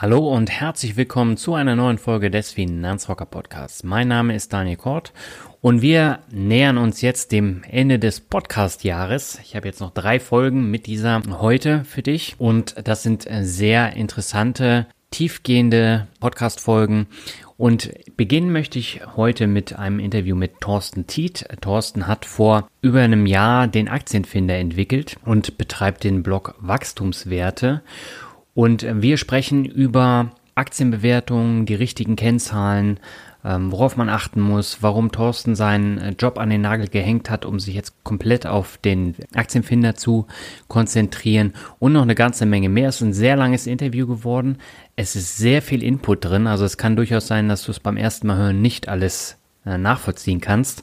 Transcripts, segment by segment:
Hallo und herzlich willkommen zu einer neuen Folge des Finanzrocker Podcasts. Mein Name ist Daniel Kort und wir nähern uns jetzt dem Ende des Podcast-Jahres. Ich habe jetzt noch drei Folgen mit dieser heute für dich und das sind sehr interessante, tiefgehende Podcast-Folgen und beginnen möchte ich heute mit einem Interview mit Thorsten Tiet. Thorsten hat vor über einem Jahr den Aktienfinder entwickelt und betreibt den Blog Wachstumswerte. Und wir sprechen über Aktienbewertungen, die richtigen Kennzahlen, ähm, worauf man achten muss, warum Thorsten seinen äh, Job an den Nagel gehängt hat, um sich jetzt komplett auf den Aktienfinder zu konzentrieren und noch eine ganze Menge mehr. Es ist ein sehr langes Interview geworden. Es ist sehr viel Input drin, also es kann durchaus sein, dass du es beim ersten Mal hören nicht alles äh, nachvollziehen kannst.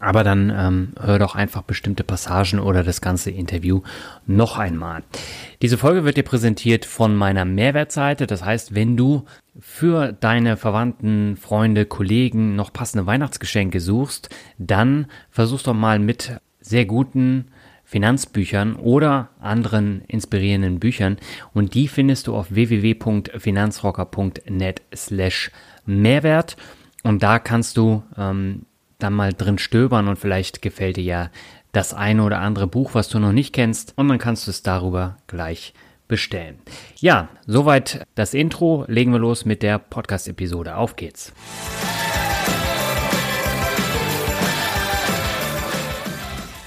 Aber dann ähm, hör doch einfach bestimmte Passagen oder das ganze Interview noch einmal. Diese Folge wird dir präsentiert von meiner Mehrwertseite. Das heißt, wenn du für deine Verwandten, Freunde, Kollegen noch passende Weihnachtsgeschenke suchst, dann versuch doch mal mit sehr guten Finanzbüchern oder anderen inspirierenden Büchern und die findest du auf www.finanzrocker.net slash Mehrwert und da kannst du ähm, dann mal drin stöbern und vielleicht gefällt dir ja das eine oder andere Buch, was du noch nicht kennst und dann kannst du es darüber gleich bestellen. Ja, soweit das Intro. Legen wir los mit der Podcast-Episode. Auf geht's.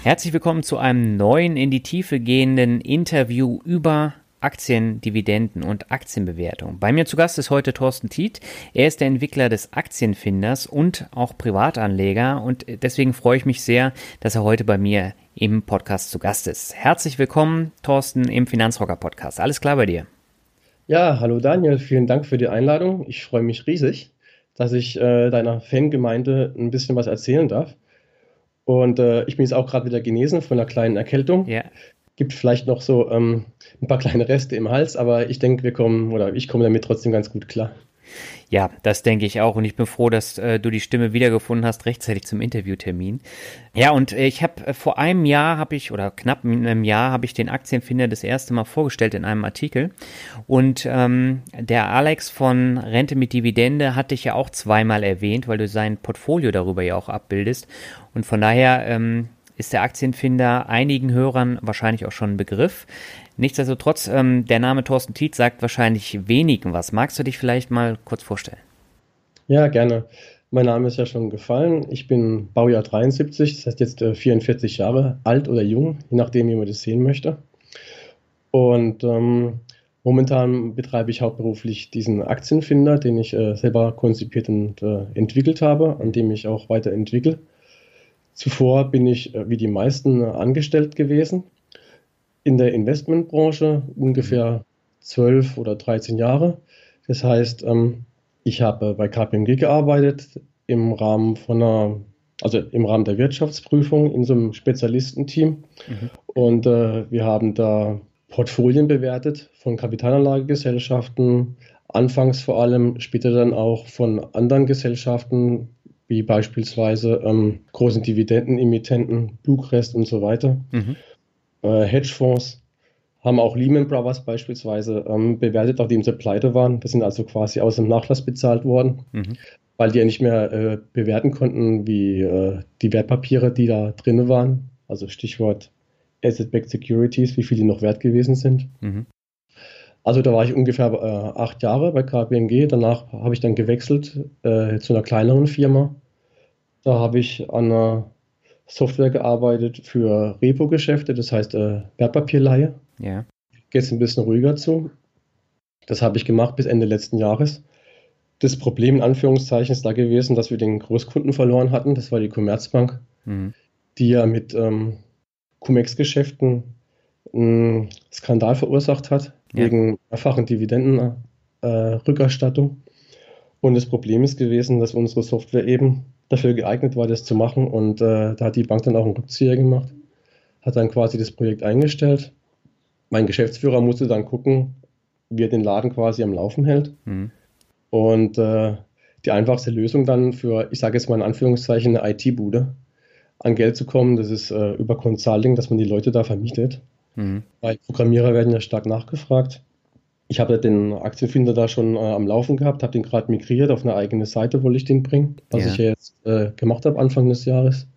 Herzlich willkommen zu einem neuen in die Tiefe gehenden Interview über Aktien, Dividenden und Aktienbewertung. Bei mir zu Gast ist heute Thorsten Tiet. Er ist der Entwickler des Aktienfinders und auch Privatanleger und deswegen freue ich mich sehr, dass er heute bei mir im Podcast zu Gast ist. Herzlich willkommen, Thorsten, im Finanzrocker Podcast. Alles klar bei dir? Ja, hallo Daniel, vielen Dank für die Einladung. Ich freue mich riesig, dass ich äh, deiner Fangemeinde ein bisschen was erzählen darf. Und äh, ich bin jetzt auch gerade wieder genesen von einer kleinen Erkältung. Ja gibt vielleicht noch so ähm, ein paar kleine Reste im Hals, aber ich denke, wir kommen oder ich komme damit trotzdem ganz gut klar. Ja, das denke ich auch und ich bin froh, dass äh, du die Stimme wiedergefunden hast rechtzeitig zum Interviewtermin. Ja, und äh, ich habe äh, vor einem Jahr habe ich oder knapp in einem Jahr habe ich den Aktienfinder das erste Mal vorgestellt in einem Artikel und ähm, der Alex von Rente mit Dividende hat dich ja auch zweimal erwähnt, weil du sein Portfolio darüber ja auch abbildest und von daher ähm, ist der Aktienfinder einigen Hörern wahrscheinlich auch schon ein Begriff. Nichtsdestotrotz, ähm, der Name Thorsten Tietz sagt wahrscheinlich wenigen was. Magst du dich vielleicht mal kurz vorstellen? Ja, gerne. Mein Name ist ja schon gefallen. Ich bin Baujahr 73, das heißt jetzt äh, 44 Jahre alt oder jung, je nachdem, wie man das sehen möchte. Und ähm, momentan betreibe ich hauptberuflich diesen Aktienfinder, den ich äh, selber konzipiert und äh, entwickelt habe, an dem ich auch weiterentwickle. Zuvor bin ich äh, wie die meisten angestellt gewesen in der Investmentbranche, ungefähr zwölf oder 13 Jahre. Das heißt, ähm, ich habe bei KPMG gearbeitet im Rahmen von einer, also im Rahmen der Wirtschaftsprüfung in so einem Spezialistenteam. Mhm. Und äh, wir haben da Portfolien bewertet von Kapitalanlagegesellschaften, anfangs vor allem, später dann auch von anderen Gesellschaften, wie beispielsweise ähm, großen Dividendenemittenten, Bluecrest und so weiter. Mhm. Äh, Hedgefonds haben auch Lehman Brothers beispielsweise ähm, bewertet, nachdem sie pleite waren. Das sind also quasi aus dem Nachlass bezahlt worden, mhm. weil die ja nicht mehr äh, bewerten konnten, wie äh, die Wertpapiere, die da drin waren. Also Stichwort Asset-Backed Securities, wie viel die noch wert gewesen sind. Mhm. Also da war ich ungefähr äh, acht Jahre bei KPMG. Danach habe ich dann gewechselt äh, zu einer kleineren Firma. Da habe ich an einer Software gearbeitet für Repo-Geschäfte, das heißt äh, Wertpapierleihe. Ja. Geht es ein bisschen ruhiger zu. Das habe ich gemacht bis Ende letzten Jahres. Das Problem in Anführungszeichen ist da gewesen, dass wir den Großkunden verloren hatten. Das war die Commerzbank, mhm. die ja mit ähm, Cum-Ex-Geschäften einen Skandal verursacht hat, ja. wegen erfachen Dividendenrückerstattung. Äh, und das Problem ist gewesen, dass unsere Software eben dafür geeignet war, das zu machen. Und äh, da hat die Bank dann auch einen Rückzieher gemacht, hat dann quasi das Projekt eingestellt. Mein Geschäftsführer musste dann gucken, wie er den Laden quasi am Laufen hält. Mhm. Und äh, die einfachste Lösung dann für, ich sage jetzt mal in Anführungszeichen, eine IT-Bude an Geld zu kommen, das ist äh, über Consulting, dass man die Leute da vermietet. Mhm. Weil Programmierer werden ja stark nachgefragt. Ich habe den Aktienfinder da schon äh, am Laufen gehabt, habe den gerade migriert auf eine eigene Seite, wollte ich den bringen, was ja. ich ja jetzt äh, gemacht habe Anfang des Jahres.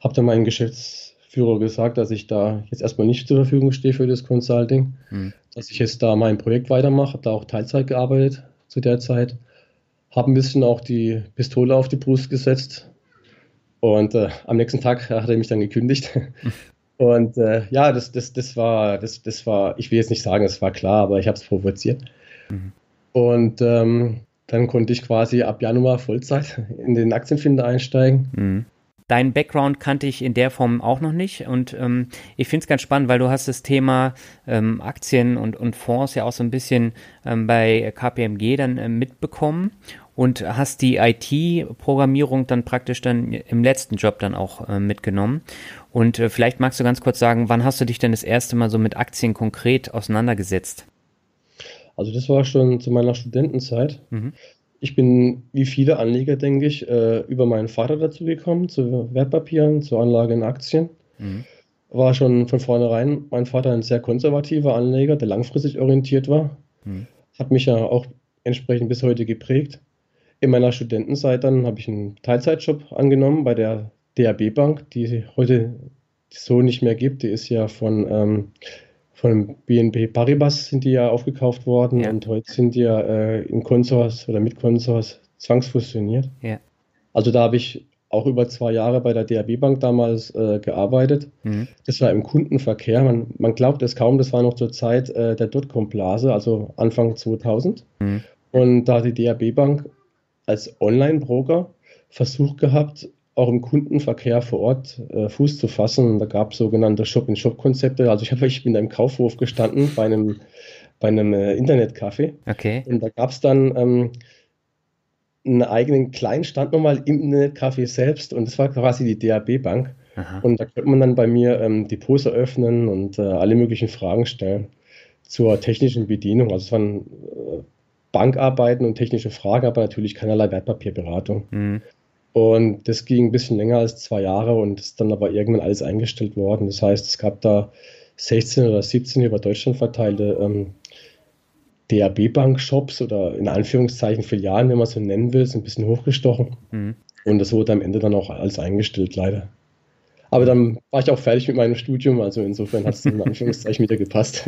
Habe dann meinen Geschäftsführer gesagt, dass ich da jetzt erstmal nicht zur Verfügung stehe für das Consulting, mhm. dass ich jetzt da mein Projekt weitermache, habe da auch Teilzeit gearbeitet zu der Zeit, habe ein bisschen auch die Pistole auf die Brust gesetzt und äh, am nächsten Tag hat er mich dann gekündigt. Und äh, ja, das, das, das war, das, das war, ich will jetzt nicht sagen, es war klar, aber ich habe es provoziert. Mhm. Und ähm, dann konnte ich quasi ab Januar Vollzeit in den Aktienfinder einsteigen. Mhm. Dein Background kannte ich in der Form auch noch nicht und ähm, ich finde es ganz spannend, weil du hast das Thema ähm, Aktien und, und Fonds ja auch so ein bisschen ähm, bei KPMG dann äh, mitbekommen und hast die IT-Programmierung dann praktisch dann im letzten Job dann auch äh, mitgenommen. Und äh, vielleicht magst du ganz kurz sagen, wann hast du dich denn das erste Mal so mit Aktien konkret auseinandergesetzt? Also das war schon zu meiner Studentenzeit. Mhm. Ich bin, wie viele Anleger, denke ich, äh, über meinen Vater dazu gekommen, zu Wertpapieren, zur Anlage in Aktien. Mhm. War schon von vornherein mein Vater ein sehr konservativer Anleger, der langfristig orientiert war. Mhm. Hat mich ja auch entsprechend bis heute geprägt. In meiner Studentenzeit dann habe ich einen Teilzeitjob angenommen bei der DAB Bank, die heute so nicht mehr gibt. Die ist ja von, ähm, von BNP Paribas sind die ja aufgekauft worden ja. und heute sind die ja äh, in Consors oder mit Consors zwangsfusioniert. Ja. Also da habe ich auch über zwei Jahre bei der DAB Bank damals äh, gearbeitet. Mhm. Das war im Kundenverkehr. Man, man glaubt es kaum, das war noch zur Zeit äh, der Dotcom-Blase, also Anfang 2000. Mhm. Und da hat die DAB Bank als Online-Broker versucht gehabt, auch im Kundenverkehr vor Ort äh, Fuß zu fassen. Da gab es sogenannte Shop-in-Shop-Konzepte. Also ich, hab, ich bin da im Kaufhof gestanden bei einem, bei einem äh, Internetcafé. Okay. Und da gab es dann ähm, einen eigenen kleinen Stand nochmal im Internetcafé selbst und das war quasi die DAB Bank. Aha. Und da konnte man dann bei mir ähm, Depots eröffnen und äh, alle möglichen Fragen stellen zur technischen Bedienung. Also es waren äh, Bankarbeiten und technische Fragen, aber natürlich keinerlei Wertpapierberatung. Mhm. Und das ging ein bisschen länger als zwei Jahre und ist dann aber irgendwann alles eingestellt worden. Das heißt, es gab da 16 oder 17 über Deutschland verteilte ähm, DAB-Bank-Shops oder in Anführungszeichen Filialen, wenn man so nennen will, sind ein bisschen hochgestochen. Mhm. Und das wurde am Ende dann auch alles eingestellt, leider. Aber dann war ich auch fertig mit meinem Studium, also insofern hat es in Anführungszeichen wieder gepasst.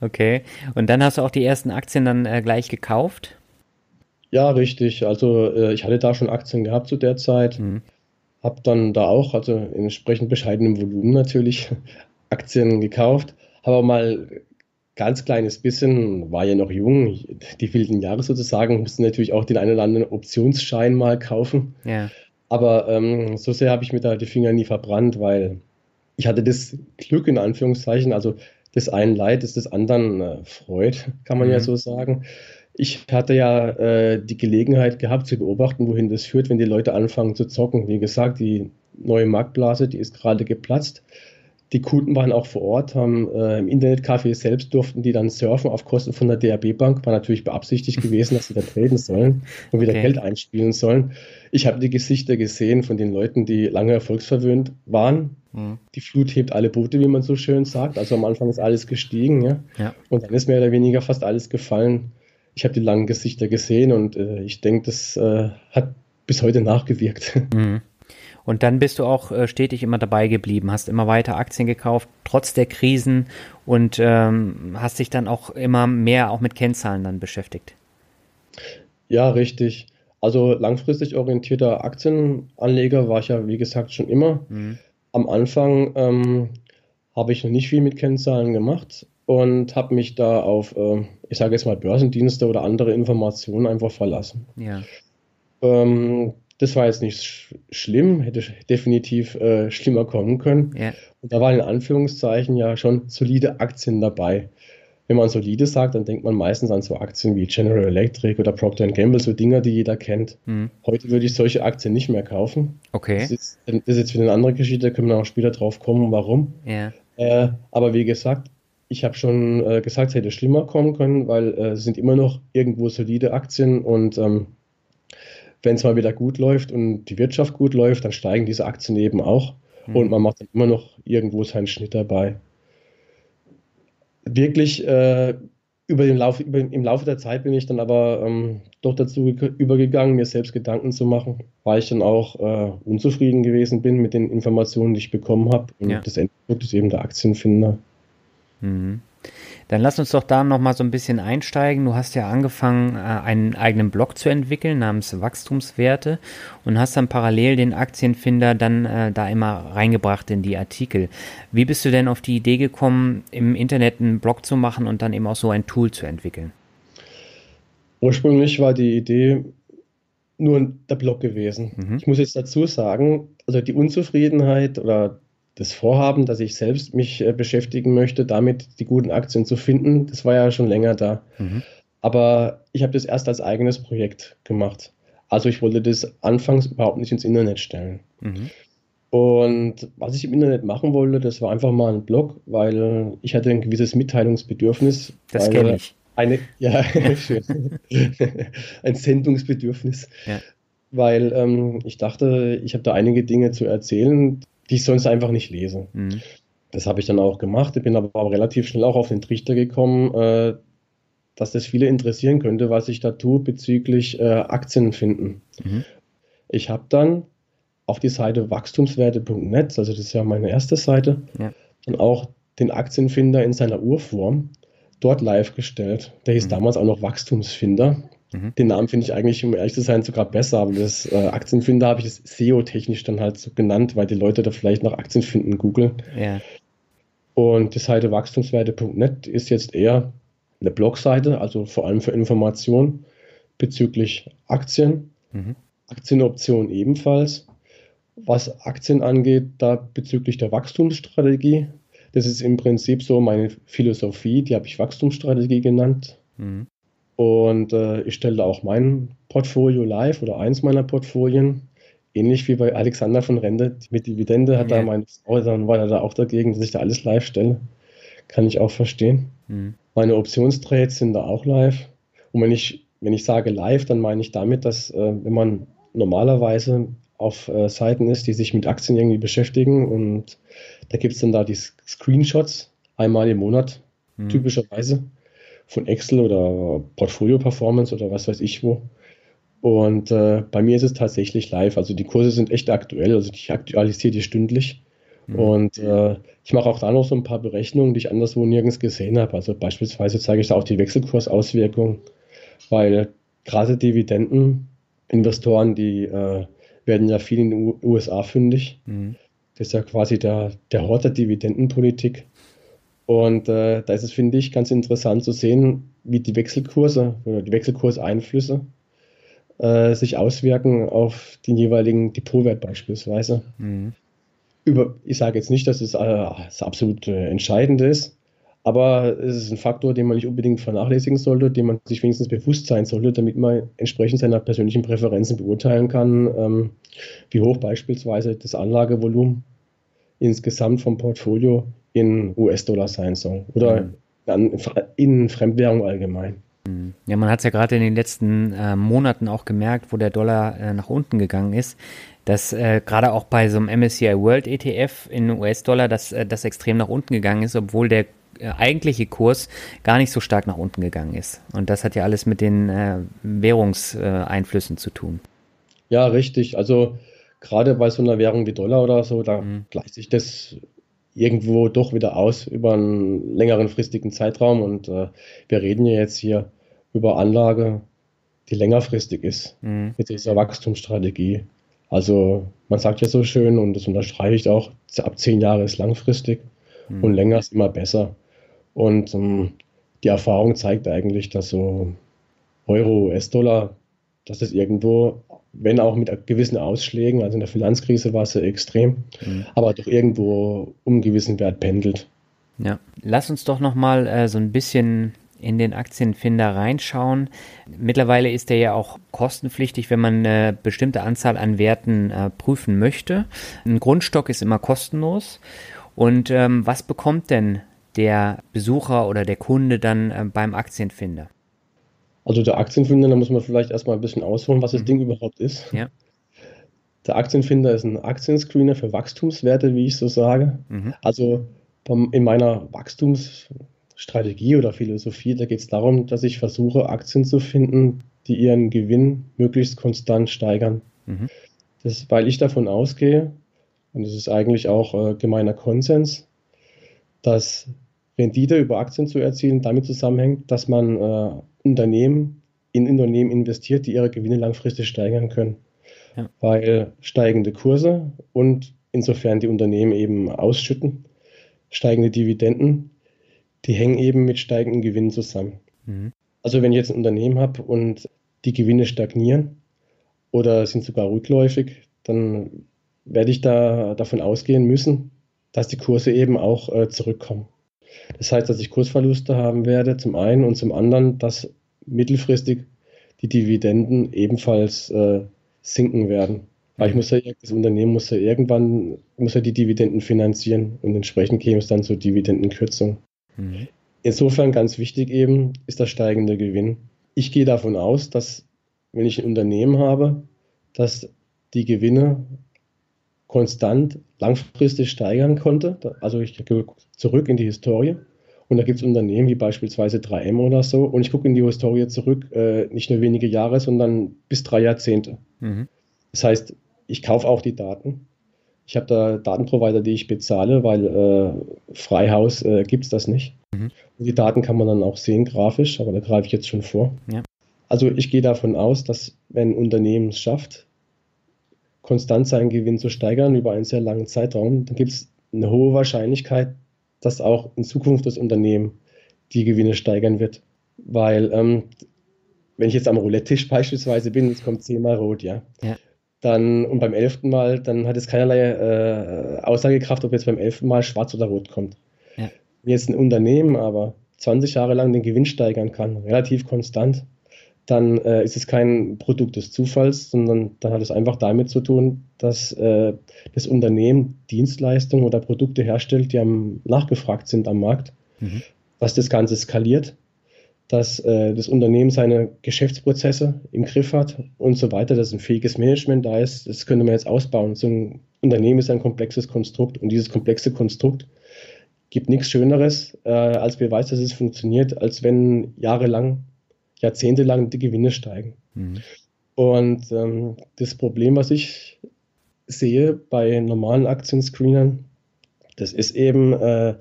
Okay. Und dann hast du auch die ersten Aktien dann äh, gleich gekauft? Ja, richtig. Also äh, ich hatte da schon Aktien gehabt zu der Zeit. Mhm. Habe dann da auch, also in entsprechend bescheidenem Volumen natürlich, Aktien gekauft. Habe auch mal ganz kleines bisschen, war ja noch jung, die wilden Jahre sozusagen, musste natürlich auch den einen oder anderen Optionsschein mal kaufen. Ja. Aber ähm, so sehr habe ich mir da die Finger nie verbrannt, weil ich hatte das Glück in Anführungszeichen, also des einen Leid ist des anderen äh, Freud, kann man mhm. ja so sagen. Ich hatte ja äh, die Gelegenheit gehabt zu beobachten, wohin das führt, wenn die Leute anfangen zu zocken. Wie gesagt, die neue Marktblase, die ist gerade geplatzt. Die Kunden waren auch vor Ort, haben äh, im Internetcafé selbst durften die dann surfen auf Kosten von der DAB Bank. War natürlich beabsichtigt gewesen, dass sie da traden sollen und wieder okay. Geld einspielen sollen. Ich habe die Gesichter gesehen von den Leuten, die lange erfolgsverwöhnt waren. Mhm. Die Flut hebt alle Boote, wie man so schön sagt. Also am Anfang ist alles gestiegen, ja. ja. Und dann ist mehr oder weniger fast alles gefallen ich habe die langen Gesichter gesehen und äh, ich denke, das äh, hat bis heute nachgewirkt. Mhm. Und dann bist du auch äh, stetig immer dabei geblieben, hast immer weiter Aktien gekauft, trotz der Krisen und ähm, hast dich dann auch immer mehr auch mit Kennzahlen dann beschäftigt. Ja, richtig. Also langfristig orientierter Aktienanleger war ich ja, wie gesagt, schon immer. Mhm. Am Anfang ähm, habe ich noch nicht viel mit Kennzahlen gemacht und habe mich da auf, äh, ich sage jetzt mal, Börsendienste oder andere Informationen einfach verlassen. Ja. Ähm, das war jetzt nicht sch schlimm, hätte definitiv äh, schlimmer kommen können. Ja. Und da waren in Anführungszeichen ja schon solide Aktien dabei. Wenn man solide sagt, dann denkt man meistens an so Aktien wie General Electric oder Procter Gamble, so Dinger, die jeder kennt. Mhm. Heute würde ich solche Aktien nicht mehr kaufen. Okay. Das ist, das ist jetzt wieder eine andere Geschichte, da können wir auch später drauf kommen, warum. Ja. Äh, aber wie gesagt, ich habe schon äh, gesagt, es hätte schlimmer kommen können, weil äh, es sind immer noch irgendwo solide Aktien und ähm, wenn es mal wieder gut läuft und die Wirtschaft gut läuft, dann steigen diese Aktien eben auch mhm. und man macht dann immer noch irgendwo seinen Schnitt dabei. Wirklich äh, über den Lauf, über, im Laufe der Zeit bin ich dann aber ähm, doch dazu übergegangen, mir selbst Gedanken zu machen, weil ich dann auch äh, unzufrieden gewesen bin mit den Informationen, die ich bekommen habe. Und ja. das Endprodukt ist eben der Aktienfinder. Mhm. Dann lass uns doch da noch mal so ein bisschen einsteigen. Du hast ja angefangen, äh, einen eigenen Blog zu entwickeln namens Wachstumswerte und hast dann parallel den Aktienfinder dann äh, da immer reingebracht in die Artikel. Wie bist du denn auf die Idee gekommen, im Internet einen Blog zu machen und dann eben auch so ein Tool zu entwickeln? Ursprünglich war die Idee nur der Blog gewesen. Mhm. Ich muss jetzt dazu sagen, also die Unzufriedenheit oder das Vorhaben, dass ich selbst mich äh, beschäftigen möchte, damit die guten Aktien zu finden, das war ja schon länger da. Mhm. Aber ich habe das erst als eigenes Projekt gemacht. Also ich wollte das anfangs überhaupt nicht ins Internet stellen. Mhm. Und was ich im Internet machen wollte, das war einfach mal ein Blog, weil ich hatte ein gewisses Mitteilungsbedürfnis. Das kenne ich. Eine, ja, ein Sendungsbedürfnis. Ja. Weil ähm, ich dachte, ich habe da einige Dinge zu erzählen, die ich sonst einfach nicht lese. Mhm. Das habe ich dann auch gemacht. Ich bin aber auch relativ schnell auch auf den Trichter gekommen, äh, dass das viele interessieren könnte, was ich da tue bezüglich äh, Aktien finden. Mhm. Ich habe dann auf die Seite wachstumswerte.net, also das ist ja meine erste Seite, ja. dann auch den Aktienfinder in seiner Urform dort live gestellt. Der hieß mhm. damals auch noch Wachstumsfinder. Mhm. Den Namen finde ich eigentlich, um ehrlich zu sein, sogar besser, aber das äh, Aktienfinder habe ich es SEO-technisch dann halt so genannt, weil die Leute da vielleicht nach Aktienfinden googeln. Ja. Und die Seite wachstumswerte.net ist jetzt eher eine Blogseite, also vor allem für Informationen bezüglich Aktien, mhm. Aktienoptionen ebenfalls. Was Aktien angeht, da bezüglich der Wachstumsstrategie, das ist im Prinzip so meine Philosophie, die habe ich Wachstumsstrategie genannt. Mhm. Und äh, ich stelle auch mein Portfolio live oder eins meiner Portfolien. Ähnlich wie bei Alexander von Rende mit Dividende hat ja. da meine Frau, dann war er da auch dagegen, dass ich da alles live stelle. Kann ich auch verstehen. Mhm. Meine Optionstrades sind da auch live. Und wenn ich, wenn ich sage live, dann meine ich damit, dass äh, wenn man normalerweise auf äh, Seiten ist, die sich mit Aktien irgendwie beschäftigen und da gibt es dann da die Screenshots einmal im Monat, mhm. typischerweise von Excel oder Portfolio Performance oder was weiß ich wo. Und äh, bei mir ist es tatsächlich live. Also die Kurse sind echt aktuell. Also ich aktualisiere die stündlich. Mhm. Und äh, ich mache auch da noch so ein paar Berechnungen, die ich anderswo nirgends gesehen habe. Also beispielsweise zeige ich da auch die Wechselkursauswirkungen, weil gerade Dividendeninvestoren, die äh, werden ja viel in den USA fündig. Mhm. Das ist ja quasi der, der Hort der Dividendenpolitik. Und äh, da ist es, finde ich, ganz interessant zu sehen, wie die Wechselkurse oder die Wechselkurseinflüsse äh, sich auswirken auf den jeweiligen Depotwert beispielsweise. Mhm. Über, ich sage jetzt nicht, dass es äh, das absolut äh, Entscheidende ist, aber es ist ein Faktor, den man nicht unbedingt vernachlässigen sollte, den man sich wenigstens bewusst sein sollte, damit man entsprechend seiner persönlichen Präferenzen beurteilen kann, ähm, wie hoch beispielsweise das Anlagevolumen insgesamt vom Portfolio in US-Dollar sein soll oder mhm. in Fremdwährung allgemein. Mhm. Ja, man hat es ja gerade in den letzten äh, Monaten auch gemerkt, wo der Dollar äh, nach unten gegangen ist, dass äh, gerade auch bei so einem MSCI World ETF in US-Dollar das, äh, das extrem nach unten gegangen ist, obwohl der äh, eigentliche Kurs gar nicht so stark nach unten gegangen ist. Und das hat ja alles mit den äh, Währungseinflüssen zu tun. Ja, richtig. Also gerade bei so einer Währung wie Dollar oder so, da mhm. gleicht sich das irgendwo doch wieder aus über einen längeren fristigen Zeitraum. Und äh, wir reden ja jetzt hier über Anlage, die längerfristig ist mhm. mit dieser Wachstumsstrategie. Also man sagt ja so schön und das unterstreiche ich auch, ab zehn Jahre ist langfristig mhm. und länger ist immer besser. Und ähm, die Erfahrung zeigt eigentlich, dass so Euro, US-Dollar, dass das irgendwo, wenn auch mit gewissen Ausschlägen, also in der Finanzkrise war es ja extrem, mhm. aber doch irgendwo um einen gewissen Wert pendelt. Ja, lass uns doch nochmal äh, so ein bisschen in den Aktienfinder reinschauen. Mittlerweile ist der ja auch kostenpflichtig, wenn man eine bestimmte Anzahl an Werten äh, prüfen möchte. Ein Grundstock ist immer kostenlos. Und ähm, was bekommt denn der Besucher oder der Kunde dann äh, beim Aktienfinder? Also der Aktienfinder, da muss man vielleicht erstmal ein bisschen ausholen, was das mhm. Ding überhaupt ist. Ja. Der Aktienfinder ist ein Aktienscreener für Wachstumswerte, wie ich so sage. Mhm. Also in meiner Wachstums Strategie oder Philosophie, da geht es darum, dass ich versuche, Aktien zu finden, die ihren Gewinn möglichst konstant steigern. Mhm. Das, weil ich davon ausgehe, und das ist eigentlich auch äh, gemeiner Konsens, dass Rendite über Aktien zu erzielen damit zusammenhängt, dass man äh, Unternehmen in Unternehmen investiert, die ihre Gewinne langfristig steigern können. Ja. Weil steigende Kurse und insofern die Unternehmen eben ausschütten, steigende Dividenden die hängen eben mit steigenden Gewinnen zusammen. Mhm. Also wenn ich jetzt ein Unternehmen habe und die Gewinne stagnieren oder sind sogar rückläufig, dann werde ich da davon ausgehen müssen, dass die Kurse eben auch äh, zurückkommen. Das heißt, dass ich Kursverluste haben werde, zum einen und zum anderen, dass mittelfristig die Dividenden ebenfalls äh, sinken werden. Weil ich mhm. muss ja, das Unternehmen muss ja irgendwann, muss ja die Dividenden finanzieren und entsprechend käme es dann zur Dividendenkürzung. Mhm. Insofern ganz wichtig eben ist der steigende Gewinn. Ich gehe davon aus, dass wenn ich ein Unternehmen habe, dass die Gewinne konstant langfristig steigern konnte. Also ich gehe zurück in die Historie und da gibt es Unternehmen wie beispielsweise 3M oder so und ich gucke in die Historie zurück, äh, nicht nur wenige Jahre, sondern bis drei Jahrzehnte. Mhm. Das heißt, ich kaufe auch die Daten ich habe da Datenprovider, die ich bezahle, weil äh, Freihaus äh, gibt es das nicht. Mhm. die Daten kann man dann auch sehen, grafisch, aber da greife ich jetzt schon vor. Ja. Also ich gehe davon aus, dass wenn ein Unternehmen es schafft, konstant seinen Gewinn zu steigern über einen sehr langen Zeitraum, dann gibt es eine hohe Wahrscheinlichkeit, dass auch in Zukunft das Unternehmen die Gewinne steigern wird. Weil, ähm, wenn ich jetzt am Roulette-Tisch beispielsweise bin, es kommt zehnmal rot, ja. ja dann und beim elften Mal, dann hat es keinerlei äh, Aussagekraft, ob jetzt beim elften Mal schwarz oder rot kommt. Ja. Wenn jetzt ein Unternehmen aber 20 Jahre lang den Gewinn steigern kann, relativ konstant, dann äh, ist es kein Produkt des Zufalls, sondern dann hat es einfach damit zu tun, dass äh, das Unternehmen Dienstleistungen oder Produkte herstellt, die am, nachgefragt sind am Markt, mhm. was das Ganze skaliert dass äh, das Unternehmen seine Geschäftsprozesse im Griff hat und so weiter, dass ein fähiges Management da ist. Das könnte man jetzt ausbauen. So ein Unternehmen ist ein komplexes Konstrukt und dieses komplexe Konstrukt gibt nichts Schöneres äh, als Beweis, dass es funktioniert, als wenn jahrelang, jahrzehntelang die Gewinne steigen. Mhm. Und ähm, das Problem, was ich sehe bei normalen Aktienscreenern, das ist eben, äh,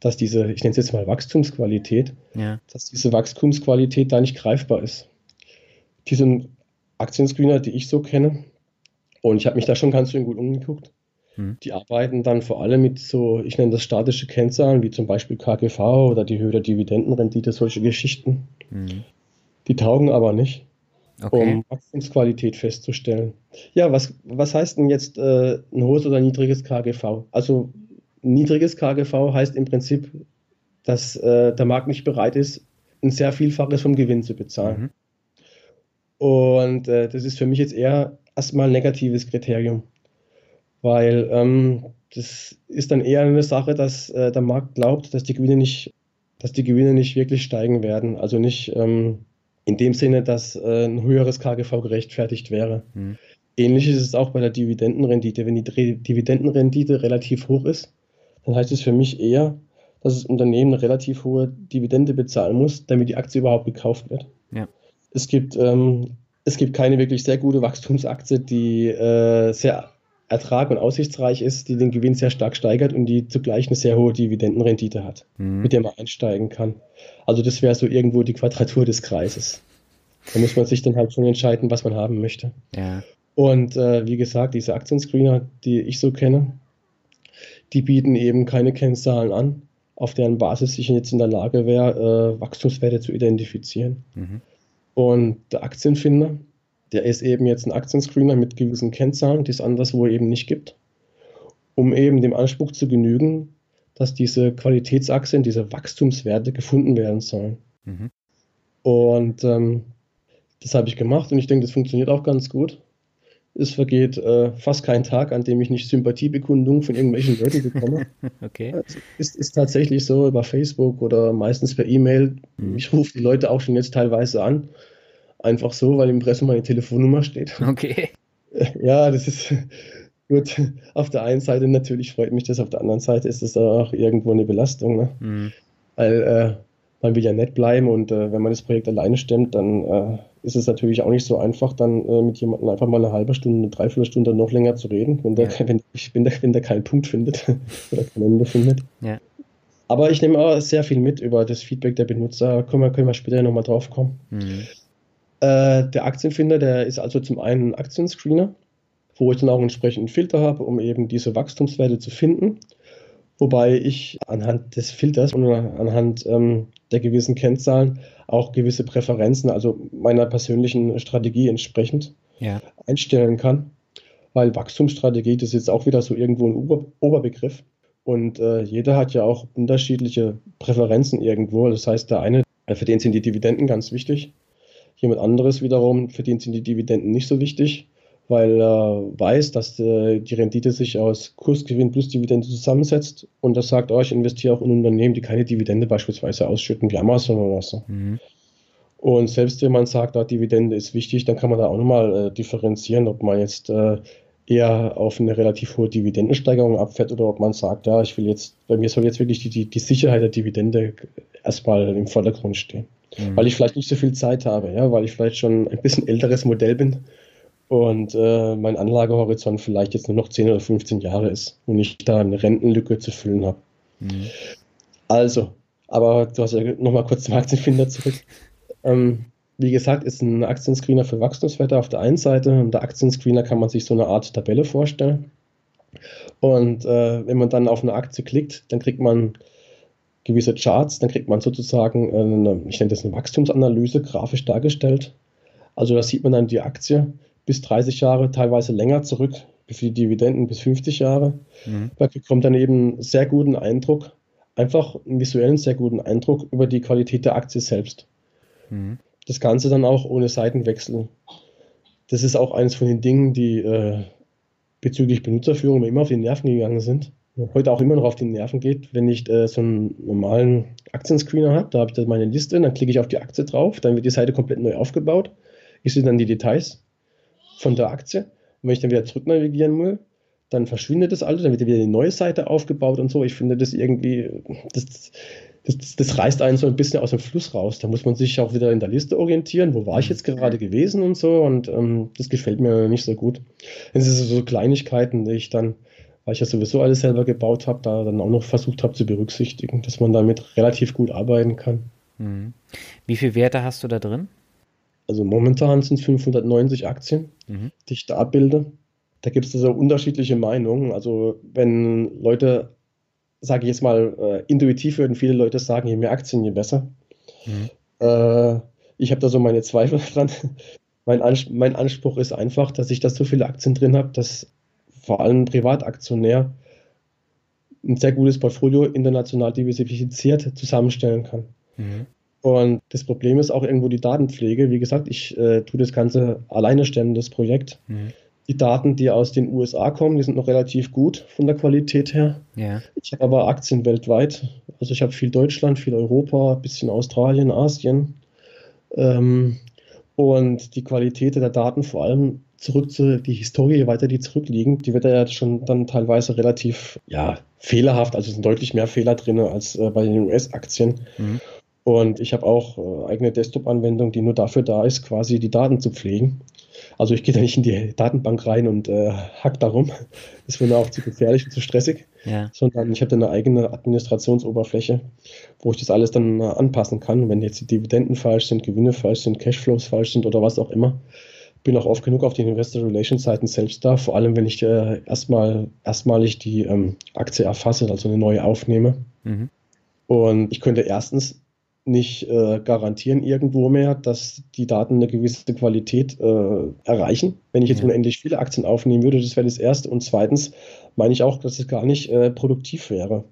dass diese, ich nenne es jetzt mal Wachstumsqualität, ja. dass diese Wachstumsqualität da nicht greifbar ist. Diese Aktienscreener, die ich so kenne, und ich habe mich da schon ganz schön gut umgeguckt, hm. die arbeiten dann vor allem mit so, ich nenne das statische Kennzahlen, wie zum Beispiel KGV oder die Höhe der Dividendenrendite, solche Geschichten. Hm. Die taugen aber nicht, okay. um Wachstumsqualität festzustellen. Ja, was, was heißt denn jetzt äh, ein hohes oder niedriges KGV? Also niedriges KGV heißt im Prinzip, dass äh, der Markt nicht bereit ist, ein sehr Vielfaches vom Gewinn zu bezahlen. Mhm. Und äh, das ist für mich jetzt eher erstmal ein negatives Kriterium, weil ähm, das ist dann eher eine Sache, dass äh, der Markt glaubt, dass die Gewinne nicht, dass die Gewinne nicht wirklich steigen werden. Also nicht ähm, in dem Sinne, dass äh, ein höheres KGV gerechtfertigt wäre. Mhm. Ähnlich ist es auch bei der Dividendenrendite. Wenn die Dividendenrendite relativ hoch ist, dann heißt es für mich eher, dass das Unternehmen eine relativ hohe Dividende bezahlen muss, damit die Aktie überhaupt gekauft wird. Ja. Es, gibt, ähm, es gibt keine wirklich sehr gute Wachstumsaktie, die äh, sehr Ertrag und aussichtsreich ist, die den Gewinn sehr stark steigert und die zugleich eine sehr hohe Dividendenrendite hat, mhm. mit der man einsteigen kann. Also das wäre so irgendwo die Quadratur des Kreises. Da muss man sich dann halt schon entscheiden, was man haben möchte. Ja. Und äh, wie gesagt, diese Aktienscreener, die ich so kenne, die bieten eben keine Kennzahlen an, auf deren Basis ich jetzt in der Lage wäre, äh, Wachstumswerte zu identifizieren. Mhm. Und der Aktienfinder, der ist eben jetzt ein Aktienscreener mit gewissen Kennzahlen, die es anderswo eben nicht gibt, um eben dem Anspruch zu genügen, dass diese Qualitätsaktien, diese Wachstumswerte gefunden werden sollen. Mhm. Und ähm, das habe ich gemacht und ich denke, das funktioniert auch ganz gut. Es vergeht äh, fast kein Tag, an dem ich nicht Sympathiebekundungen von irgendwelchen Leuten bekomme. okay. Also ist, ist tatsächlich so über Facebook oder meistens per E-Mail. Mhm. Ich rufe die Leute auch schon jetzt teilweise an. Einfach so, weil im Impressum meine Telefonnummer steht. Okay. Ja, das ist gut. Auf der einen Seite natürlich freut mich das, auf der anderen Seite ist es auch irgendwo eine Belastung. Ne? Mhm. Weil äh, man will ja nett bleiben und äh, wenn man das Projekt alleine stemmt, dann äh, ist es natürlich auch nicht so einfach, dann äh, mit jemandem einfach mal eine halbe Stunde, eine Dreiviertelstunde noch länger zu reden, wenn der, ja. wenn, wenn, der, wenn der keinen Punkt findet oder kein Ende findet. Ja. Aber ich nehme auch sehr viel mit über das Feedback der Benutzer. Können wir, können wir später nochmal drauf kommen. Mhm. Äh, der Aktienfinder, der ist also zum einen ein Aktienscreener, wo ich dann auch entsprechend einen Filter habe, um eben diese Wachstumswerte zu finden. Wobei ich anhand des Filters und anhand ähm, der gewissen Kennzahlen auch gewisse Präferenzen, also meiner persönlichen Strategie entsprechend ja. einstellen kann. Weil Wachstumsstrategie, das ist jetzt auch wieder so irgendwo ein Ober Oberbegriff. Und äh, jeder hat ja auch unterschiedliche Präferenzen irgendwo. Das heißt, der eine, für den sind die Dividenden ganz wichtig. Jemand anderes wiederum, für den sind die Dividenden nicht so wichtig weil er weiß, dass äh, die Rendite sich aus Kursgewinn plus Dividende zusammensetzt und er sagt, oh, ich investiere auch in Unternehmen, die keine Dividende beispielsweise ausschütten, wie Amazon oder so. Mhm. Und selbst wenn man sagt, ah, Dividende ist wichtig, dann kann man da auch nochmal äh, differenzieren, ob man jetzt äh, eher auf eine relativ hohe Dividendensteigerung abfährt oder ob man sagt, ja, ich will jetzt, bei mir soll jetzt wirklich die, die, die Sicherheit der Dividende erstmal im Vordergrund stehen. Mhm. Weil ich vielleicht nicht so viel Zeit habe, ja, weil ich vielleicht schon ein bisschen älteres Modell bin und äh, mein Anlagehorizont vielleicht jetzt nur noch 10 oder 15 Jahre ist und ich da eine Rentenlücke zu füllen habe. Mhm. Also, aber du hast ja nochmal kurz zum Aktienfinder zurück. Ähm, wie gesagt, ist ein Aktienscreener für Wachstumswerte auf der einen Seite und der Aktienscreener kann man sich so eine Art Tabelle vorstellen. Und äh, wenn man dann auf eine Aktie klickt, dann kriegt man gewisse Charts, dann kriegt man sozusagen eine, ich nenne das eine Wachstumsanalyse, grafisch dargestellt. Also da sieht man dann die Aktie bis 30 Jahre, teilweise länger zurück, für die Dividenden bis 50 Jahre. Mhm. Man bekommt dann eben sehr guten Eindruck, einfach einen visuellen sehr guten Eindruck über die Qualität der Aktie selbst. Mhm. Das Ganze dann auch ohne Seitenwechsel. Das ist auch eines von den Dingen, die äh, bezüglich Benutzerführung mir immer auf die Nerven gegangen sind. Heute auch immer noch auf die Nerven geht, wenn ich äh, so einen normalen Aktienscreener habe. Da habe ich dann meine Liste, dann klicke ich auf die Aktie drauf, dann wird die Seite komplett neu aufgebaut. Ich sehe dann die Details von der Aktie. Und wenn ich dann wieder zurück navigieren will, dann verschwindet das alte, dann wird wieder eine neue Seite aufgebaut und so. Ich finde das irgendwie, das, das, das reißt einen so ein bisschen aus dem Fluss raus. Da muss man sich auch wieder in der Liste orientieren. Wo war ich jetzt gerade gewesen und so? Und ähm, das gefällt mir nicht so gut. Es sind so Kleinigkeiten, die ich dann, weil ich ja sowieso alles selber gebaut habe, da dann auch noch versucht habe zu berücksichtigen, dass man damit relativ gut arbeiten kann. Mhm. Wie viele Werte hast du da drin? Also momentan sind es 590 Aktien, mhm. die ich da abbilde. Da gibt es also unterschiedliche Meinungen. Also wenn Leute, sage ich jetzt mal, äh, intuitiv würden viele Leute sagen, je mehr Aktien, je besser. Mhm. Äh, ich habe da so meine Zweifel dran. Mein, Ans mein, Anspruch ist einfach, dass ich da so viele Aktien drin habe, dass vor allem Privataktionär ein sehr gutes Portfolio international diversifiziert zusammenstellen kann. Mhm. Und das Problem ist auch irgendwo die Datenpflege. Wie gesagt, ich äh, tue das Ganze alleine stemmen, das Projekt. Mhm. Die Daten, die aus den USA kommen, die sind noch relativ gut von der Qualität her. Ja. Ich habe aber Aktien weltweit. Also ich habe viel Deutschland, viel Europa, ein bisschen Australien, Asien. Ähm, und die Qualität der Daten, vor allem zurück zu die Historie, weiter die zurückliegen, die wird ja schon dann teilweise relativ ja, fehlerhaft. Also es sind deutlich mehr Fehler drin als äh, bei den US-Aktien. Mhm. Und ich habe auch äh, eigene Desktop-Anwendung, die nur dafür da ist, quasi die Daten zu pflegen. Also ich gehe da nicht in die Datenbank rein und äh, hack darum. Das wäre mir auch zu gefährlich und zu stressig. Ja. Sondern ich habe da eine eigene Administrationsoberfläche, wo ich das alles dann äh, anpassen kann. Wenn jetzt die Dividenden falsch sind, Gewinne falsch sind, Cashflows falsch sind oder was auch immer. Bin auch oft genug auf den Investor Relations Seiten selbst da, vor allem wenn ich äh, erstmal erstmalig die ähm, Aktie erfasse, also eine neue aufnehme. Mhm. Und ich könnte erstens nicht äh, garantieren irgendwo mehr, dass die Daten eine gewisse Qualität äh, erreichen. Wenn ich jetzt unendlich viele Aktien aufnehmen würde, das wäre das Erste. Und zweitens meine ich auch, dass es gar nicht äh, produktiv wäre.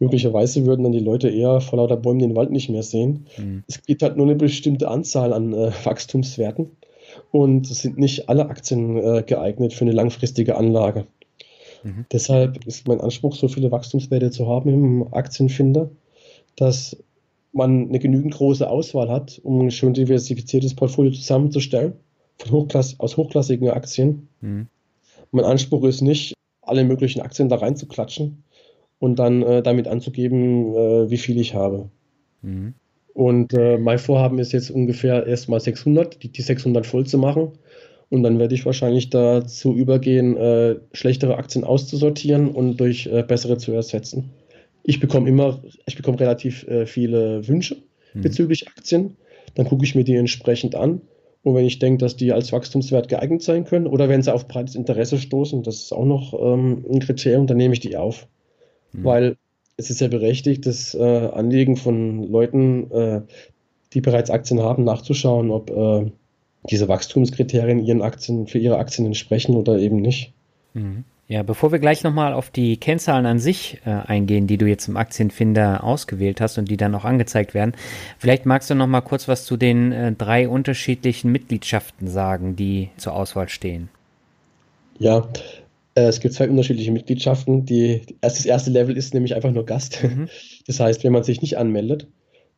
Möglicherweise würden dann die Leute eher vor lauter Bäumen den Wald nicht mehr sehen. Mhm. Es gibt halt nur eine bestimmte Anzahl an äh, Wachstumswerten und es sind nicht alle Aktien äh, geeignet für eine langfristige Anlage. Mhm. Deshalb ist mein Anspruch, so viele Wachstumswerte zu haben im Aktienfinder, dass man eine genügend große Auswahl hat, um ein schön diversifiziertes Portfolio zusammenzustellen von Hochklass aus hochklassigen Aktien. Mhm. Mein Anspruch ist nicht, alle möglichen Aktien da reinzuklatschen und dann äh, damit anzugeben, äh, wie viel ich habe. Mhm. Und äh, mein Vorhaben ist jetzt ungefähr erstmal 600, die, die 600 voll zu machen. Und dann werde ich wahrscheinlich dazu übergehen, äh, schlechtere Aktien auszusortieren und durch äh, bessere zu ersetzen ich bekomme immer, ich bekomme relativ äh, viele Wünsche mhm. bezüglich Aktien. Dann gucke ich mir die entsprechend an. Und wenn ich denke, dass die als Wachstumswert geeignet sein können oder wenn sie auf breites Interesse stoßen, das ist auch noch ähm, ein Kriterium, dann nehme ich die auf. Mhm. Weil es ist ja berechtigt, das äh, Anliegen von Leuten, äh, die bereits Aktien haben, nachzuschauen, ob äh, diese Wachstumskriterien ihren Aktien für ihre Aktien entsprechen oder eben nicht. Mhm. Ja, bevor wir gleich nochmal auf die Kennzahlen an sich äh, eingehen, die du jetzt im Aktienfinder ausgewählt hast und die dann auch angezeigt werden, vielleicht magst du nochmal kurz was zu den äh, drei unterschiedlichen Mitgliedschaften sagen, die zur Auswahl stehen. Ja, äh, es gibt zwei unterschiedliche Mitgliedschaften. Die, das erste Level ist nämlich einfach nur Gast. Mhm. Das heißt, wenn man sich nicht anmeldet,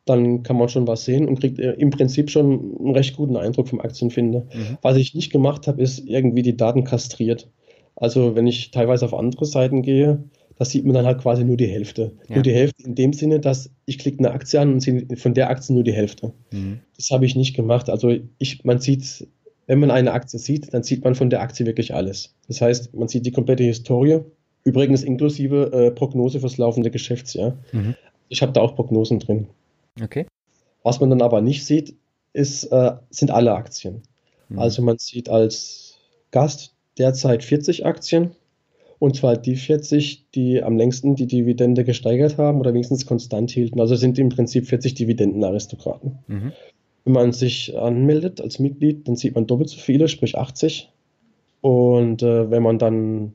dann kann man schon was sehen und kriegt äh, im Prinzip schon einen recht guten Eindruck vom Aktienfinder. Mhm. Was ich nicht gemacht habe, ist irgendwie die Daten kastriert. Also wenn ich teilweise auf andere Seiten gehe, da sieht man dann halt quasi nur die Hälfte. Ja. Nur die Hälfte in dem Sinne, dass ich klicke eine Aktie an und sehe von der Aktie nur die Hälfte. Mhm. Das habe ich nicht gemacht. Also ich, man sieht, wenn man eine Aktie sieht, dann sieht man von der Aktie wirklich alles. Das heißt, man sieht die komplette Historie, übrigens inklusive äh, Prognose fürs laufende Geschäftsjahr. Mhm. Ich habe da auch Prognosen drin. Okay. Was man dann aber nicht sieht, ist, äh, sind alle Aktien. Mhm. Also man sieht als Gast derzeit 40 Aktien. Und zwar die 40, die am längsten die Dividende gesteigert haben oder wenigstens konstant hielten. Also sind im Prinzip 40 Dividendenaristokraten. Mhm. Wenn man sich anmeldet als Mitglied, dann sieht man doppelt so viele, sprich 80. Und äh, wenn man dann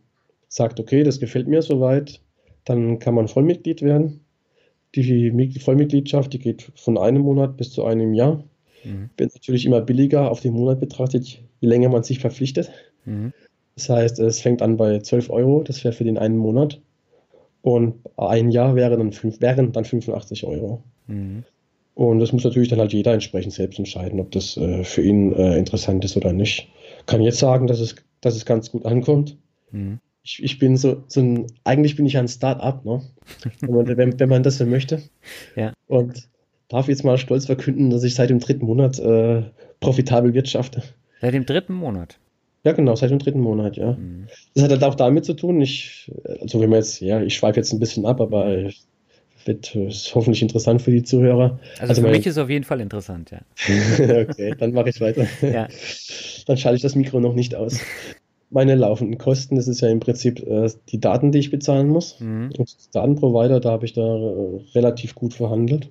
sagt, okay, das gefällt mir soweit, dann kann man Vollmitglied werden. Die Vollmitgliedschaft, die geht von einem Monat bis zu einem Jahr. Mhm. Wird natürlich immer billiger auf den Monat betrachtet, je länger man sich verpflichtet. Mhm. Das heißt, es fängt an bei 12 Euro, das wäre für den einen Monat. Und ein Jahr wäre dann fünf, wären dann 85 Euro. Mhm. Und das muss natürlich dann halt jeder entsprechend selbst entscheiden, ob das äh, für ihn äh, interessant ist oder nicht. Kann jetzt sagen, dass es, dass es ganz gut ankommt. Mhm. Ich, ich, bin so, so ein, eigentlich bin ich ein Start-up, ne? wenn, man, wenn, wenn, man das so möchte. Ja. Und darf jetzt mal stolz verkünden, dass ich seit dem dritten Monat äh, profitabel wirtschafte. Seit dem dritten Monat? Ja, genau, seit dem dritten Monat, ja. Mhm. Das hat halt auch damit zu tun, ich, also wenn man jetzt, ja, ich schweife jetzt ein bisschen ab, aber wird ist hoffentlich interessant für die Zuhörer. Also, also für mich ist es auf jeden Fall interessant, ja. okay, dann mache ich weiter. ja. Dann schalte ich das Mikro noch nicht aus. Meine laufenden Kosten, das ist ja im Prinzip äh, die Daten, die ich bezahlen muss. Mhm. Datenprovider, da habe ich da äh, relativ gut verhandelt.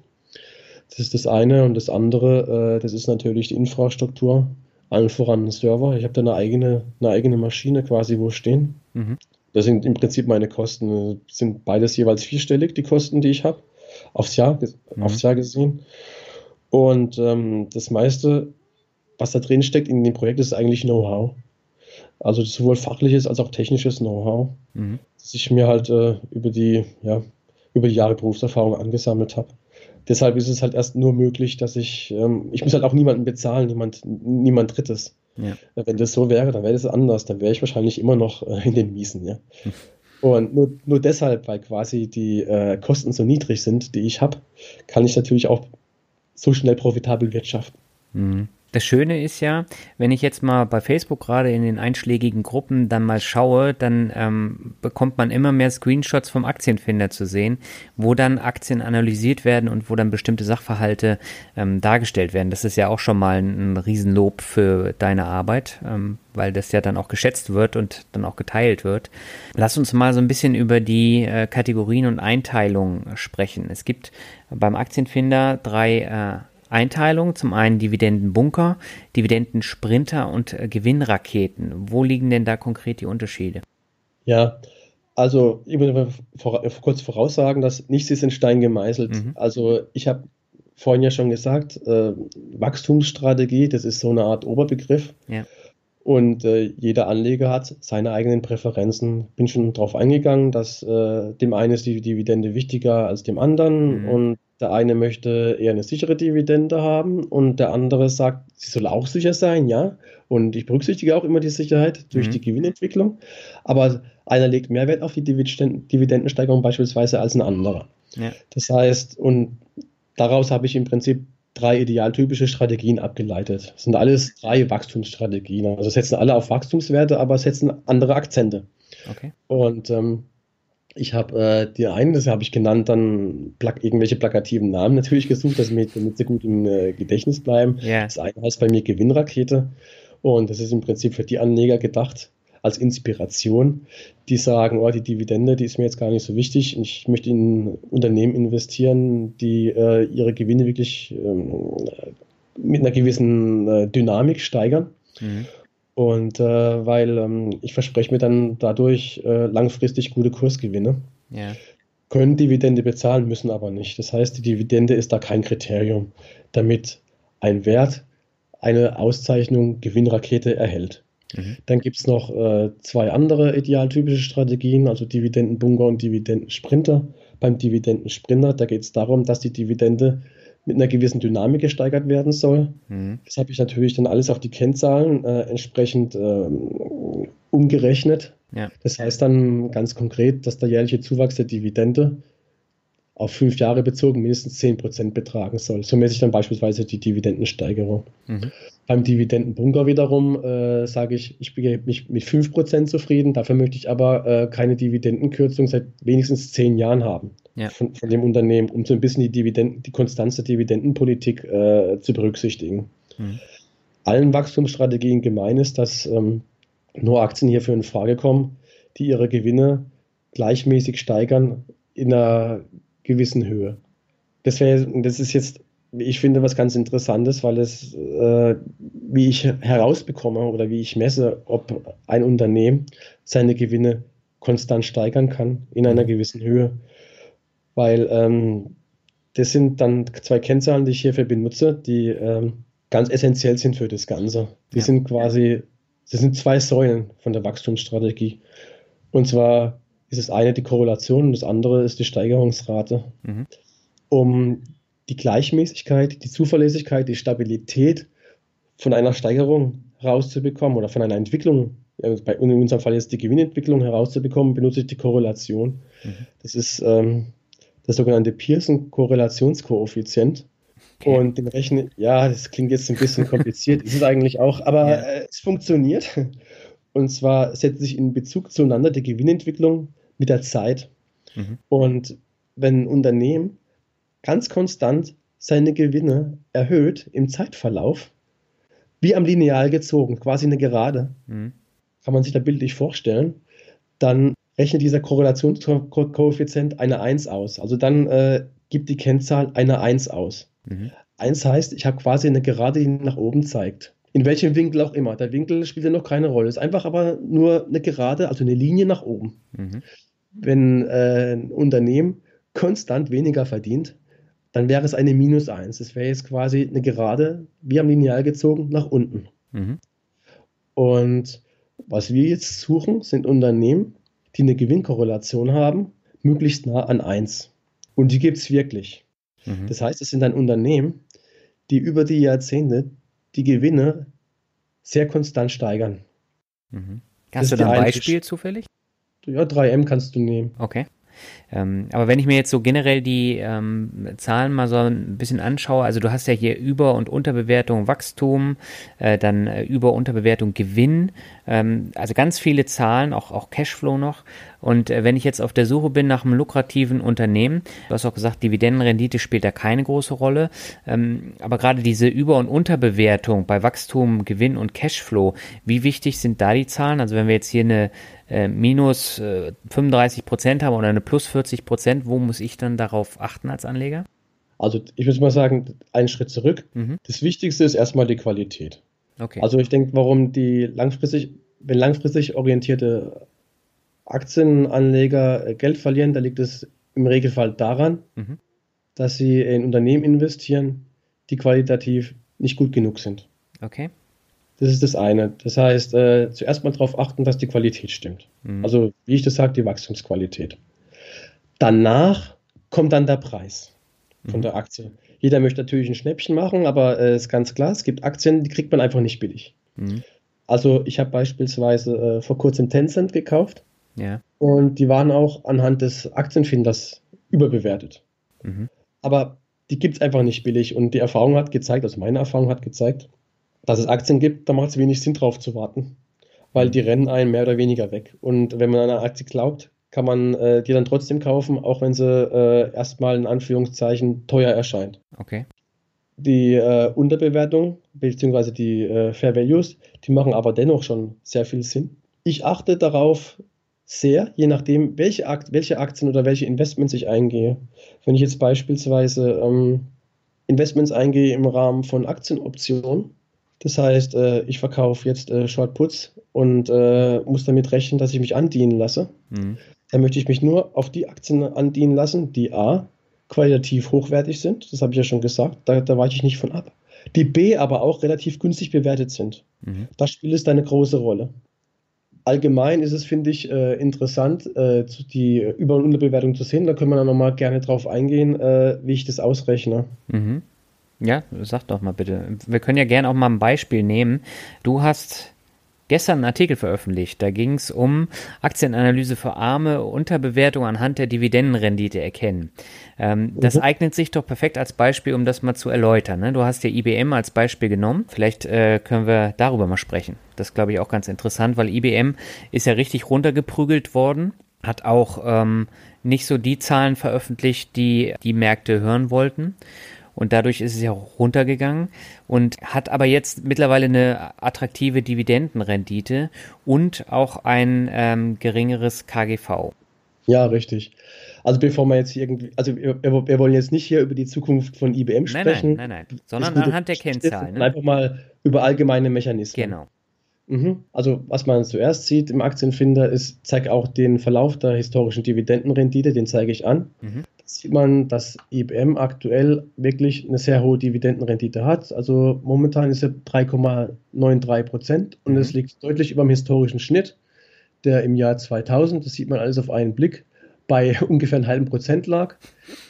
Das ist das eine. Und das andere, äh, das ist natürlich die Infrastruktur allen voran einen Server. Ich habe da eine eigene, eine eigene Maschine quasi wo stehen. Mhm. Das sind im Prinzip meine Kosten, sind beides jeweils vierstellig, die Kosten, die ich habe, aufs Jahr, mhm. aufs Jahr gesehen. Und ähm, das meiste, was da drin steckt in dem Projekt, ist eigentlich Know-how. Also sowohl fachliches als auch technisches Know-how, mhm. das ich mir halt äh, über die, ja, über die Jahre Berufserfahrung angesammelt habe deshalb ist es halt erst nur möglich, dass ich, ähm, ich muss halt auch niemanden bezahlen, niemand, niemand Drittes. Ja. Wenn das so wäre, dann wäre das anders. Dann wäre ich wahrscheinlich immer noch äh, in den Miesen, ja. Hm. Und nur, nur deshalb, weil quasi die äh, Kosten so niedrig sind, die ich habe, kann ich natürlich auch so schnell profitabel wirtschaften. Mhm. Das Schöne ist ja, wenn ich jetzt mal bei Facebook gerade in den einschlägigen Gruppen dann mal schaue, dann ähm, bekommt man immer mehr Screenshots vom Aktienfinder zu sehen, wo dann Aktien analysiert werden und wo dann bestimmte Sachverhalte ähm, dargestellt werden. Das ist ja auch schon mal ein, ein Riesenlob für deine Arbeit, ähm, weil das ja dann auch geschätzt wird und dann auch geteilt wird. Lass uns mal so ein bisschen über die äh, Kategorien und Einteilungen sprechen. Es gibt beim Aktienfinder drei äh, Einteilung, zum einen Dividendenbunker, Dividendensprinter und äh, Gewinnraketen. Wo liegen denn da konkret die Unterschiede? Ja, also ich muss vor, kurz voraussagen, dass nichts ist in Stein gemeißelt. Mhm. Also ich habe vorhin ja schon gesagt, äh, Wachstumsstrategie, das ist so eine Art Oberbegriff. Ja. Und äh, jeder Anleger hat seine eigenen Präferenzen. Bin schon darauf eingegangen, dass äh, dem einen ist die Dividende wichtiger als dem anderen mhm. und der eine möchte eher eine sichere Dividende haben und der andere sagt, sie soll auch sicher sein, ja. Und ich berücksichtige auch immer die Sicherheit durch mhm. die Gewinnentwicklung. Aber einer legt mehr Wert auf die Dividendensteigerung beispielsweise als ein anderer. Ja. Das heißt, und daraus habe ich im Prinzip drei idealtypische Strategien abgeleitet. Das sind alles drei Wachstumsstrategien. Also setzen alle auf Wachstumswerte, aber setzen andere Akzente. Okay. Und ähm, ich habe äh, die einen, das habe ich genannt, dann plak irgendwelche plakativen Namen natürlich gesucht, damit, damit sie gut im äh, Gedächtnis bleiben. Yeah. Das eine heißt bei mir Gewinnrakete und das ist im Prinzip für die Anleger gedacht als Inspiration, die sagen, oh, die Dividende, die ist mir jetzt gar nicht so wichtig. Ich möchte in Unternehmen investieren, die äh, ihre Gewinne wirklich ähm, mit einer gewissen äh, Dynamik steigern. Mhm. Und äh, weil ähm, ich verspreche mir dann dadurch äh, langfristig gute Kursgewinne. Ja. Können Dividende bezahlen, müssen aber nicht. Das heißt, die Dividende ist da kein Kriterium, damit ein Wert eine Auszeichnung Gewinnrakete erhält. Mhm. Dann gibt es noch äh, zwei andere idealtypische Strategien, also Dividendenbunker und Dividendensprinter. Beim Dividendensprinter, da geht es darum, dass die Dividende mit einer gewissen Dynamik gesteigert werden soll. Mhm. Das habe ich natürlich dann alles auf die Kennzahlen äh, entsprechend äh, umgerechnet. Ja. Das heißt dann ganz konkret, dass der jährliche Zuwachs der Dividende auf fünf Jahre bezogen mindestens 10% betragen soll. So messe ich dann beispielsweise die Dividendensteigerung. Mhm. Beim Dividendenbunker wiederum äh, sage ich, ich bin mich mit 5% zufrieden, dafür möchte ich aber äh, keine Dividendenkürzung seit wenigstens zehn Jahren haben ja. von, von, dem Unternehmen, um so ein bisschen die, Dividenden, die Konstanz der Dividendenpolitik äh, zu berücksichtigen. Mhm. Allen Wachstumsstrategien gemein ist, dass ähm, nur Aktien hierfür in Frage kommen, die ihre Gewinne gleichmäßig steigern in einer gewissen Höhe. Das, wär, das ist jetzt, ich finde, was ganz Interessantes, weil es, äh, wie ich herausbekomme oder wie ich messe, ob ein Unternehmen seine Gewinne konstant steigern kann in einer gewissen Höhe. Weil ähm, das sind dann zwei Kennzahlen, die ich hierfür benutze, die ähm, ganz essentiell sind für das Ganze. Die ja. sind quasi, das sind zwei Säulen von der Wachstumsstrategie. Und zwar ist das eine die Korrelation und das andere ist die Steigerungsrate. Mhm. Um die Gleichmäßigkeit, die Zuverlässigkeit, die Stabilität von einer Steigerung herauszubekommen oder von einer Entwicklung, also bei, in unserem Fall jetzt die Gewinnentwicklung herauszubekommen, benutze ich die Korrelation. Mhm. Das ist ähm, der sogenannte Pearson-Korrelationskoeffizient. Okay. Und den rechne, ja, das klingt jetzt ein bisschen kompliziert, ist es eigentlich auch, aber ja. äh, es funktioniert. Und zwar setzt sich in Bezug zueinander die Gewinnentwicklung mit der Zeit. Mhm. Und wenn ein Unternehmen ganz konstant seine Gewinne erhöht im Zeitverlauf, wie am Lineal gezogen, quasi eine Gerade, mhm. kann man sich da bildlich vorstellen, dann rechnet dieser Korrelationskoeffizient eine 1 aus. Also dann äh, gibt die Kennzahl eine 1 aus. Mhm. 1 heißt, ich habe quasi eine Gerade, die nach oben zeigt. In welchem Winkel auch immer. Der Winkel spielt ja noch keine Rolle. Es ist einfach aber nur eine Gerade, also eine Linie nach oben. Mhm. Wenn äh, ein Unternehmen konstant weniger verdient, dann wäre es eine Minus 1. Das wäre jetzt quasi eine Gerade, wie am Lineal gezogen, nach unten. Mhm. Und was wir jetzt suchen, sind Unternehmen, die eine Gewinnkorrelation haben, möglichst nah an 1. Und die gibt es wirklich. Mhm. Das heißt, es sind dann Unternehmen, die über die Jahrzehnte die Gewinne sehr konstant steigern. Mhm. Hast du da ein Beispiel zufällig? Ja, 3M kannst du nehmen. Okay. Ähm, aber wenn ich mir jetzt so generell die ähm, Zahlen mal so ein bisschen anschaue, also du hast ja hier Über- und Unterbewertung Wachstum, äh, dann äh, Über- und Unterbewertung Gewinn, ähm, also ganz viele Zahlen, auch, auch Cashflow noch. Und äh, wenn ich jetzt auf der Suche bin nach einem lukrativen Unternehmen, du hast auch gesagt, Dividendenrendite spielt da keine große Rolle, ähm, aber gerade diese Über- und Unterbewertung bei Wachstum, Gewinn und Cashflow, wie wichtig sind da die Zahlen? Also wenn wir jetzt hier eine äh, minus äh, 35 Prozent haben oder eine plus 40 Prozent, wo muss ich dann darauf achten als Anleger? Also ich würde mal sagen, einen Schritt zurück. Mhm. Das Wichtigste ist erstmal die Qualität. Okay. Also ich denke, warum die langfristig, wenn langfristig orientierte Aktienanleger äh, Geld verlieren, da liegt es im Regelfall daran, Mhm. dass sie in Unternehmen investieren, die qualitativ nicht gut genug sind. okay. Das ist das eine. Das heißt, äh, zuerst mal darauf achten, dass die Qualität stimmt. Mhm. Also, wie ich das sage, die Wachstumsqualität. Danach kommt dann der Preis von Mhm. der Aktie. Jeder möchte natürlich ein Schnäppchen machen, aber es äh, ist ganz klar, es gibt Aktien, die kriegt man einfach nicht billig. Mhm. Also, ich habe beispielsweise äh, vor kurzem Tencent gekauft Ja. und die waren auch anhand des Aktienfinders überbewertet. Mhm. Aber die gibt es einfach nicht billig und die Erfahrung hat gezeigt, also meine Erfahrung hat gezeigt, dass es Aktien gibt, da macht es wenig Sinn drauf zu warten, weil die rennen einen mehr oder weniger weg. Und wenn man an eine Aktie glaubt, kann man äh, die dann trotzdem kaufen, auch wenn sie äh, erstmal in Anführungszeichen teuer erscheint. Okay. Die äh, Unterbewertung bzw. die äh, Fair Values, die machen aber dennoch schon sehr viel Sinn. Ich achte darauf sehr, je nachdem, welche, Akt, welche Aktien oder welche Investments ich eingehe. Wenn ich jetzt beispielsweise ähm, Investments eingehe im Rahmen von Aktienoptionen, das heißt, äh, ich verkaufe jetzt äh, Short Puts und äh, muss damit rechnen, dass ich mich andienen lasse, Mhm. dann möchte ich mich nur auf die Aktien andienen lassen, die A, qualitativ hochwertig sind, das habe ich ja schon gesagt, da, da weiche ich nicht von ab. Die B aber auch relativ günstig bewertet sind. Mhm. Da spielt es eine große Rolle. Allgemein ist es, finde ich, äh, interessant, äh, die Über- und Unterbewertung zu sehen. Da können wir dann nochmal gerne drauf eingehen, äh, wie ich das ausrechne. Mhm. Ja, sag doch mal bitte. Wir können ja gerne auch mal ein Beispiel nehmen. Du hast gestern einen Artikel veröffentlicht. Da ging es um Aktienanalyse für Arme, Unterbewertung anhand der Dividendenrendite erkennen. Ähm, das eignet sich doch perfekt als Beispiel, um das mal zu erläutern. Ne? Du hast ja IBM als Beispiel genommen. Vielleicht äh, können wir darüber mal sprechen. Das glaube ich auch ganz interessant, weil IBM ist ja richtig runtergeprügelt worden, hat auch ähm, nicht so die Zahlen veröffentlicht, die die Märkte hören wollten. Und dadurch ist es ja runtergegangen und hat aber jetzt mittlerweile eine attraktive Dividendenrendite und auch ein ähm, geringeres KGV. Ja, richtig. Also bevor wir jetzt hier irgendwie, also wir, wir wollen jetzt nicht hier über die Zukunft von IBM Nein, sprechen. nein, nein, nein. Sondern Ist eine anhand der Kennzahlen. sondern Ne? Einfach mal über allgemeine Mechanismen. Genau. Mhm. Also was man zuerst sieht im Aktienfinder ist, zeigt auch den Verlauf der historischen Dividendenrendite, den zeige ich an. Mhm. Da sieht man, dass IBM aktuell wirklich eine sehr hohe Dividendenrendite hat. Also momentan ist sie 3,93 Prozent und Mhm. es liegt deutlich über dem historischen Schnitt, der im Jahr 2000, das sieht man alles auf einen Blick, bei ungefähr einem halben Prozent lag.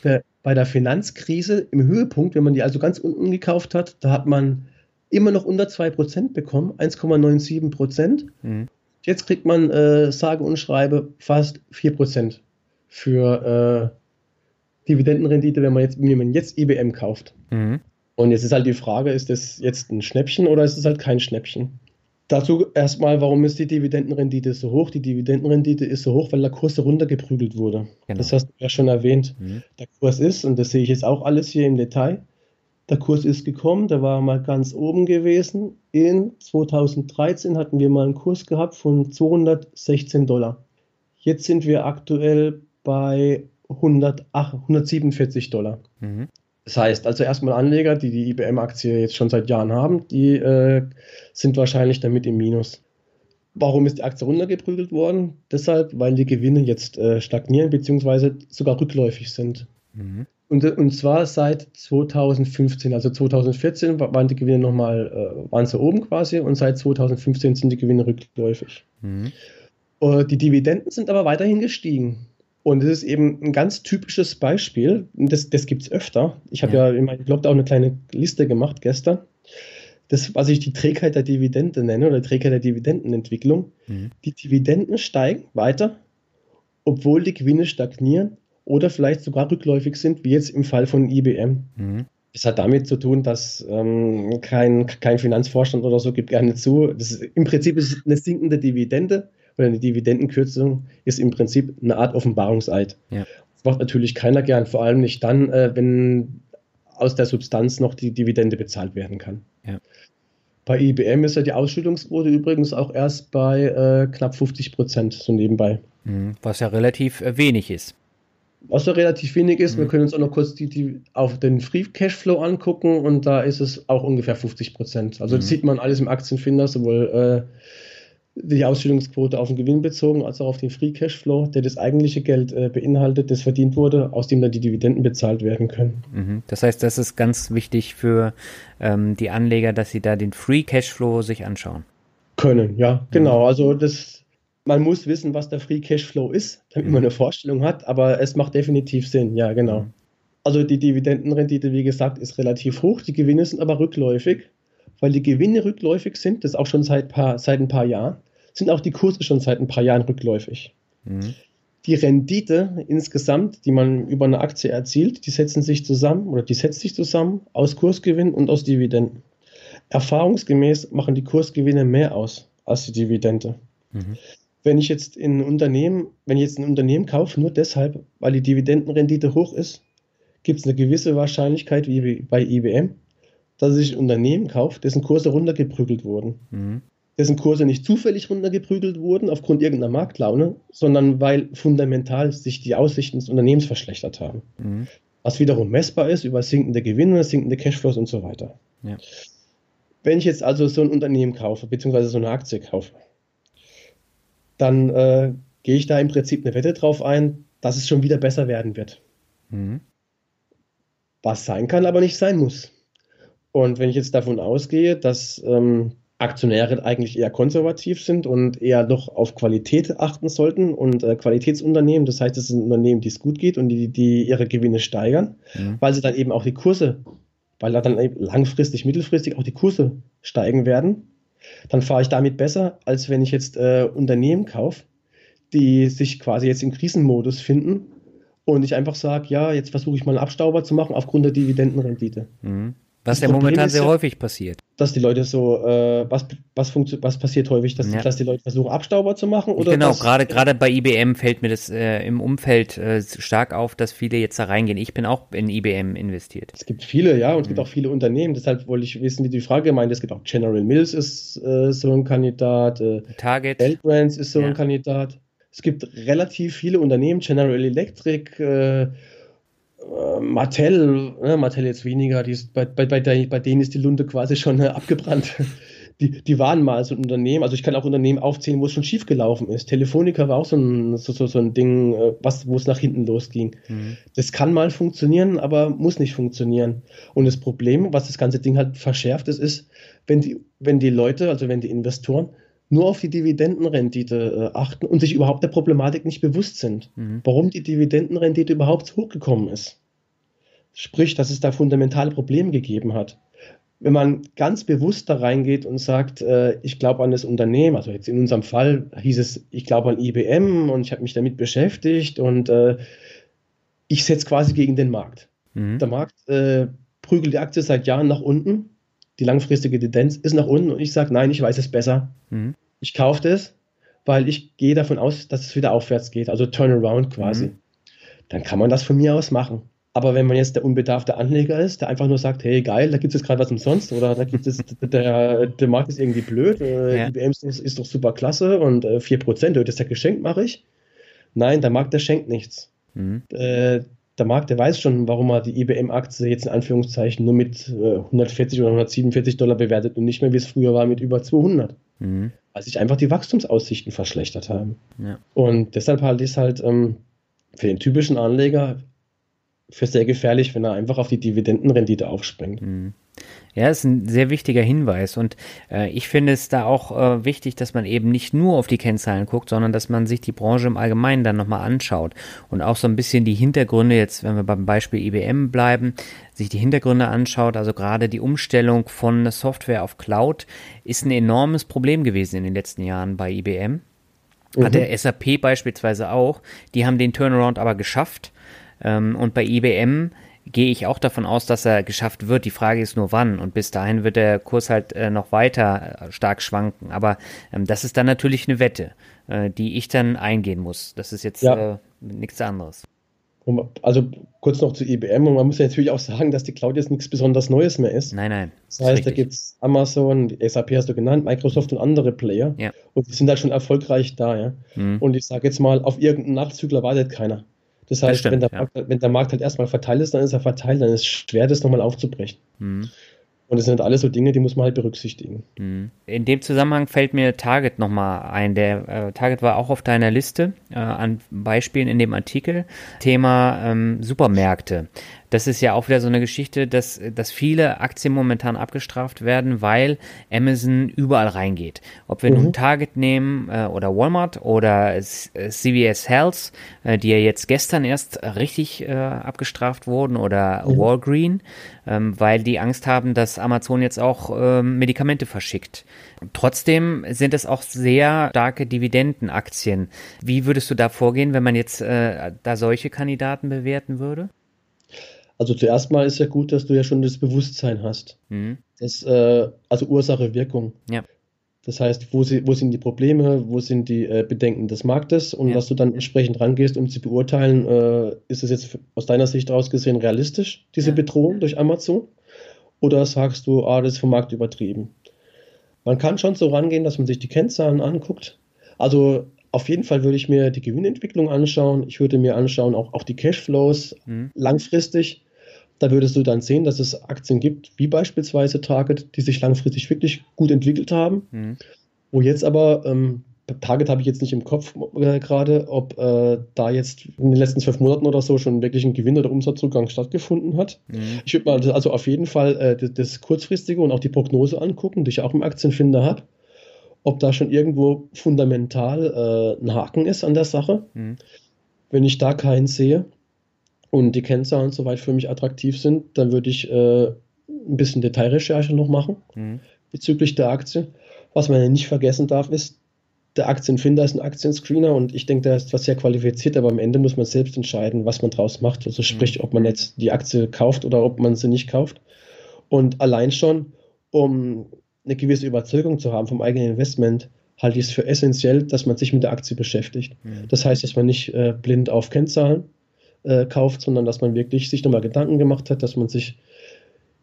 Der, bei der Finanzkrise im Höhepunkt, wenn man die also ganz unten gekauft hat, da hat man immer noch unter 2% bekommen, 1,97 Prozent. Mhm. Jetzt kriegt man äh, sage und schreibe fast 4% für äh, Dividendenrendite, wenn man jetzt, wenn man jetzt IBM kauft. Mhm. Und jetzt ist halt die Frage, ist das jetzt ein Schnäppchen oder ist es halt kein Schnäppchen? Dazu erstmal, warum ist die Dividendenrendite so hoch? Die Dividendenrendite ist so hoch, weil der Kurs runtergeprügelt wurde. Genau. Das hast du ja schon erwähnt. Mhm. Der Kurs ist, und das sehe ich jetzt auch alles hier im Detail, der Kurs ist gekommen, der war mal ganz oben gewesen. In 2013 hatten wir mal einen Kurs gehabt von 216 Dollar. Jetzt sind wir aktuell bei 108, 147 Dollar. Mhm. Das heißt, also erstmal Anleger, die die IBM-Aktie jetzt schon seit Jahren haben, die äh, sind wahrscheinlich damit im Minus. Warum ist die Aktie runtergeprügelt worden? Deshalb, weil die Gewinne jetzt äh, stagnieren bzw. sogar rückläufig sind. Mhm. Und, und zwar seit 2015, also 2014 wa- waren die Gewinne nochmal, äh, waren sie oben quasi und seit 2015 sind die Gewinne rückläufig. Mhm. Äh, Die Dividenden sind aber weiterhin gestiegen. Und das ist eben ein ganz typisches Beispiel. Das, das gibt es öfter. Ich habe Ja. ja. in meinem Blog da auch eine kleine Liste gemacht gestern. Das, was ich die Trägheit der Dividende nenne oder Trägheit der Dividendenentwicklung. Mhm. Die Dividenden steigen weiter obwohl die Gewinne stagnieren oder vielleicht sogar rückläufig sind, wie jetzt im Fall von IBM. Mhm. Es hat damit zu tun, dass ähm, kein, kein Finanzvorstand oder so gibt gerne zu. Das ist, Im Prinzip ist es eine sinkende Dividende oder eine Dividendenkürzung ist im Prinzip eine Art Offenbarungseid. Ja. Das macht natürlich keiner gern, vor allem nicht dann, äh, wenn aus der Substanz noch die Dividende bezahlt werden kann. Ja. Bei IBM ist ja die Ausschüttungsquote übrigens auch erst bei äh, knapp 50 Prozent, so nebenbei. Mhm. Was ja relativ äh, wenig ist was so relativ wenig ist. Mhm. Wir können uns auch noch kurz die, die, auf den Free Cashflow angucken und da ist es auch ungefähr 50 Prozent. Also mhm. das sieht man alles im Aktienfinder, sowohl äh, die Ausstellungsquote auf den Gewinn bezogen als auch auf den Free Cashflow, der das eigentliche Geld äh, beinhaltet, das verdient wurde, aus dem dann die Dividenden bezahlt werden können. Mhm. Das heißt, das ist ganz wichtig für ähm, die Anleger, dass sie da den Free Cashflow sich anschauen. Können, ja, genau. Mhm. Also das man muss wissen, was der Free Cashflow ist, damit man mhm. eine Vorstellung hat, aber es macht definitiv Sinn, ja, genau. Mhm. Also die Dividendenrendite, wie gesagt, ist relativ hoch, die Gewinne sind aber rückläufig. Weil die Gewinne rückläufig sind, das auch schon seit, paar, seit ein paar Jahren, sind auch die Kurse schon seit ein paar Jahren rückläufig. Mhm. Die Rendite insgesamt, die man über eine Aktie erzielt, die setzen sich zusammen oder die setzt sich zusammen aus Kursgewinn und aus Dividenden. Erfahrungsgemäß machen die Kursgewinne mehr aus als die Dividende. Mhm wenn ich jetzt in ein Unternehmen, wenn ich jetzt ein Unternehmen kaufe, nur deshalb, weil die Dividendenrendite hoch ist, gibt es eine gewisse Wahrscheinlichkeit, wie bei IBM, dass ich ein Unternehmen kaufe, dessen Kurse runtergeprügelt wurden. Mhm. Dessen Kurse nicht zufällig runtergeprügelt wurden aufgrund irgendeiner Marktlaune, sondern weil fundamental sich die Aussichten des Unternehmens verschlechtert haben. Mhm. Was wiederum messbar ist über sinkende Gewinne, sinkende Cashflows und so weiter. Ja. Wenn ich jetzt also so ein Unternehmen kaufe, beziehungsweise so eine Aktie kaufe, dann äh, gehe ich da im Prinzip eine Wette drauf ein, dass es schon wieder besser werden wird. Mhm. Was sein kann, aber nicht sein muss. Und wenn ich jetzt davon ausgehe, dass ähm, Aktionäre eigentlich eher konservativ sind und eher doch auf Qualität achten sollten und äh, Qualitätsunternehmen, das heißt, es sind Unternehmen, die es gut geht und die, die ihre Gewinne steigern, mhm. weil sie dann eben auch die Kurse, weil da dann langfristig, mittelfristig auch die Kurse steigen werden, dann fahre ich damit besser, als wenn ich jetzt äh, Unternehmen kaufe, die sich quasi jetzt im Krisenmodus finden und ich einfach sage, ja, jetzt versuche ich mal einen Abstauber zu machen aufgrund der Dividendenrendite. Mhm. Was ja momentan sehr ja, häufig passiert. Dass die Leute so, äh, was, was, was passiert häufig, dass, ja. dass die Leute versuchen, Abstauber zu machen? Oder genau, gerade gerade bei IBM fällt mir das äh, im Umfeld äh, stark auf, dass viele jetzt da reingehen. Ich bin auch in IBM investiert. Es gibt viele, ja, und es mhm. gibt auch viele Unternehmen. Deshalb wollte ich wissen, wie die Frage meint. Es gibt auch General Mills ist äh, so ein Kandidat. Äh, Target. L Brands ist so ja. ein Kandidat. Es gibt relativ viele Unternehmen, General Electric, äh, Mattel, ne, Mattel jetzt weniger, die ist, bei, bei, bei, der, bei denen ist die Lunte quasi schon äh, abgebrannt. Die, die waren mal so ein Unternehmen, also ich kann auch Unternehmen aufzählen, wo es schon schief gelaufen ist. Telefonica war auch so ein, so, so, so ein Ding, äh, was, wo es nach hinten losging. Mhm. Das kann mal funktionieren, aber muss nicht funktionieren. Und das Problem, was das ganze Ding halt verschärft, ist, ist, wenn die, wenn die Leute, also wenn die Investoren, nur auf die Dividendenrendite äh, achten und sich überhaupt der Problematik nicht bewusst sind, mhm. warum die Dividendenrendite überhaupt hochgekommen ist. Sprich, dass es da fundamentale Probleme gegeben hat. Wenn man ganz bewusst da reingeht und sagt, äh, ich glaube an das Unternehmen, also jetzt in unserem Fall hieß es, ich glaube an IBM und ich habe mich damit beschäftigt und äh, ich setze quasi gegen den Markt. Mhm. Der Markt äh, prügelt die Aktie seit Jahren nach unten die langfristige Tendenz ist nach unten und ich sage, nein, ich weiß es besser. Mhm. Ich kaufe das, weil ich gehe davon aus, dass es wieder aufwärts geht, also Turnaround quasi. Mhm. Dann kann man das von mir aus machen. Aber wenn man jetzt der unbedarfte Anleger ist, der einfach nur sagt, hey geil, da gibt es jetzt gerade was umsonst oder da gibt es, der, der Markt ist irgendwie blöd, äh, ja. IBM ist, ist, doch super klasse und äh, 4%, das ist ja geschenkt, mache ich. Nein, der Markt, der schenkt nichts. Mhm. Äh, der Markt, der weiß schon, warum er die IBM-Aktie jetzt in Anführungszeichen nur mit äh, 140 oder 147 Dollar bewertet und nicht mehr, wie es früher war, mit über 200. Mhm. Weil sich einfach die Wachstumsaussichten verschlechtert haben. Ja. Und deshalb halte ich es halt ähm, für den typischen Anleger für sehr gefährlich, wenn er einfach auf die Dividendenrendite aufspringt. Mhm. Ja, ist ein sehr wichtiger Hinweis und äh, ich finde es da auch äh, wichtig, dass man eben nicht nur auf die Kennzahlen guckt, sondern dass man sich die Branche im Allgemeinen dann nochmal anschaut und auch so ein bisschen die Hintergründe, jetzt wenn wir beim Beispiel IBM bleiben, sich die Hintergründe anschaut, also gerade die Umstellung von Software auf Cloud ist ein enormes Problem gewesen in den letzten Jahren bei IBM. Hat mhm. der SAP beispielsweise auch. Die haben den Turnaround aber geschafft. Ähm, und bei IBM gehe ich auch davon aus, dass er geschafft wird. Die Frage ist nur wann. Und bis dahin wird der Kurs halt äh, noch weiter äh, stark schwanken. Aber ähm, das ist dann natürlich eine Wette, äh, die ich dann eingehen muss. Das ist jetzt ja. äh, nichts anderes. Also kurz noch zu IBM und man muss ja natürlich auch sagen, dass die Cloud jetzt nichts besonders Neues mehr ist. Nein, nein. Das heißt, richtig. da gibt es Amazon, SAP hast du genannt, Microsoft und andere Player. Ja. Und die sind halt schon erfolgreich da, ja. Mhm. Und ich sage jetzt mal, auf irgendeinen Nachzügler wartet keiner. Das heißt, das stimmt, wenn, der ja. Markt, wenn, der Markt, halt erstmal verteilt ist, dann ist er verteilt, dann ist es schwer, das nochmal aufzubrechen. Mhm. Und das sind alles so Dinge, die muss man halt berücksichtigen. Mhm. In dem Zusammenhang fällt mir Target nochmal ein. Der äh, Target war auch auf deiner Liste äh, an Beispielen in dem Artikel. Thema ähm, Supermärkte das ist ja auch wieder so eine Geschichte, dass, dass viele Aktien momentan abgestraft werden, weil Amazon überall reingeht. Ob wir mhm. nun Target nehmen äh, oder Walmart oder CVS Health, äh, die ja jetzt gestern erst richtig äh, abgestraft wurden, oder mhm. Walgreen, ähm, weil die Angst haben, dass Amazon jetzt auch ähm, Medikamente verschickt. Trotzdem sind es auch sehr starke Dividendenaktien. Wie würdest du da vorgehen, wenn man jetzt äh, da solche Kandidaten bewerten würde? Also zuerst mal ist ja gut, dass du ja schon das Bewusstsein hast. Mhm. Das, äh, also Ursache, Wirkung. Ja. Das heißt, wo, sie, wo sind die Probleme, wo sind die äh, Bedenken des Marktes und ja. dass du dann entsprechend rangehst, um zu beurteilen, äh, ist es jetzt aus deiner Sicht aus gesehen realistisch, diese ja. Bedrohung durch Amazon? Oder sagst du, ah, das ist vom Markt übertrieben? Man kann schon so rangehen, dass man sich die Kennzahlen anguckt. Also auf jeden Fall würde ich mir die Gewinnentwicklung anschauen. Ich würde mir anschauen auch, auch die Cashflows mhm. langfristig. Da würdest du dann sehen, dass es Aktien gibt, wie beispielsweise Target, die sich langfristig wirklich gut entwickelt haben. Mhm. Wo jetzt aber, ähm, Target habe ich jetzt nicht im Kopf äh, gerade, ob äh, da jetzt in den letzten zwölf Monaten oder so schon wirklich ein Gewinn- oder Umsatzrückgang stattgefunden hat. Mhm. Ich würde mal also auf jeden Fall äh, das, das, kurzfristige und auch die Prognose angucken, die ich auch im Aktienfinder habe, ob da schon irgendwo fundamental äh, ein Haken ist an der Sache. Mhm. Wenn ich da keinen sehe, und die Kennzahlen soweit für mich attraktiv sind, dann würde ich äh, ein bisschen Detailrecherche noch machen mhm. bezüglich der Aktie. Was man ja nicht vergessen darf, ist, der Aktienfinder ist ein Aktienscreener und ich denke, der ist was sehr qualifiziert, aber am Ende muss man selbst entscheiden, was man draus macht. Also sprich, mhm. ob man jetzt die Aktie kauft oder ob man sie nicht kauft. Und allein schon, um eine gewisse Überzeugung zu haben vom eigenen Investment, halte ich es für essentiell, dass man sich mit der Aktie beschäftigt. Mhm. Das heißt, dass man nicht äh, blind auf Kennzahlen äh, kauft, sondern dass man wirklich sich nochmal Gedanken gemacht hat, dass man sich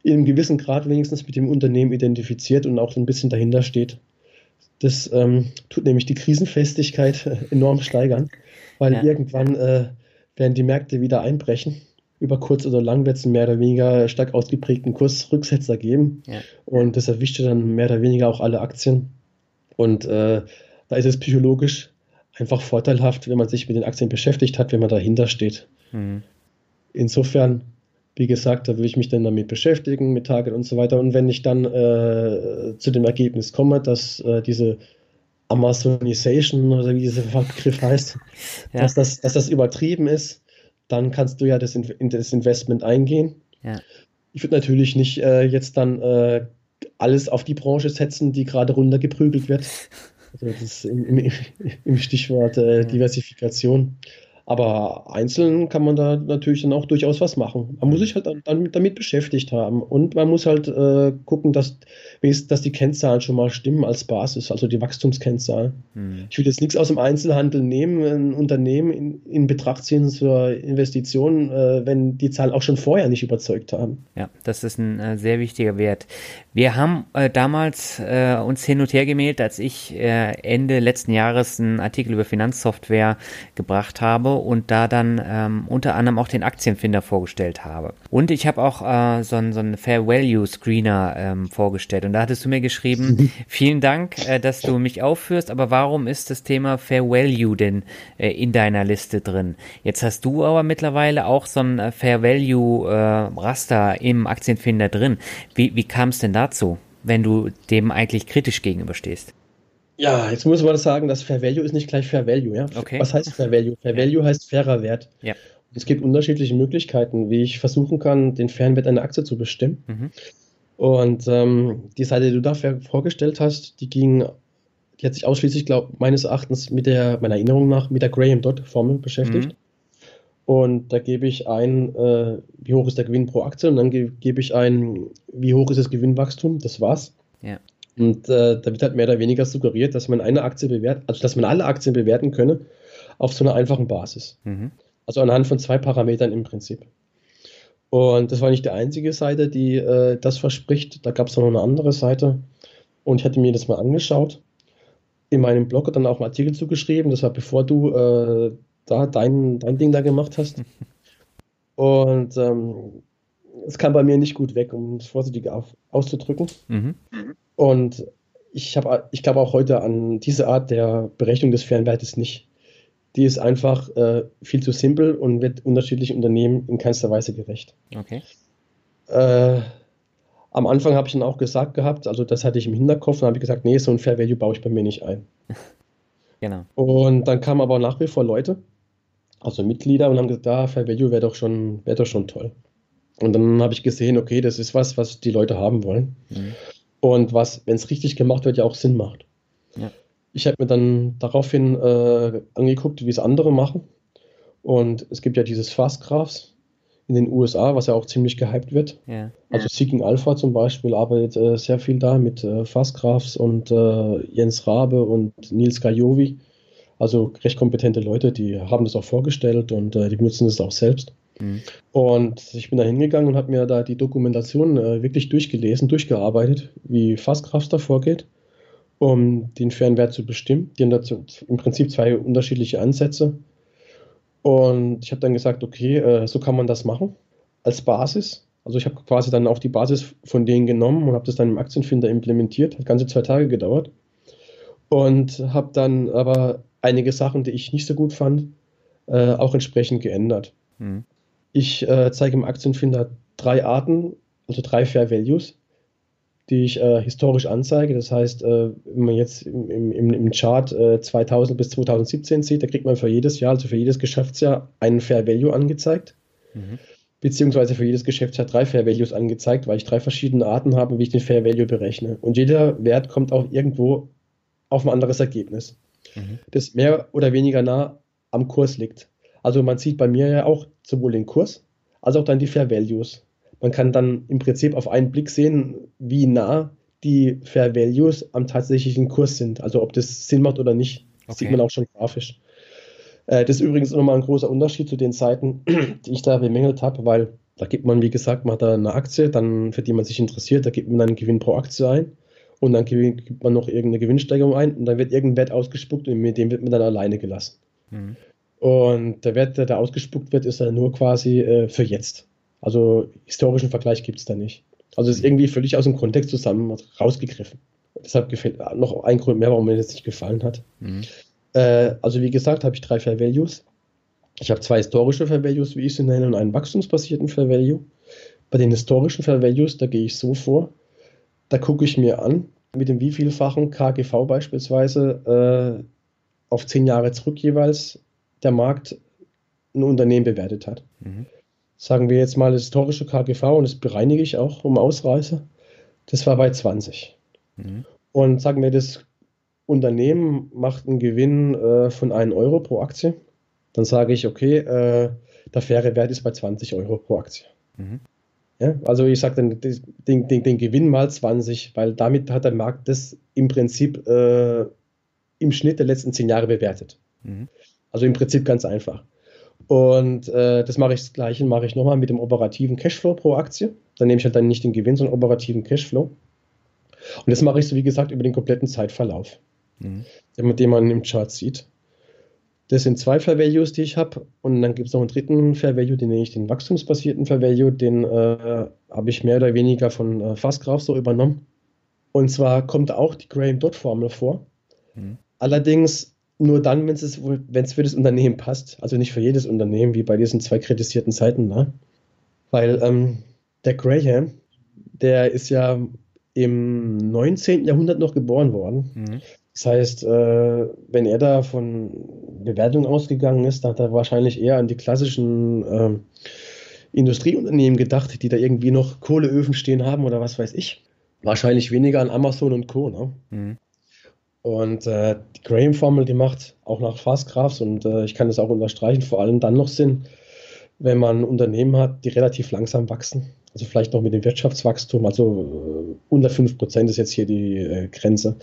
in einem gewissen Grad wenigstens mit dem Unternehmen identifiziert und auch ein bisschen dahinter steht. Das ähm, tut nämlich die Krisenfestigkeit enorm steigern, weil ja. irgendwann äh, werden die Märkte wieder einbrechen. Über kurz oder lang wird es einen mehr oder weniger stark ausgeprägten Kursrücksetzer geben. Ja. Und das erwischt dann mehr oder weniger auch alle Aktien. Und äh, da ist es psychologisch einfach vorteilhaft, wenn man sich mit den Aktien beschäftigt hat, wenn man dahinter steht. Mhm. Insofern, wie gesagt, da würde ich mich dann damit beschäftigen, mit Target und so weiter. Und wenn ich dann äh, zu dem Ergebnis komme, dass äh, diese Amazonisation oder wie dieser Begriff heißt, ja. dass, das, dass das übertrieben ist, dann kannst du ja das, in das Investment eingehen. Ja. Ich würde natürlich nicht äh, jetzt dann äh, alles auf die Branche setzen, die gerade runtergeprügelt wird. Also das ist im, im, im Stichwort äh, Diversifikation. Aber einzeln kann man da natürlich dann auch durchaus was machen. Man muss sich halt dann damit beschäftigt haben. Und man muss halt äh, gucken, dass, dass die Kennzahlen schon mal stimmen als Basis, also die Wachstumskennzahlen. Hm. Ich will jetzt nichts aus dem Einzelhandel nehmen, ein Unternehmen in, in Betracht ziehen zur Investition, äh, wenn die Zahlen auch schon vorher nicht überzeugt haben. Ja, das ist ein äh, sehr wichtiger Wert. Wir haben äh, damals äh, uns hin und her gemeldet, als ich äh, Ende letzten Jahres einen Artikel über Finanzsoftware gebracht habe und da dann ähm, unter anderem auch den Aktienfinder vorgestellt habe. Und ich habe auch äh, so einen so einen Fair Value Screener ähm, vorgestellt und da hattest du mir geschrieben, vielen Dank, äh, dass du mich aufführst, aber warum ist das Thema Fair Value denn äh, in deiner Liste drin? Jetzt hast du aber mittlerweile auch so ein äh, Fair Value äh, Raster im Aktienfinder drin. Wie, wie kam es denn dazu, wenn du dem eigentlich kritisch gegenüberstehst? Ja, jetzt muss man sagen, dass Fair Value ist nicht gleich Fair Value. Ja? Okay. Was heißt Fair Value? Fair ja. Value heißt fairer Wert. Ja. Es gibt unterschiedliche Möglichkeiten, wie ich versuchen kann, den fairen Wert einer Aktie zu bestimmen. Mhm. Und ähm, die Seite, die du dafür vorgestellt hast, die ging, die hat sich ausschließlich, glaube meines Erachtens mit der, meiner Erinnerung nach, mit der Graham-Dot-Formel beschäftigt. Mhm. Und da gebe ich ein, äh, wie hoch ist der Gewinn pro Aktie und dann ge gebe ich ein, wie hoch ist das Gewinnwachstum. Das war's. Ja. Und äh, da wird halt mehr oder weniger suggeriert, dass man eine Aktie bewertet, also dass man alle Aktien bewerten könne auf so einer einfachen Basis. Mhm. Also anhand von zwei Parametern im Prinzip. Und das war nicht die einzige Seite, die äh, das verspricht. Da gab es noch eine andere Seite. Und ich hatte mir das mal angeschaut. In meinem Blog dann auch einen Artikel zugeschrieben. Das war bevor du äh, da dein, dein Ding da gemacht hast. Und ähm, es kam bei mir nicht gut weg, um es vorsichtig auf, auszudrücken. Mhm. Und ich, ich glaube auch heute an diese Art der Berechnung des Fernwertes nicht. Die ist einfach äh, viel zu simpel und wird unterschiedlichen Unternehmen in keinster Weise gerecht. Okay. Äh, am Anfang habe ich dann auch gesagt gehabt, also das hatte ich im Hinterkopf, dann habe ich gesagt, nee, so ein Fair Value baue ich bei mir nicht ein. genau. Und dann kamen aber nach wie vor Leute, also Mitglieder und haben gesagt, da, Fair Value wäre doch schon, wäre doch schon toll. Und dann habe ich gesehen, okay, das ist was, was die Leute haben wollen. Mhm. Und was, wenn es richtig gemacht wird, ja auch Sinn macht. Ja. Ich habe mir dann daraufhin äh, angeguckt, wie es andere machen. Und es gibt ja dieses Fast Graphs in den USA, was ja auch ziemlich gehypt wird. Ja. Also Seeking Alpha zum Beispiel arbeitet äh, sehr viel da mit äh, Fast Graphs und äh, Jens Rabe und Nils Gajovi. Also recht kompetente Leute, die haben das auch vorgestellt und äh, die benutzen das auch selbst. Mhm. Und ich bin da hingegangen und habe mir da die Dokumentation äh, wirklich durchgelesen, durchgearbeitet, wie Fastkraft da vorgeht, um den fairen Wert zu bestimmen. Die haben dazu im Prinzip zwei unterschiedliche Ansätze. Und ich habe dann gesagt, okay, äh, so kann man das machen als Basis. Also ich habe quasi dann auch die Basis von denen genommen und habe das dann im Aktienfinder implementiert. Hat ganze zwei Tage gedauert. Und habe dann aber einige Sachen, die ich nicht so gut fand, äh, auch entsprechend geändert. Mhm. Ich äh, zeige im Aktienfinder drei Arten, also drei Fair Values, die ich äh, historisch anzeige. Das heißt, äh, wenn man jetzt im, im, im Chart 2000 äh, bis 2017 sieht, da kriegt man für jedes Jahr, also für jedes Geschäftsjahr, einen Fair Value angezeigt. Mhm. Beziehungsweise für jedes Geschäftsjahr drei Fair Values angezeigt, weil ich drei verschiedene Arten habe, wie ich den Fair Value berechne. Und jeder Wert kommt auch irgendwo auf ein anderes Ergebnis mhm. das mehr oder weniger nah am Kurs liegt. Also man sieht bei mir ja auch sowohl den Kurs als auch dann die Fair Values. Man kann dann im Prinzip auf einen Blick sehen, wie nah die Fair Values am tatsächlichen Kurs sind. Also ob das Sinn macht oder nicht, okay. sieht man auch schon grafisch. Äh, das ist übrigens nochmal ein großer Unterschied zu den Seiten, die ich da bemängelt habe, weil da gibt man, wie gesagt, man hat da eine Aktie, dann, für die man sich interessiert, da gibt man dann einen Gewinn pro Aktie ein und dann gibt man noch irgendeine Gewinnsteigerung ein und dann wird irgendein Wert ausgespuckt und mit dem wird man dann alleine gelassen. Mhm. Und der Wert, der da ausgespuckt wird, ist dann nur quasi äh, für jetzt. Also historischen Vergleich gibt es da nicht. Also ist irgendwie völlig aus dem Kontext zusammen rausgegriffen. Deshalb gefällt noch ein Grund mehr, warum mir das nicht gefallen hat. Mhm. Äh, also wie gesagt, habe ich drei Fair Values. Ich habe zwei historische Fair Values, wie ich sie nenne, und einen wachstumsbasierten Fair Value. Bei den historischen Fair Values, da gehe ich so vor, da gucke ich mir an, mit dem wievielfachen KGV beispielsweise äh, auf zehn Jahre zurück jeweils der Markt ein Unternehmen bewertet hat. Mhm. Sagen wir jetzt mal das historische KGV und das bereinige ich auch um Ausreißer. Das war bei 20. Mhm. Und sagen wir, das Unternehmen macht einen Gewinn äh, von 1 Euro pro Aktie. Dann sage ich, okay, äh, der faire Wert ist bei 20 Euro pro Aktie. Mhm. Ja, also ich sage dann den, den, den, Gewinn mal 20, weil damit hat der Markt das im Prinzip äh, im Schnitt der letzten zehn Jahre bewertet. Mhm. Also im Prinzip ganz einfach. Und äh, das mache ich das gleiche, mache ich nochmal mit dem operativen Cashflow pro Aktie. Dann nehme ich halt dann nicht den Gewinn, sondern operativen Cashflow. Und das mache ich so wie gesagt über den kompletten Zeitverlauf, mhm. den man im Chart sieht. Das sind zwei Fair Values, die ich habe. Und dann gibt es noch einen dritten Fair Value, den nenne ich den wachstumsbasierten Fair Value. Den äh, habe ich mehr oder weniger von äh, Fastgraph so übernommen. Und zwar kommt auch die Graham-Dot-Formel vor. Mhm. Allerdings nur dann, wenn es für das Unternehmen passt. Also nicht für jedes Unternehmen, wie bei diesen zwei kritisierten Seiten. Ne? Weil ähm, der Graham, der ist ja im 19. Jahrhundert noch geboren worden. Mhm. Das heißt, äh, wenn er da von Bewertung ausgegangen ist, dann hat er wahrscheinlich eher an die klassischen äh, Industrieunternehmen gedacht, die da irgendwie noch Kohleöfen stehen haben oder was weiß ich. Wahrscheinlich weniger an Amazon und Co. Ne? Mhm. Und äh, die Graham-Formel, die macht auch nach Fastgraphs und äh, ich kann das auch unterstreichen, vor allem dann noch Sinn, wenn man Unternehmen hat, die relativ langsam wachsen. Also vielleicht noch mit dem Wirtschaftswachstum, also äh, unter 5% ist jetzt hier die äh, Grenze.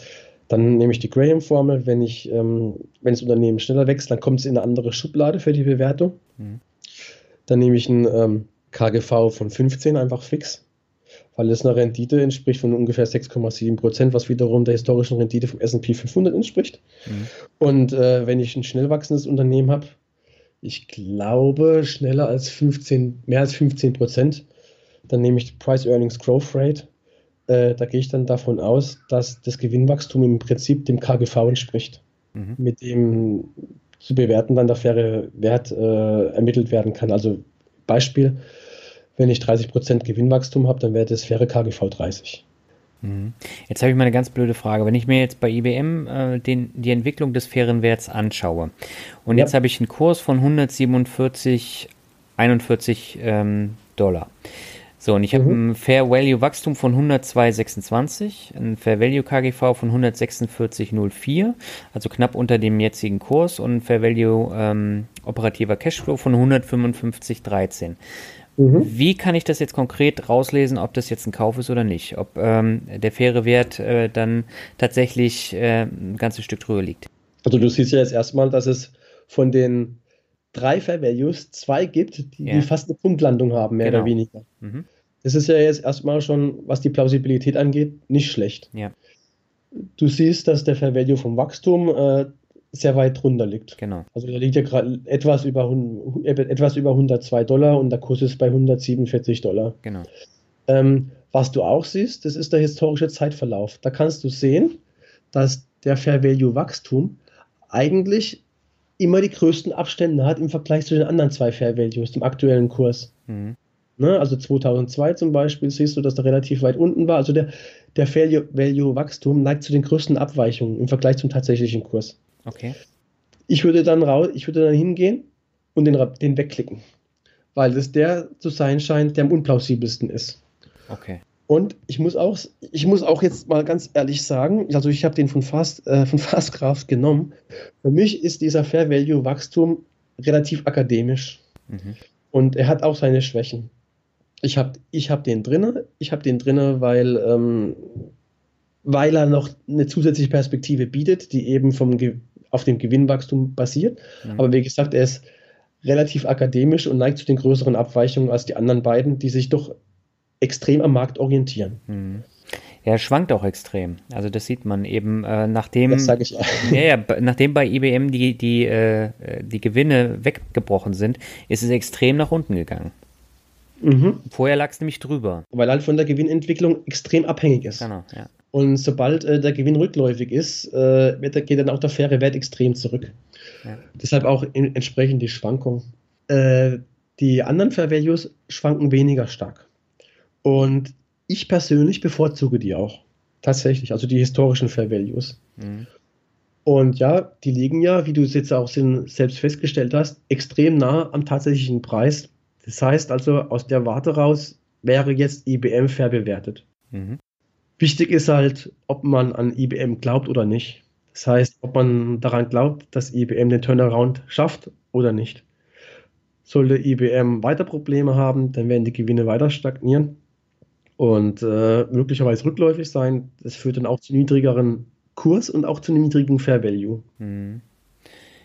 Dann nehme ich die Graham-Formel. Wenn, ich, ähm, wenn das Unternehmen schneller wächst, dann kommt es in eine andere Schublade für die Bewertung. Mhm. Dann nehme ich ein ähm, KGV von 15 einfach fix weil es einer Rendite entspricht von ungefähr 6,7 Prozent, was wiederum der historischen Rendite vom S&P 500 entspricht. Mhm. Und äh, wenn ich ein schnell wachsendes Unternehmen habe, ich glaube schneller als 15, mehr als 15 Prozent, dann nehme ich die Price Earnings Growth Rate. Äh, da gehe ich dann davon aus, dass das Gewinnwachstum im Prinzip dem KGV entspricht, mhm. mit dem zu bewerten dann der faire Wert äh, ermittelt werden kann. Also Beispiel, wenn ich 30% Gewinnwachstum habe, dann wäre das faire KGV 30. Mhm. Jetzt habe ich mal eine ganz blöde Frage. Wenn ich mir jetzt bei IBM äh, den, die Entwicklung des fairen Werts anschaue und ja. jetzt habe ich einen Kurs von 147, 41 ähm, Dollar. So, und ich habe mhm. ein Fair Value Wachstum von 102,26, ein Fair Value KGV von 146,04, also knapp unter dem jetzigen Kurs und ein Fair Value ähm, operativer Cashflow von 155,13. Mhm. Wie kann ich das jetzt konkret rauslesen, ob das jetzt ein Kauf ist oder nicht? Ob ähm, der faire Wert äh, dann tatsächlich äh, ein ganzes Stück drüber liegt? Also du siehst ja jetzt erstmal, dass es von den drei Fair Values zwei gibt, die, ja. die fast eine Punktlandung haben, mehr genau. oder weniger. Mhm. Das ist ja jetzt erstmal schon, was die Plausibilität angeht, nicht schlecht. Ja. Du siehst, dass der Fair Value vom Wachstum äh, sehr weit drunter liegt. Genau. Also da liegt ja gerade etwas über, etwas über 102 Dollar und der Kurs ist bei 147 Dollar. Genau. Ähm, was du auch siehst, das ist der historische Zeitverlauf. Da kannst du sehen, dass der Fair Value Wachstum eigentlich immer die größten Abstände hat im Vergleich zu den anderen zwei Fair Values, dem aktuellen Kurs. Mhm. Ne, also 2002 zum Beispiel siehst du, dass er relativ weit unten war. Also der, der Fair Value Wachstum neigt zu den größten Abweichungen im Vergleich zum tatsächlichen Kurs. Okay. Ich würde dann raus, ich würde dann hingehen und den, den wegklicken, weil das der zu sein scheint, der am unplausibelsten ist. Okay. Und ich muss auch, ich muss auch jetzt mal ganz ehrlich sagen, also ich habe den von Fast, äh, von Fastkraft genommen. Für mich ist dieser Fair Value Wachstum relativ akademisch. Mhm. Und er hat auch seine Schwächen. Ich habe ich hab den drinne, ich habe den drinne, weil ähm, weil er noch eine zusätzliche Perspektive bietet, die eben vom auf dem Gewinnwachstum basiert. Mhm. Aber wie gesagt, er ist relativ akademisch und neigt zu den größeren Abweichungen als die anderen beiden, die sich doch extrem am Markt orientieren. Mhm. Ja, er schwankt auch extrem. Also das sieht man eben, äh, nachdem, das ich auch. Ja, ja, nachdem bei IBM die, die, äh, die Gewinne weggebrochen sind, ist es extrem nach unten gegangen. Mhm. Vorher lag es nämlich drüber. Weil halt von der Gewinnentwicklung extrem abhängig ist. Genau, ja. Und sobald äh, der Gewinn rückläufig ist, äh, geht dann auch der faire Wert extrem zurück. Ja. Deshalb auch in, entsprechend die Schwankung. Äh, die anderen Fair Values schwanken weniger stark. Und ich persönlich bevorzuge die auch. Tatsächlich, also die historischen Fair Values. Mhm. Und ja, die liegen ja, wie du es jetzt auch selbst festgestellt hast, extrem nah am tatsächlichen Preis. Das heißt also, aus der Warte raus wäre jetzt IBM fair bewertet. Mhm. Wichtig ist halt, ob man an IBM glaubt oder nicht. Das heißt, ob man daran glaubt, dass IBM den Turnaround schafft oder nicht. Sollte IBM weiter Probleme haben, dann werden die Gewinne weiter stagnieren und äh, möglicherweise rückläufig sein. Das führt dann auch zu niedrigeren Kurs und auch zu niedrigen Fair Value. Mhm.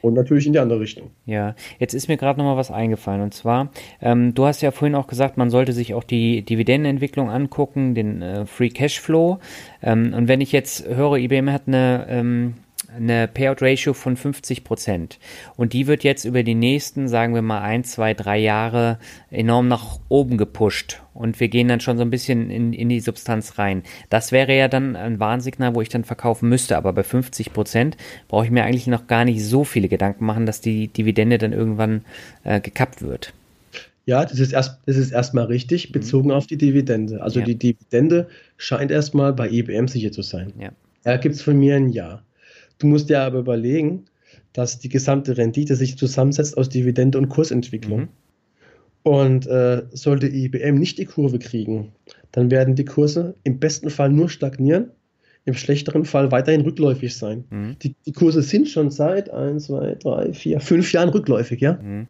Und natürlich in die andere Richtung. Ja, jetzt ist mir gerade noch mal was eingefallen. Und zwar, ähm, du hast ja vorhin auch gesagt, man sollte sich auch die Dividendenentwicklung angucken, den äh, Free Cashflow. Ähm, und wenn ich jetzt höre, IBM hat eine ähm, eine Payout-Ratio von 50 Prozent. Und die wird jetzt über die nächsten, sagen wir mal, ein, zwei, drei Jahre enorm nach oben gepusht. Und wir gehen dann schon so ein bisschen in, in die Substanz rein. Das wäre ja dann ein Warnsignal, wo ich dann verkaufen müsste. Aber bei 50 Prozent brauche ich mir eigentlich noch gar nicht so viele Gedanken machen, dass die Dividende dann irgendwann äh, gekappt wird. Ja, das ist erst, das ist erstmal richtig, mhm. bezogen mhm. auf die Dividende. Also ja. die Dividende scheint erstmal bei IBM sicher zu sein. Ja. Da gibt es von mir ein Ja. Du musst dir aber überlegen, dass die gesamte Rendite sich zusammensetzt aus Dividende und Kursentwicklung. Mhm. Und äh, sollte IBM nicht die Kurve kriegen, dann werden die Kurse im besten Fall nur stagnieren, im schlechteren Fall weiterhin rückläufig sein. Mhm. Die, die, Kurse sind schon seit 1, 2, 3, 4, 5 Jahren rückläufig, ja. Mhm.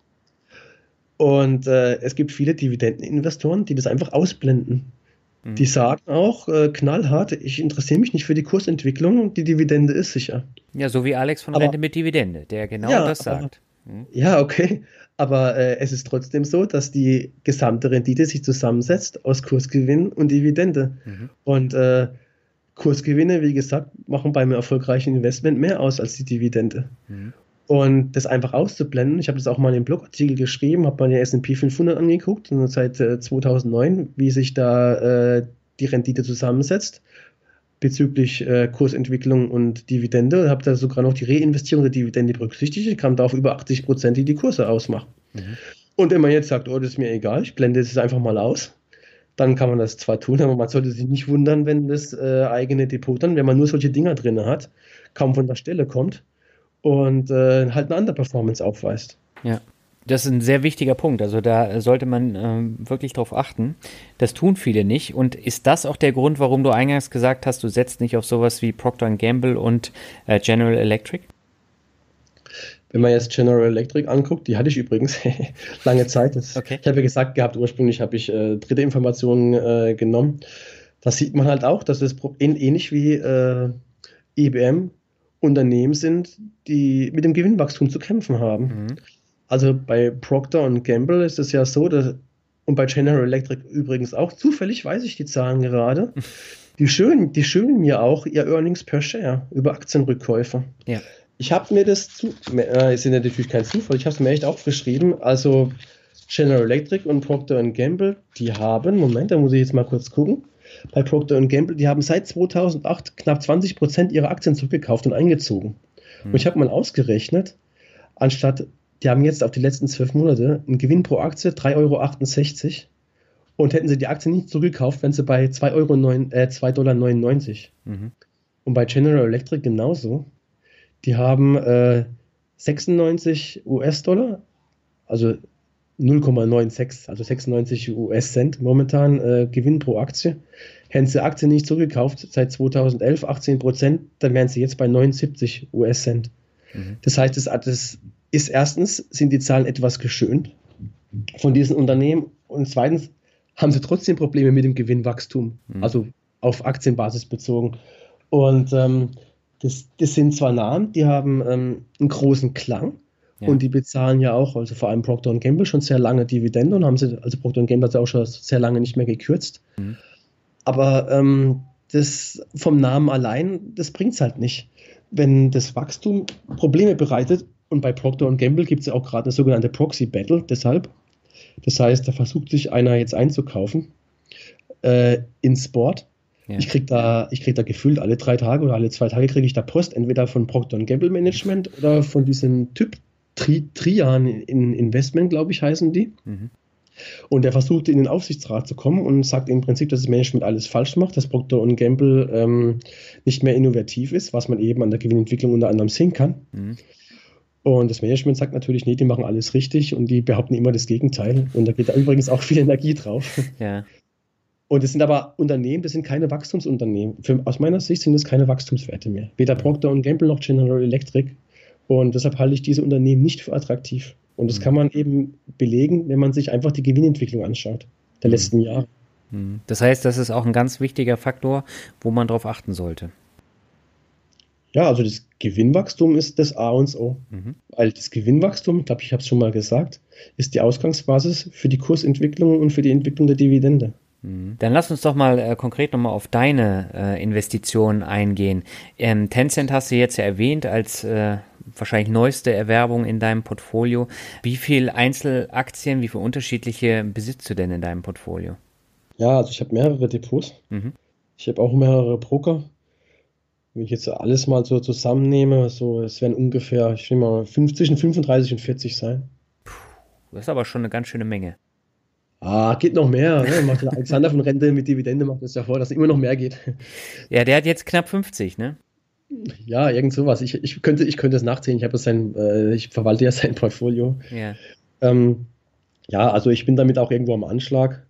Und äh, es gibt viele Dividendeninvestoren, die das einfach ausblenden. Mhm. Die sagen auch äh, knallhart, ich interessiere mich nicht für die Kursentwicklung, die Dividende ist sicher. Ja, so wie Alex von aber, Rente mit Dividende, der genau ja, das sagt. Aber, mhm. Ja, okay. Aber äh, es ist trotzdem so, dass die gesamte Rendite sich zusammensetzt aus Kursgewinn und Dividende. Mhm. Und äh, Kursgewinne, wie gesagt, machen beim erfolgreichen Investment mehr aus als die Dividende. Mhm. Und das einfach auszublenden, ich habe das auch mal in einem Blogartikel geschrieben, habe mir den S&P 500 angeguckt, seit äh, 2009, wie sich da äh, die Rendite zusammensetzt bezüglich äh, Kursentwicklung und Dividende. Habe da sogar noch die Reinvestierung der Dividende berücksichtigt, kam da auf über 80 Prozent, die die Kurse ausmachen. Mhm. Und wenn man jetzt sagt, oh, das ist mir egal, ich blende es einfach mal aus, dann kann man das zwar tun, aber man sollte sich nicht wundern, wenn das äh, eigene Depot dann, wenn man nur solche Dinger drin hat, kaum von der Stelle kommt und äh, halt eine andere Performance aufweist. Ja. Das ist ein sehr wichtiger Punkt. Also da sollte man ähm, wirklich drauf achten. Das tun viele nicht. Und ist das auch der Grund, warum du eingangs gesagt hast, du setzt nicht auf sowas wie Procter Gamble und äh, General Electric? Wenn man jetzt General Electric anguckt, die hatte ich übrigens lange Zeit. Das, okay. Ich habe ja gesagt gehabt, ursprünglich habe ich äh, dritte Informationen äh, genommen. Da sieht man halt auch, dass es ähnlich wie äh, IBM Unternehmen sind, die mit dem Gewinnwachstum zu kämpfen haben. Mhm. Also bei Procter Gamble ist es ja so, dass, und bei General Electric übrigens auch, zufällig weiß ich die Zahlen gerade, die schönen, die schönen mir auch ihr Earnings per Share über Aktienrückkäufe. Ja. Ich habe mir das zu, äh, ist ja natürlich kein Zufall, ich habe es mir echt aufgeschrieben. Also General Electric und Procter Gamble, die haben, Moment, da muss ich jetzt mal kurz gucken. Bei Procter Gamble, die haben seit 2008 knapp 20 Prozent ihrer Aktien zurückgekauft und eingezogen. Hm. Und ich habe mal ausgerechnet, anstatt, die haben jetzt auf die letzten zwölf Monate einen Gewinn pro Aktie 3,68 Euro. Und hätten sie die Aktie nicht zurückgekauft, wären sie bei 2,99 Euro, äh, 2,99 Dollar. Mhm. Und bei General Electric genauso. Die haben äh, 96 US-Dollar, also 0,96, also 96 US-Cent momentan äh, Gewinn pro Aktie. Hätten sie Aktien nicht zugekauft seit 2011, 18 Prozent, dann wären sie jetzt bei 79 US-Cent. Mhm. Das heißt, das, das ist erstens, sind die Zahlen etwas geschönt von diesen Unternehmen und zweitens haben sie trotzdem Probleme mit dem Gewinnwachstum, mhm. also auf Aktienbasis bezogen. Und ähm, das, das sind zwar Namen, die haben ähm, einen großen Klang ja. und die bezahlen ja auch, also vor allem Procter Gamble schon sehr lange Dividende und haben sie, also Procter Gamble hat sie auch schon sehr lange nicht mehr gekürzt. Mhm. Aber ähm, das vom Namen allein, das bringt es halt nicht. Wenn das Wachstum Probleme bereitet, und bei Procter Gamble gibt es ja auch gerade eine sogenannte Proxy Battle, deshalb. Das heißt, da versucht sich einer jetzt einzukaufen äh, in Sport ja. Ich kriege da, krieg da gefühlt alle drei Tage oder alle zwei Tage kriege ich da Post, entweder von Procter Gamble Management oder von diesem Typ Tri Trian in Investment, glaube ich, heißen die. Mhm. Und er versucht in den Aufsichtsrat zu kommen und sagt im Prinzip, dass das Management alles falsch macht, dass Procter Gamble ähm, nicht mehr innovativ ist, was man eben an der Gewinnentwicklung unter anderem sehen kann. Mhm. Und das Management sagt natürlich, nee, die machen alles richtig und die behaupten immer das Gegenteil. Und da geht da übrigens auch viel Energie drauf. Ja. Und es sind aber Unternehmen, das sind keine Wachstumsunternehmen. Für, aus meiner Sicht sind es keine Wachstumswerte mehr. Weder Procter Gamble noch General Electric. Und deshalb halte ich diese Unternehmen nicht für attraktiv. Und das mhm. kann man eben belegen, wenn man sich einfach die Gewinnentwicklung anschaut der mhm. letzten Jahre. Mhm. Das heißt, das ist auch ein ganz wichtiger Faktor, wo man darauf achten sollte. Ja, also das Gewinnwachstum ist das A und O. Mhm. Weil das Gewinnwachstum, glaube, ich habe es schon mal gesagt, ist die Ausgangsbasis für die Kursentwicklung und für die Entwicklung der Dividende. Mhm. Dann lass uns doch mal äh, konkret nochmal auf deine äh, Investitionen eingehen. Ähm, Tencent hast du jetzt ja erwähnt als äh, wahrscheinlich neueste Erwerbung in deinem Portfolio. Wie viele Einzelaktien, wie viele unterschiedliche besitzt du denn in deinem Portfolio? Ja, also ich habe mehrere Depots. Mhm. Ich habe auch mehrere Broker. Wenn ich jetzt alles mal so zusammennehme, so es werden ungefähr, ich nehme mal 50, zwischen 35 und 40 sein. Puh, das ist aber schon eine ganz schöne Menge. Ah, geht noch mehr. Ne? Macht der Alexander von Rente mit Dividende macht das ja vor, dass es immer noch mehr geht. Ja, der hat jetzt knapp 50, ne? Ja, irgend sowas. Ich, ich, könnte, ich könnte es nachziehen. Ich habe sein, äh, ich verwalte ja sein Portfolio. Ja. Ähm, ja, also ich bin damit auch irgendwo am Anschlag.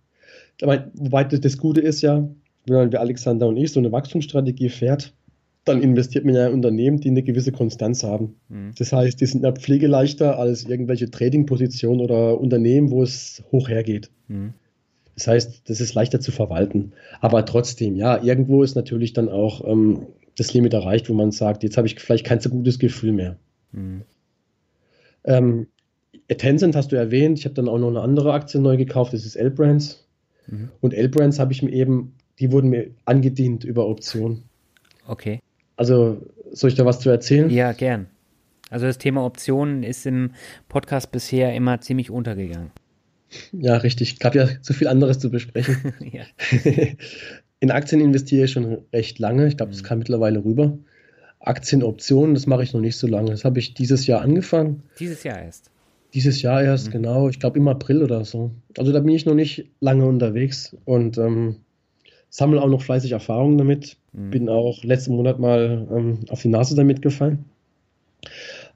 Wobei das Gute ist ja, wenn man wie Alexander und ich so eine Wachstumsstrategie fährt, dann investiert man ja in Unternehmen, die eine gewisse Konstanz haben. Mhm. Das heißt, die sind ja pflegeleichter als irgendwelche Trading-Positionen oder Unternehmen, wo es hoch hergeht. Mhm. Das heißt, das ist leichter zu verwalten. Aber trotzdem, ja, irgendwo ist natürlich dann auch ähm, das Limit erreicht, wo man sagt, jetzt habe ich vielleicht kein so gutes Gefühl mehr. Mhm. Ähm, Tencent hast du erwähnt, ich habe dann auch noch eine andere Aktie neu gekauft, das ist L-Brands. Mhm. Und L-Brands habe ich mir eben, die wurden mir angedient über Optionen. Okay. Also, soll ich da was zu erzählen? Ja, gern. Also das Thema Optionen ist im Podcast bisher immer ziemlich untergegangen. Ja, richtig. Gab ja so viel anderes zu besprechen. In Aktien investiere ich schon recht lange. Ich glaube, das mhm. kam mittlerweile rüber. Aktienoptionen, das mache ich noch nicht so lange. Das habe ich dieses Jahr angefangen. Dieses Jahr erst. Dieses Jahr erst, mhm. genau. Ich glaube im April oder so. Also da bin ich noch nicht lange unterwegs und ähm, sammle auch noch fleißig Erfahrungen damit. Mhm. Bin auch letzten Monat mal ähm, auf die Nase damit gefallen.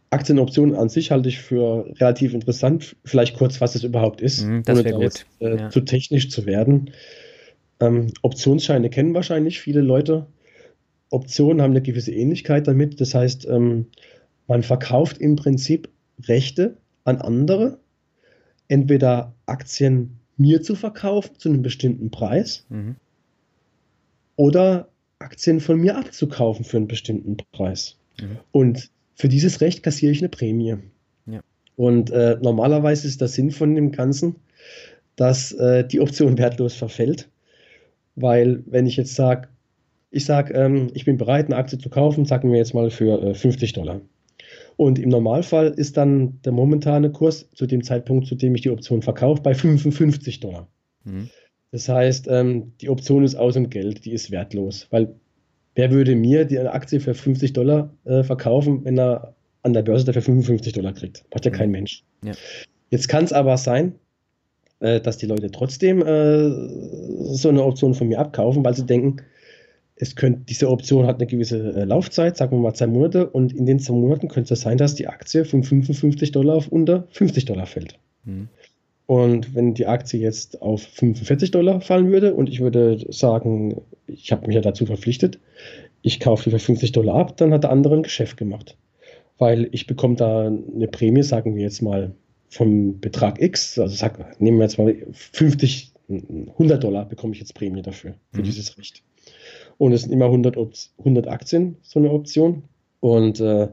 Aktienoptionen an sich halte ich für relativ interessant. Vielleicht kurz, was es überhaupt ist, mhm, das ohne da jetzt äh, ja. zu technisch zu werden. Ähm, Optionsscheine kennen wahrscheinlich viele Leute. Optionen haben eine gewisse Ähnlichkeit damit. Das heißt, ähm, man verkauft im Prinzip Rechte an andere, entweder Aktien mir zu verkaufen zu einem bestimmten Preis mhm. oder Aktien von mir abzukaufen für einen bestimmten Preis. Mhm. Und für dieses Recht kassiere ich eine Prämie. Ja. Und äh, normalerweise ist der Sinn von dem Ganzen, dass äh, die Option wertlos verfällt. Weil wenn ich jetzt sage, ich sage, ähm, ich bin bereit, eine Aktie zu kaufen, sagen wir jetzt mal für äh, 50 Dollar. Und im Normalfall ist dann der momentane Kurs zu dem Zeitpunkt, zu dem ich die Option verkaufe, bei 55 Dollar. Mhm. Das heißt, ähm, die Option ist aus dem Geld, die ist wertlos. Weil wer würde mir die Aktie für 50 Dollar äh, verkaufen, wenn er an der Börse dafür 55 Dollar kriegt? Macht ja mhm. kein Mensch. Ja. Jetzt kann es aber sein, äh, dass die Leute trotzdem äh, so eine Option von mir abkaufen, weil sie denken, es könnte, diese Option hat eine gewisse äh, Laufzeit, sagen wir mal zwei Monate, und in den zwei Monaten könnte es sein, dass die Aktie von 55 Dollar auf unter 50 Dollar fällt. Mhm. Und wenn die Aktie jetzt auf 45 Dollar fallen würde und ich würde sagen, ich habe mich ja dazu verpflichtet, ich kaufe die für 50 Dollar ab, dann hat der andere ein Geschäft gemacht. Weil ich bekomme da eine Prämie, sagen wir jetzt mal, vom Betrag X, also sag, nehmen wir jetzt mal 50, 100 Dollar bekomme ich jetzt Prämie dafür, für mhm. dieses Recht. Und es sind immer 100, 100 Aktien, so eine Option. Und äh,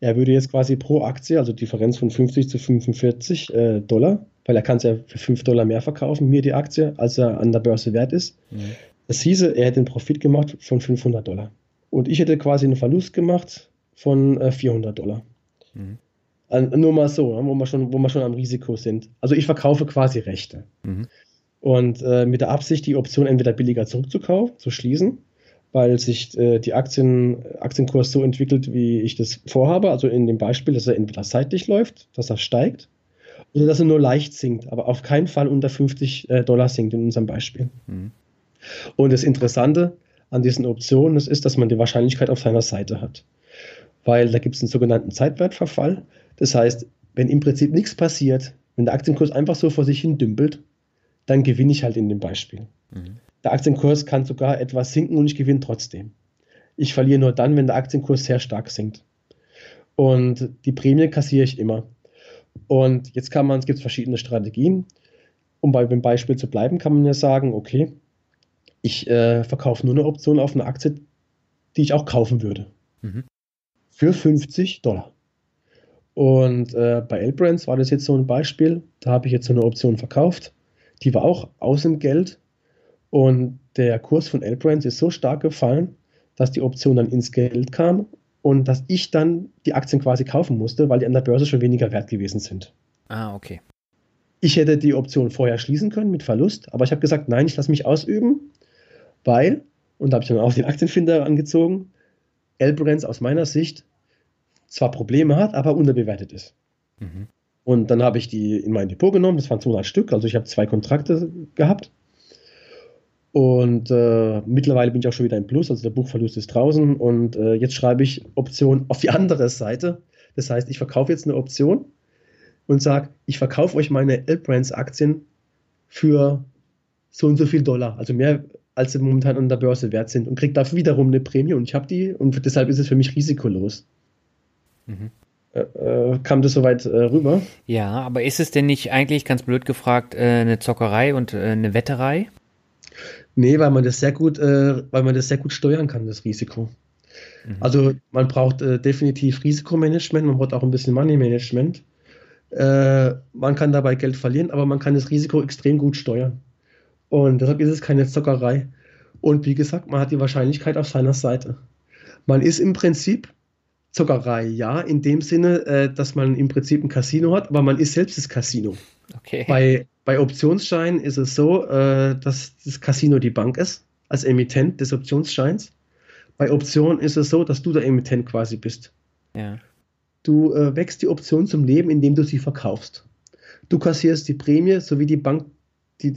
er würde jetzt quasi pro Aktie, also Differenz von 50 zu 45 äh, Dollar, weil er kann es ja für 5 Dollar mehr verkaufen, mir die Aktie, als er an der Börse wert ist. Mhm. Das hieße, er hätte einen Profit gemacht von 500 Dollar. Und ich hätte quasi einen Verlust gemacht von äh, 400 Dollar. Mhm. Also nur mal so, wo wir, schon, wo wir schon am Risiko sind. Also ich verkaufe quasi Rechte. Mhm. Und äh, mit der Absicht, die Option entweder billiger zurückzukaufen, zu schließen, weil sich äh, die Aktien, Aktienkurs so entwickelt, wie ich das vorhabe. Also in dem Beispiel, dass er entweder seitlich läuft, dass er steigt, oder dass er nur leicht sinkt, aber auf keinen Fall unter 50 äh, Dollar sinkt in unserem Beispiel. Mhm. Und das Interessante an diesen Optionen ist, dass man die Wahrscheinlichkeit auf seiner Seite hat. Weil da gibt es einen sogenannten Zeitwertverfall. Das heißt, wenn im Prinzip nichts passiert, wenn der Aktienkurs einfach so vor sich hin dümpelt, dann gewinne ich halt in dem Beispiel. Mhm. Der Aktienkurs kann sogar etwas sinken und ich gewinne trotzdem. Ich verliere nur dann, wenn der Aktienkurs sehr stark sinkt. Und die Prämie kassiere ich immer. Und jetzt kann man, es gibt verschiedene Strategien. Um bei dem Beispiel zu bleiben, kann man ja sagen, okay, ich äh, verkaufe nur eine Option auf eine Aktie, die ich auch kaufen würde. Mhm. Für 50 Dollar. Und äh, bei L-Brands war das jetzt so ein Beispiel. Da habe ich jetzt so eine Option verkauft. Die war auch aus dem Geld und der Kurs von L-Brands ist so stark gefallen, dass die Option dann ins Geld kam und dass ich dann die Aktien quasi kaufen musste, weil die an der Börse schon weniger wert gewesen sind. Ah, okay. Ich hätte die Option vorher schließen können mit Verlust, aber ich habe gesagt, nein, ich lasse mich ausüben, weil, und da habe ich dann auch den Aktienfinder angezogen, L-Brands aus meiner Sicht zwar Probleme hat, aber unterbewertet ist. Mhm. Und dann habe ich die in mein Depot genommen, das waren 200 Stück, also ich habe zwei Kontrakte gehabt und äh, mittlerweile bin ich auch schon wieder im Plus, also der Buchverlust ist draußen. Und äh, jetzt schreibe ich Option auf die andere Seite. Das heißt, ich verkaufe jetzt eine Option und sage, ich verkaufe euch meine L-Brands-Aktien für so und so viel Dollar. Also mehr als sie momentan an der Börse wert sind und kriege dafür wiederum eine Prämie und ich habe die und deshalb ist es für mich risikolos. Mhm. Äh, äh, kam das soweit äh, rüber? Ja, aber ist es denn nicht eigentlich, ganz blöd gefragt, äh, eine Zockerei und äh, eine Wetterei? Nee, weil man das sehr gut, äh, weil man das sehr gut steuern kann, das Risiko. Mhm. Also man braucht definitiv Risikomanagement, man braucht auch ein bisschen Money Management. man kann dabei Geld verlieren, aber man kann das Risiko extrem gut steuern. Und deshalb ist es keine Zockerei. Und wie gesagt, man hat die Wahrscheinlichkeit auf seiner Seite. Man ist im Prinzip Zockerei, ja, in dem Sinne, äh, dass man im Prinzip ein Casino hat, aber man ist selbst das Casino. Okay. Bei, bei Optionsscheinen ist es so, äh, dass das Casino die Bank ist, als Emittent des Optionsscheins. Bei Optionen ist es so, dass du der Emittent quasi bist. Ja. Du äh, wächst die Option zum Leben, indem du sie verkaufst. Du kassierst die Prämie, sowie die Bank die,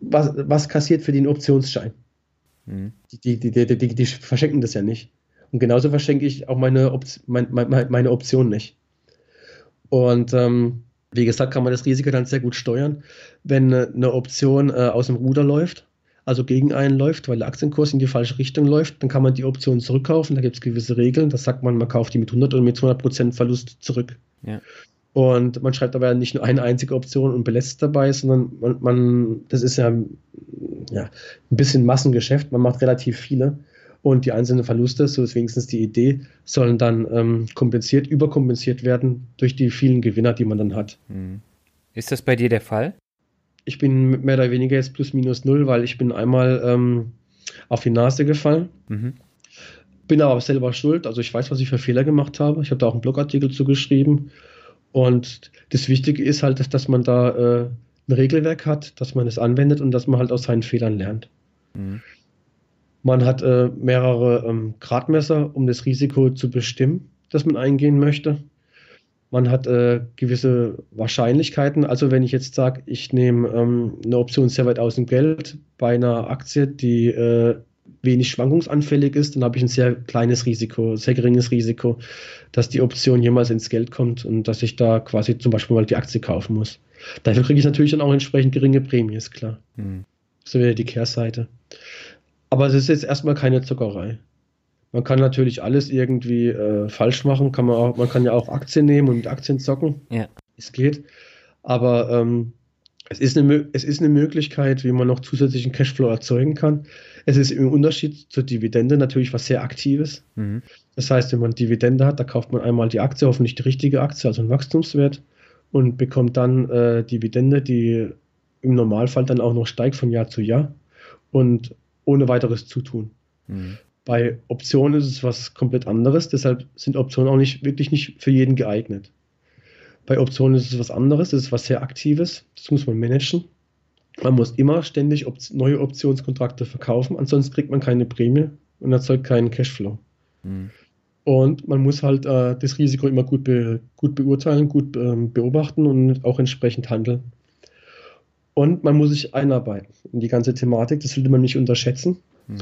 was, was kassiert für den Optionsschein. Mhm. Die, die, die, die, die verschenken das ja nicht. Und genauso verschenke ich auch meine, Op mein, mein, meine Option nicht. Und ähm, wie gesagt, kann man das Risiko dann sehr gut steuern, wenn eine Option äh, aus dem Ruder läuft, also gegen einen läuft, weil der Aktienkurs in die falsche Richtung läuft, dann kann man die Option zurückkaufen. Da gibt es gewisse Regeln. Da sagt man, man kauft die mit 100 oder mit 200% Verlust zurück. Ja. Und man schreibt aber nicht nur eine einzige Option und belässt dabei, sondern man, man, das ist ja, ja ein bisschen Massengeschäft. Man macht relativ viele und die einzelnen Verluste, so ist wenigstens die Idee, sollen dann ähm, kompensiert, überkompensiert werden durch die vielen Gewinner, die man dann hat. Hm. Ist das bei dir der Fall? Ich bin mehr oder weniger jetzt plus minus null, weil ich bin einmal ähm, auf die Nase gefallen. Mhm. Bin aber selber schuld, also ich weiß, was ich für Fehler gemacht habe. Ich habe da auch einen Blogartikel zugeschrieben. Und das Wichtige ist halt, dass, dass man da äh, ein Regelwerk hat, dass man es anwendet und dass man halt aus seinen Fehlern lernt. Mhm. Man hat äh, mehrere ähm, Gradmesser, um das Risiko zu bestimmen, das man eingehen möchte. Man hat äh, gewisse Wahrscheinlichkeiten. Also wenn ich jetzt sage, ich nehme ähm, eine Option sehr weit aus dem Geld bei einer Aktie, die äh, wenig schwankungsanfällig ist, dann habe ich ein sehr kleines Risiko, sehr geringes Risiko, dass die Option jemals ins Geld kommt und dass ich da quasi zum Beispiel mal die Aktie kaufen muss. Dafür kriege ich natürlich dann auch entsprechend geringe Prämie, ist klar. Hm. So wäre die Kehrseite. Aber es ist jetzt erstmal keine Zuckerei. Man kann natürlich alles irgendwie äh, falsch machen. Kann man, auch, man kann ja auch Aktien nehmen und Aktien zocken. Ja. Es geht. Aber ähm, es, ist eine, es ist eine Möglichkeit, wie man noch zusätzlichen Cashflow erzeugen kann. Es ist im Unterschied zur Dividende natürlich was sehr Aktives. Mhm. Das heißt, wenn man Dividende hat, da kauft man einmal die Aktie, hoffentlich die richtige Aktie, also einen Wachstumswert, und bekommt dann äh, Dividende, die im Normalfall dann auch noch steigt von Jahr zu Jahr. Und ohne weiteres Zutun. Mhm. Bei Optionen ist es was komplett anderes, deshalb sind Optionen auch nicht wirklich nicht für jeden geeignet. Bei Optionen ist es was anderes, es ist was sehr Aktives, das muss man managen. Man muss immer ständig Op neue Optionskontrakte verkaufen, ansonsten kriegt man keine Prämie und erzeugt keinen Cashflow. Mhm. Und man muss halt äh, das Risiko immer gut, be gut beurteilen, gut ähm, beobachten und auch entsprechend handeln. Und man muss sich einarbeiten in die ganze Thematik. Das sollte man nicht unterschätzen. Mhm.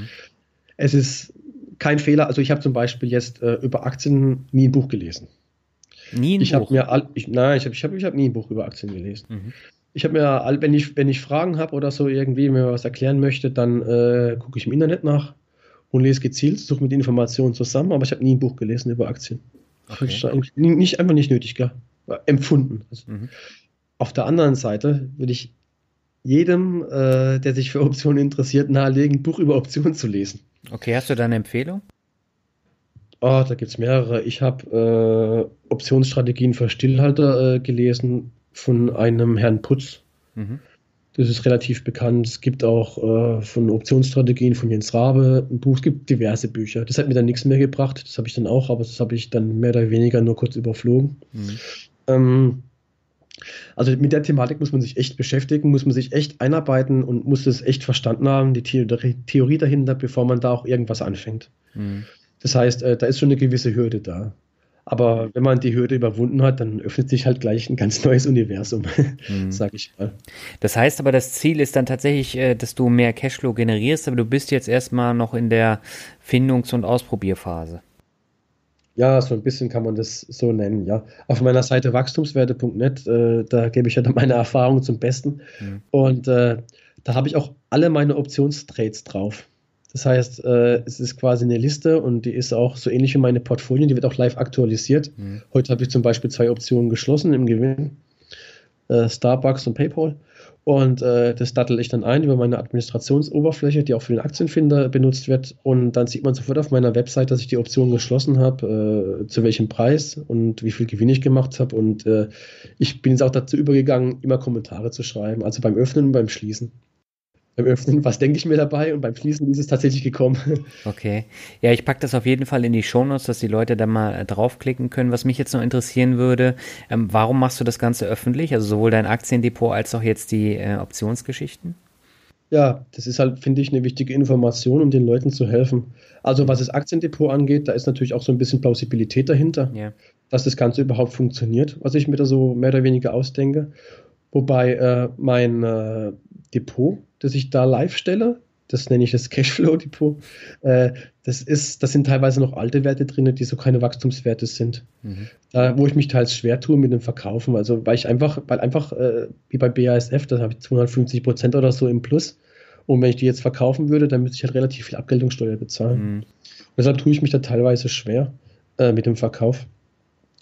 Es ist kein Fehler. Also ich habe zum Beispiel jetzt äh, über Aktien nie ein Buch gelesen. Nie ein ich Buch? Mir all, ich, nein, ich habe ich hab, ich hab nie ein Buch über Aktien gelesen. Mhm. Ich habe mir, all, wenn ich, wenn ich Fragen habe oder so irgendwie mir was erklären möchte, dann äh, gucke ich im Internet nach und lese gezielt, suche mit Informationen zusammen, aber ich habe nie ein Buch gelesen über Aktien. Okay. Nicht, einfach nicht nötig, gell? empfunden. Also, mhm. Auf der anderen Seite würde ich jedem, äh, der sich für Optionen interessiert, nahelegen, ein Buch über Optionen zu lesen. Okay, hast du da eine Empfehlung? Oh, da gibt es mehrere. Ich habe äh, Optionsstrategien für Stillhalter äh, gelesen von einem Herrn Putz. Mhm. Das ist relativ bekannt. Es gibt auch äh, von Optionsstrategien von Jens Rabe ein Buch. Es gibt diverse Bücher. Das hat mir dann nichts mehr gebracht. Das habe ich dann auch, aber das habe ich dann mehr oder weniger nur kurz überflogen. Mhm. Ähm, also mit der Thematik muss man sich echt beschäftigen, muss man sich echt einarbeiten und muss es echt verstanden haben, die Theorie dahinter, bevor man da auch irgendwas anfängt. Mhm. Das heißt, äh, da ist schon eine gewisse Hürde da. Aber wenn man die Hürde überwunden hat, dann öffnet sich halt gleich ein ganz neues Universum, mhm. sage ich mal. Das heißt aber, das Ziel ist dann tatsächlich, äh, dass du mehr Cashflow generierst, aber du bist jetzt erstmal noch in der Findungs- und Ausprobierphase. Ja, so ein bisschen kann man das so nennen, ja. Auf meiner Seite wachstumswerte.net, äh, da gebe ich ja dann meine Erfahrungen zum Besten. Mhm. Und äh, Da habe ich auch alle meine Optionstrades drauf. Das heißt, äh, es ist quasi eine Liste und die ist auch so ähnlich wie meine Portfolien, die wird auch live aktualisiert. Mhm. Heute habe ich zum Beispiel zwei Optionen geschlossen im Gewinn, äh, Starbucks und PayPal. Und äh, das dattel ich dann ein über meine Administrationsoberfläche, die auch für den Aktienfinder benutzt wird. Und dann sieht man sofort auf meiner Website, dass ich die Option geschlossen habe, äh, zu welchem Preis und wie viel Gewinn ich gemacht habe. Und äh, ich bin jetzt auch dazu übergegangen, immer Kommentare zu schreiben, also beim Öffnen und beim Schließen beim Öffnen, was denke ich mir dabei und beim Schließen ist es tatsächlich gekommen. Okay. Ja, ich packe das auf jeden Fall in die Shownotes, dass die Leute da mal äh, draufklicken können. Was mich jetzt noch interessieren würde, ähm, warum machst du das Ganze öffentlich? Also sowohl dein Aktiendepot als auch jetzt die äh, Optionsgeschichten? Ja, das ist halt, finde ich, eine wichtige Information, um den Leuten zu helfen. Also was das Aktiendepot angeht, da ist natürlich auch so ein bisschen Plausibilität dahinter, ja. dass das Ganze überhaupt funktioniert, was ich mir da so mehr oder weniger ausdenke. Wobei äh, mein äh, Depot, das ich da live stelle. Das nenne ich das Cashflow-Depot. Äh, das, das sind teilweise noch alte Werte drin, die so keine Wachstumswerte sind. Mhm. Da, wo ich mich teils schwer tue mit dem Verkaufen. Also, weil ich einfach, weil einfach, äh, wie bei BASF, da habe ich 250 Prozent oder so im Plus. Und wenn ich die jetzt verkaufen würde, dann müsste ich halt relativ viel Abgeltungssteuer bezahlen. Mhm. Deshalb tue ich mich da teilweise schwer äh, mit dem Verkauf.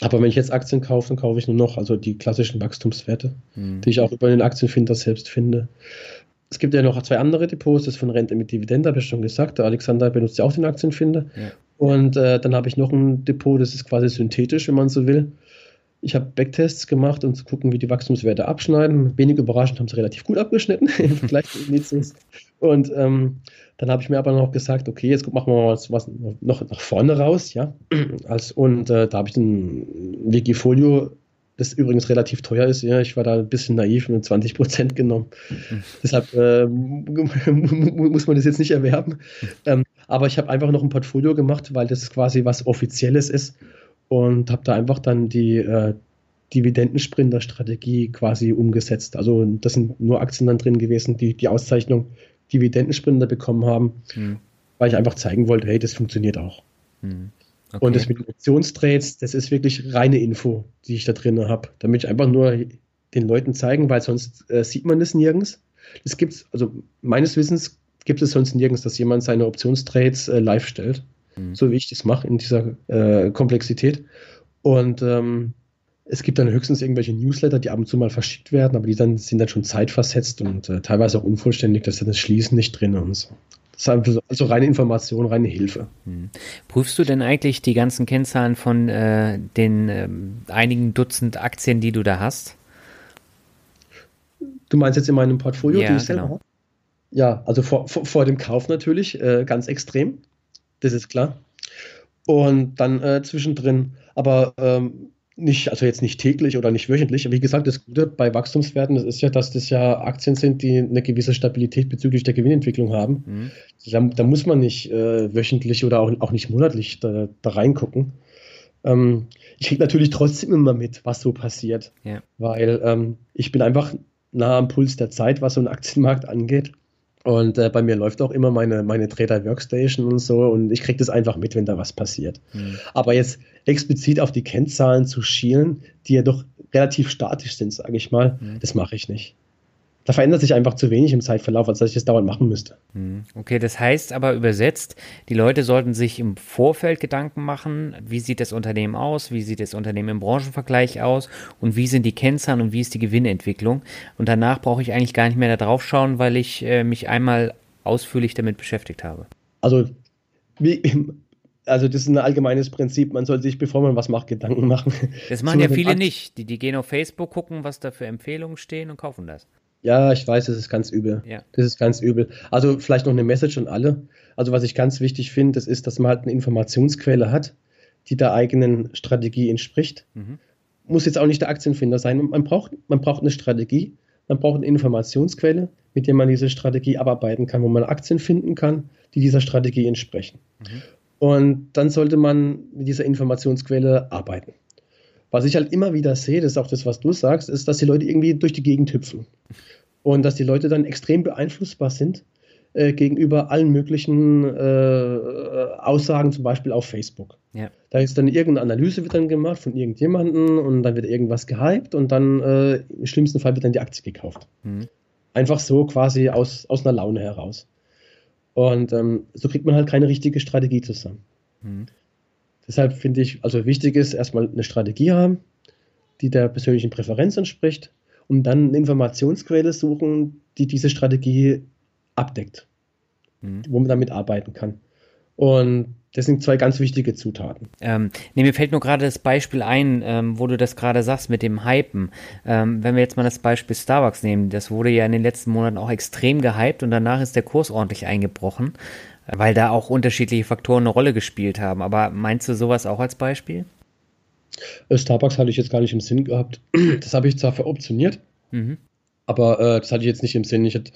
Aber wenn ich jetzt Aktien kaufe, dann kaufe ich nur noch, also die klassischen Wachstumswerte, mhm. die ich auch über den Aktienfinder selbst finde. Es gibt ja noch zwei andere Depots, das von Rente mit Dividende, habe ich schon gesagt. Der Alexander benutzt ja auch den Aktienfinder. Ja. Und äh, dann habe ich noch ein Depot, das ist quasi synthetisch, wenn man so will. Ich habe Backtests gemacht, um zu gucken, wie die Wachstumswerte abschneiden. Wenig überraschend haben sie relativ gut abgeschnitten im Vergleich zu Indizes. Und ähm, dann habe ich mir aber noch gesagt, okay, jetzt machen wir mal was, was noch nach vorne raus, ja. Als, und äh, da habe ich ein Wikifolio, das übrigens relativ teuer ist, ja. Ich war da ein bisschen naiv mit 20 Prozent genommen. Mhm. Deshalb äh, muss man das jetzt nicht erwerben. Ähm, aber ich habe einfach noch ein Portfolio gemacht, weil das quasi was Offizielles ist und habe da einfach dann die äh, Dividendensprinter-Strategie quasi umgesetzt. Also das sind nur Aktien dann drin gewesen, die die Auszeichnung Dividendensprinter bekommen haben, hm. weil ich einfach zeigen wollte, hey, das funktioniert auch. Hm. Okay. Und das mit Optionstrades, das ist wirklich reine Info, die ich da drin habe, damit ich einfach nur den Leuten zeigen, weil sonst äh, sieht man das nirgends. Das gibt's, also meines Wissens gibt es sonst nirgends, dass jemand seine Optionstrades äh, live stellt, hm. so wie ich das mache in dieser äh, Komplexität. Und ähm, es gibt dann höchstens irgendwelche Newsletter, die ab und zu mal verschickt werden, aber die dann, sind dann schon zeitversetzt und äh, teilweise auch unvollständig, dass dann das Schließen nicht drin und so. Das ist also reine Information, reine Hilfe. Hm. Prüfst du denn eigentlich die ganzen Kennzahlen von äh, den äh, einigen Dutzend Aktien, die du da hast? Du meinst jetzt in meinem Portfolio, ja, die ich genau. selber habe? Ja, also vor, vor, vor, dem Kauf natürlich, äh, ganz extrem. Das ist klar. Und dann äh, zwischendrin. Aber ähm, nicht, also jetzt nicht täglich oder nicht wöchentlich. Wie gesagt, das Gute bei Wachstumswerten das ist ja, dass das ja Aktien sind, die eine gewisse Stabilität bezüglich der Gewinnentwicklung haben. Mhm. Da, da, muss man nicht äh, wöchentlich oder auch, auch nicht monatlich da, da reingucken. Ähm, ich kriege natürlich trotzdem immer mit, was so passiert, ja. weil ähm, ich bin einfach nah am Puls der Zeit, was so ein Aktienmarkt angeht. Und äh, bei mir läuft auch immer meine, meine Trader Workstation und so und ich kriege das einfach mit, wenn da was passiert. Mhm. Aber jetzt explizit auf die Kennzahlen zu schielen, die ja doch relativ statisch sind, sage ich mal, mhm. das mache ich nicht da verändert sich einfach zu wenig im Zeitverlauf, als dass ich das dauernd machen müsste. Hm. Okay, das heißt aber übersetzt, die Leute sollten sich im Vorfeld Gedanken machen, wie sieht das Unternehmen aus, wie sieht das Unternehmen im Branchenvergleich aus und wie sind die Kennzahlen und wie ist die Gewinnentwicklung. Und danach brauche ich eigentlich gar nicht mehr da drauf schauen, weil ich äh, mich einmal ausführlich damit beschäftigt habe. Also, wie, also das ist ein allgemeines Prinzip, man soll sich, bevor man was macht, Gedanken machen. Das machen ja viele nicht. Die, die gehen auf Facebook, gucken, was da für Empfehlungen stehen und kaufen das. Ja, ich weiß, das ist ganz übel. Ja. Das ist ganz übel. Also vielleicht noch eine Message an alle. Also was ich ganz wichtig finde, das ist, dass man halt eine Informationsquelle hat, die der eigenen Strategie entspricht. Mhm. Muss jetzt auch nicht der Aktienfinder sein. Man braucht, man braucht eine Strategie, man braucht eine Informationsquelle, mit der man diese Strategie abarbeiten kann, wo man Aktien finden kann, die dieser Strategie entsprechen. Mhm. Und dann sollte man mit dieser Informationsquelle arbeiten. Was ich halt immer wieder sehe, das ist auch das, was du sagst, ist, dass die Leute irgendwie durch die Gegend hüpfen. Und dass die Leute dann extrem beeinflussbar sind äh, gegenüber allen möglichen äh, Aussagen, zum Beispiel auf Facebook. Ja. Da ist dann irgendeine Analyse wird dann gemacht von irgendjemandem und dann wird irgendwas gehypt und dann äh, im schlimmsten Fall wird dann die Aktie gekauft. Mhm. Einfach so quasi aus, aus einer Laune heraus. Und ähm, so kriegt man halt keine richtige Strategie zusammen. Mhm. Deshalb finde ich, also wichtig ist, erstmal eine Strategie haben, die der persönlichen Präferenz entspricht und dann eine Informationsquelle suchen, die diese Strategie abdeckt, mhm. wo man damit arbeiten kann. Und das sind zwei ganz wichtige Zutaten. Ähm, nee, mir fällt nur gerade das Beispiel ein, ähm, wo du das gerade sagst mit dem Hypen. Ähm, wenn wir jetzt mal das Beispiel Starbucks nehmen, das wurde ja in den letzten Monaten auch extrem gehypt und danach ist der Kurs ordentlich eingebrochen, weil da auch unterschiedliche Faktoren eine Rolle gespielt haben. Aber meinst du sowas auch als Beispiel? Äh, Starbucks hatte ich jetzt gar nicht im Sinn gehabt. Das habe ich zwar veroptioniert, mhm. aber äh, das hatte ich jetzt nicht im Sinn. Ich hatte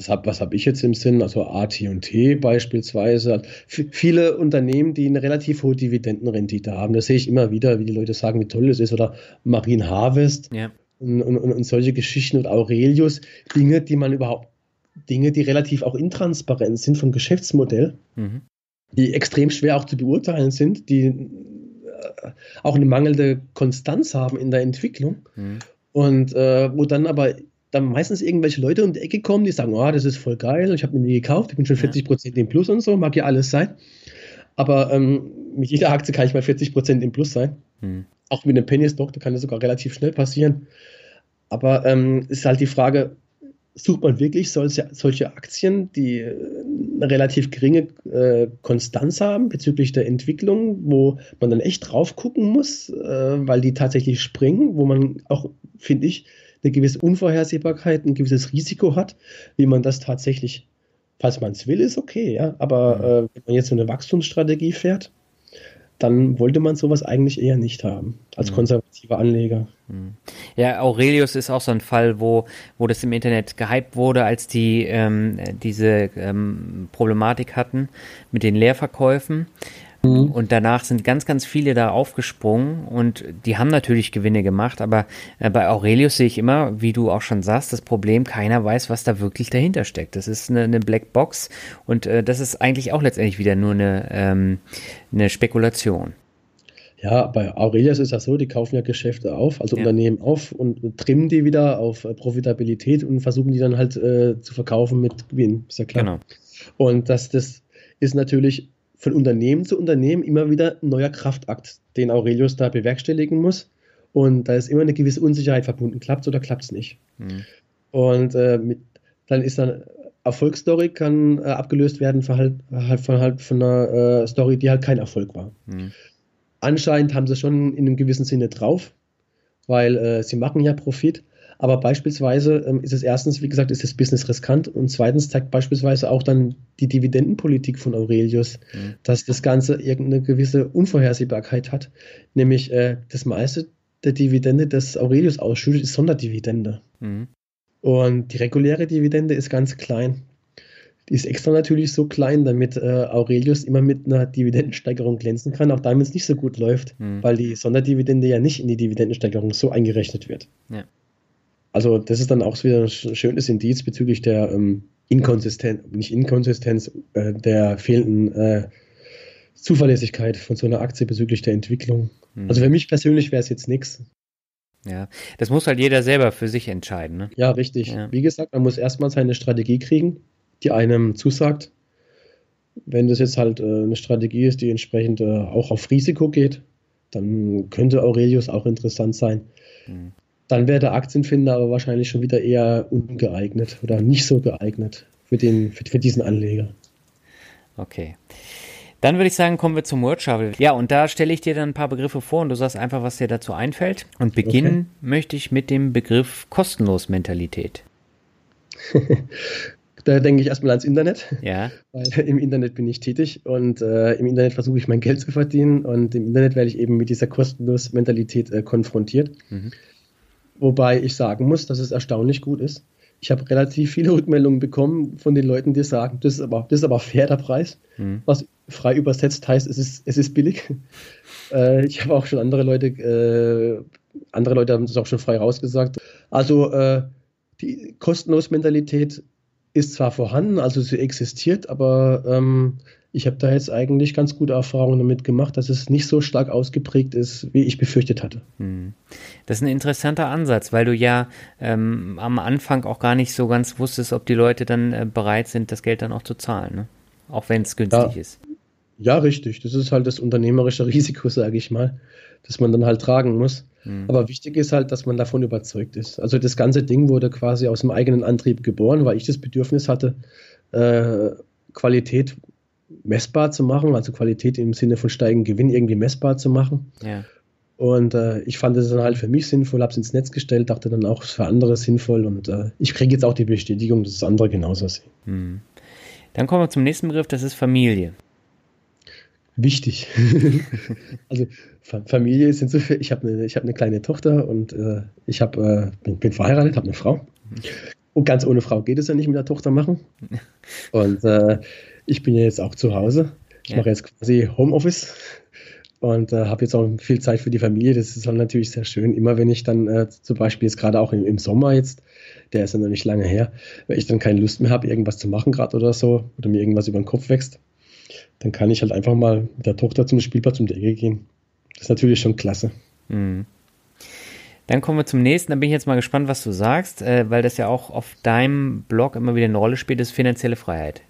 was habe was hab ich jetzt im Sinn? Also AT&T beispielsweise. F viele Unternehmen, die eine relativ hohe Dividendenrendite haben. Das sehe ich immer wieder, wie die Leute sagen, wie toll es ist. Oder Marine Harvest ja. und, und, und, solche Geschichten und Aurelius. Dinge, die man überhaupt, Dinge, die relativ auch intransparent sind vom Geschäftsmodell, mhm. die extrem schwer auch zu beurteilen sind, die äh, auch eine mangelnde Konstanz haben in der Entwicklung. Mhm. Und äh, wo dann aber dann meistens irgendwelche Leute um die Ecke kommen, die sagen, oh, das ist voll geil, ich habe mir die gekauft, ich bin schon 40 Prozent im Plus und so, mag ja alles sein. Aber ähm, mit jeder Aktie kann ich mal 40 Prozent im Plus sein. Hm. Auch mit einem Penny Stock, da kann das sogar relativ schnell passieren. Aber ähm, ist halt die Frage, sucht man wirklich solche, solche Aktien, die eine relativ geringe äh, Konstanz haben bezüglich der Entwicklung, wo man dann echt drauf gucken muss, äh, weil die tatsächlich springen, wo man auch, finde ich, eine gewisse Unvorhersehbarkeit, ein gewisses Risiko hat, wie man das tatsächlich, falls man es will, ist okay, ja. Aber mhm. äh, wenn man jetzt so eine Wachstumsstrategie fährt, dann wollte man sowas eigentlich eher nicht haben, als mhm. konservativer Anleger. Ja, Aurelius ist auch so ein Fall, wo, wo das im Internet gehypt wurde, als die ähm, diese ähm, Problematik hatten mit den Leerverkäufen. Mhm. Und danach sind ganz, ganz viele da aufgesprungen und die haben natürlich Gewinne gemacht, aber äh, bei Aurelius sehe ich immer, wie du auch schon sagst, das Problem, keiner weiß, was da wirklich dahinter steckt. Das ist eine, eine Blackbox und äh, das ist eigentlich auch letztendlich wieder nur eine, ähm, eine Spekulation. Ja, bei Aurelius ist das so, die kaufen ja Geschäfte auf, also ja. Unternehmen auf und trimmen die wieder auf äh, Profitabilität und versuchen die dann halt äh, zu verkaufen mit Gewinn, ist ja klar. Genau. Und das, das ist natürlich von Unternehmen zu Unternehmen immer wieder ein neuer Kraftakt, den Aurelius da bewerkstelligen muss. Und da ist immer eine gewisse Unsicherheit verbunden. Klappt es oder klappt es nicht? Mhm. Und äh, mit, dann ist dann Erfolgsstory kann äh, abgelöst werden von halt, halt, von, halt von einer äh, Story, die halt kein Erfolg war. Mhm. Anscheinend haben sie schon in einem gewissen Sinne drauf, weil äh, sie machen ja Profit. Aber beispielsweise ähm, ist es erstens, wie gesagt, ist das Business riskant und zweitens zeigt beispielsweise auch dann die Dividendenpolitik von Aurelius, mhm. dass das Ganze irgendeine gewisse Unvorhersehbarkeit hat. Nämlich äh, das meiste der Dividende, das Aurelius ausschüttet, ist Sonderdividende. Mhm. Und die reguläre Dividende ist ganz klein. Die ist extra natürlich so klein, damit äh, Aurelius immer mit einer Dividendensteigerung glänzen kann, auch damit es nicht so gut läuft, mhm. weil die Sonderdividende ja nicht in die Dividendensteigerung so eingerechnet wird. Ja. Also das ist dann auch wieder ein schönes Indiz bezüglich der ähm, Inkonsistenz, nicht Inkonsistenz, äh, der fehlenden äh, Zuverlässigkeit von so einer Aktie bezüglich der Entwicklung. Mhm. Also für mich persönlich wäre es jetzt nichts. Ja, das muss halt jeder selber für sich entscheiden. Ne? Ja, richtig. Ja. Wie gesagt, man muss erstmal seine Strategie kriegen, die einem zusagt. Wenn das jetzt halt äh, eine Strategie ist, die entsprechend äh, auch auf Risiko geht, dann könnte Aurelius auch interessant sein. Mhm dann wäre der Aktienfinder aber wahrscheinlich schon wieder eher ungeeignet oder nicht so geeignet für, den, für, für diesen Anleger. Okay. Dann würde ich sagen, kommen wir zum Word Ja, und da stelle ich dir dann ein paar Begriffe vor und du sagst einfach, was dir dazu einfällt. Und beginnen okay. möchte ich mit dem Begriff kostenlos Mentalität. da denke ich erstmal ans Internet. Ja. Weil im Internet bin ich tätig und äh, im Internet versuche ich mein Geld zu verdienen und im Internet werde ich eben mit dieser kostenlos Mentalität äh, konfrontiert. Mhm. Wobei ich sagen muss, dass es erstaunlich gut ist. Ich habe relativ viele Rückmeldungen bekommen von den Leuten, die sagen, das ist aber, das ist aber fair der Preis. Mhm. Was frei übersetzt heißt, es ist, es ist billig. äh, ich habe auch schon andere Leute, äh, andere Leute haben das auch schon frei rausgesagt. Also äh, die kostenlos Mentalität ist zwar vorhanden, also sie existiert, aber ähm, ich habe da jetzt eigentlich ganz gute Erfahrungen damit gemacht, dass es nicht so stark ausgeprägt ist, wie ich befürchtet hatte. Hm. Das ist ein interessanter Ansatz, weil du ja ähm, am Anfang auch gar nicht so ganz wusstest, ob die Leute dann äh, bereit sind, das Geld dann auch zu zahlen, ne? auch wenn es günstig ja. ist. Ja, richtig. Das ist halt das unternehmerische Risiko, sage ich mal, das man dann halt tragen muss. Mhm. Aber wichtig ist halt, dass man davon überzeugt ist. Also das ganze Ding wurde quasi aus dem eigenen Antrieb geboren, weil ich das Bedürfnis hatte, äh, Qualität messbar zu machen, also Qualität im Sinne von steigenden Gewinn irgendwie messbar zu machen. Ja. Und äh, ich fand es dann halt für mich sinnvoll, habe es ins Netz gestellt, dachte dann auch, es für andere sinnvoll und äh, ich kriege jetzt auch die Bestätigung, dass es andere genauso sehen. Hm. Dann kommen wir zum nächsten Begriff, das ist Familie. Wichtig. also Familie ist insofern, ich habe eine, hab eine kleine Tochter und äh, ich hab, äh, bin, bin verheiratet, habe eine Frau. Mhm. Und ganz ohne Frau geht es ja nicht mit der Tochter machen. Und äh, ich bin ja jetzt auch zu Hause. Ich ja. mache jetzt quasi Homeoffice und äh, habe jetzt auch viel Zeit für die Familie. Das ist dann natürlich sehr schön. Immer wenn ich dann äh, zum Beispiel jetzt gerade auch im, im, Sommer jetzt, der ist ja noch nicht lange her, wenn ich dann keine Lust mehr habe, irgendwas zu machen gerade oder so oder mir irgendwas über den Kopf wächst, dann kann ich halt einfach mal mit der Tochter zum Spielplatz um die Ecke gehen. Das ist natürlich schon klasse. Mhm. Dann kommen wir zum nächsten. Da bin ich jetzt mal gespannt, was du sagst, äh, weil das ja auch auf deinem Blog immer wieder eine Rolle spielt, das ist finanzielle Freiheit.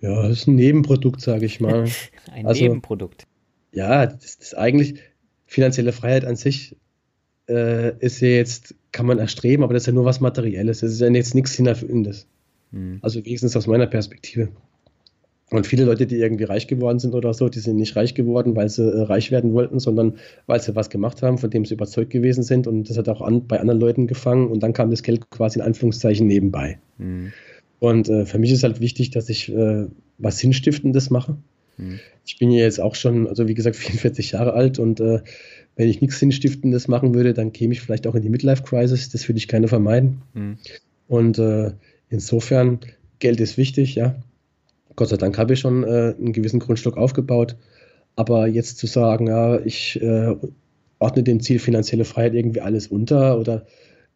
Ja, das ist ein Nebenprodukt, sage ich mal. ein also, Nebenprodukt. Ja, das, ist eigentlich finanzielle Freiheit an sich äh, ist ja jetzt, kann man erstreben, aber das ist ja nur was Materielles. Das ist ja jetzt nichts Sinnvolles. Hm. Also wenigstens aus meiner Perspektive. Und viele Leute, die irgendwie reich geworden sind oder so, die sind nicht reich geworden, weil sie äh, reich werden wollten, sondern weil sie was gemacht haben, von dem sie überzeugt gewesen sind. Und das hat auch an, bei anderen Leuten gefangen. Und dann kam das Geld quasi in Anführungszeichen nebenbei. Mhm. Und äh, für mich ist halt wichtig, dass ich äh, was Sinnstiftendes mache. Mhm. Ich bin ja jetzt auch schon, also wie gesagt, 44 Jahre alt und äh, wenn ich nichts Sinnstiftendes machen würde, dann käme ich vielleicht auch in die Midlife-Crisis. Das würde ich gerne vermeiden. Mhm. Und äh, insofern, Geld ist wichtig, ja. Gott sei Dank habe ich schon äh, einen gewissen Grundstock aufgebaut. Aber jetzt zu sagen, ja, ich äh, ordne dem Ziel finanzielle Freiheit irgendwie alles unter oder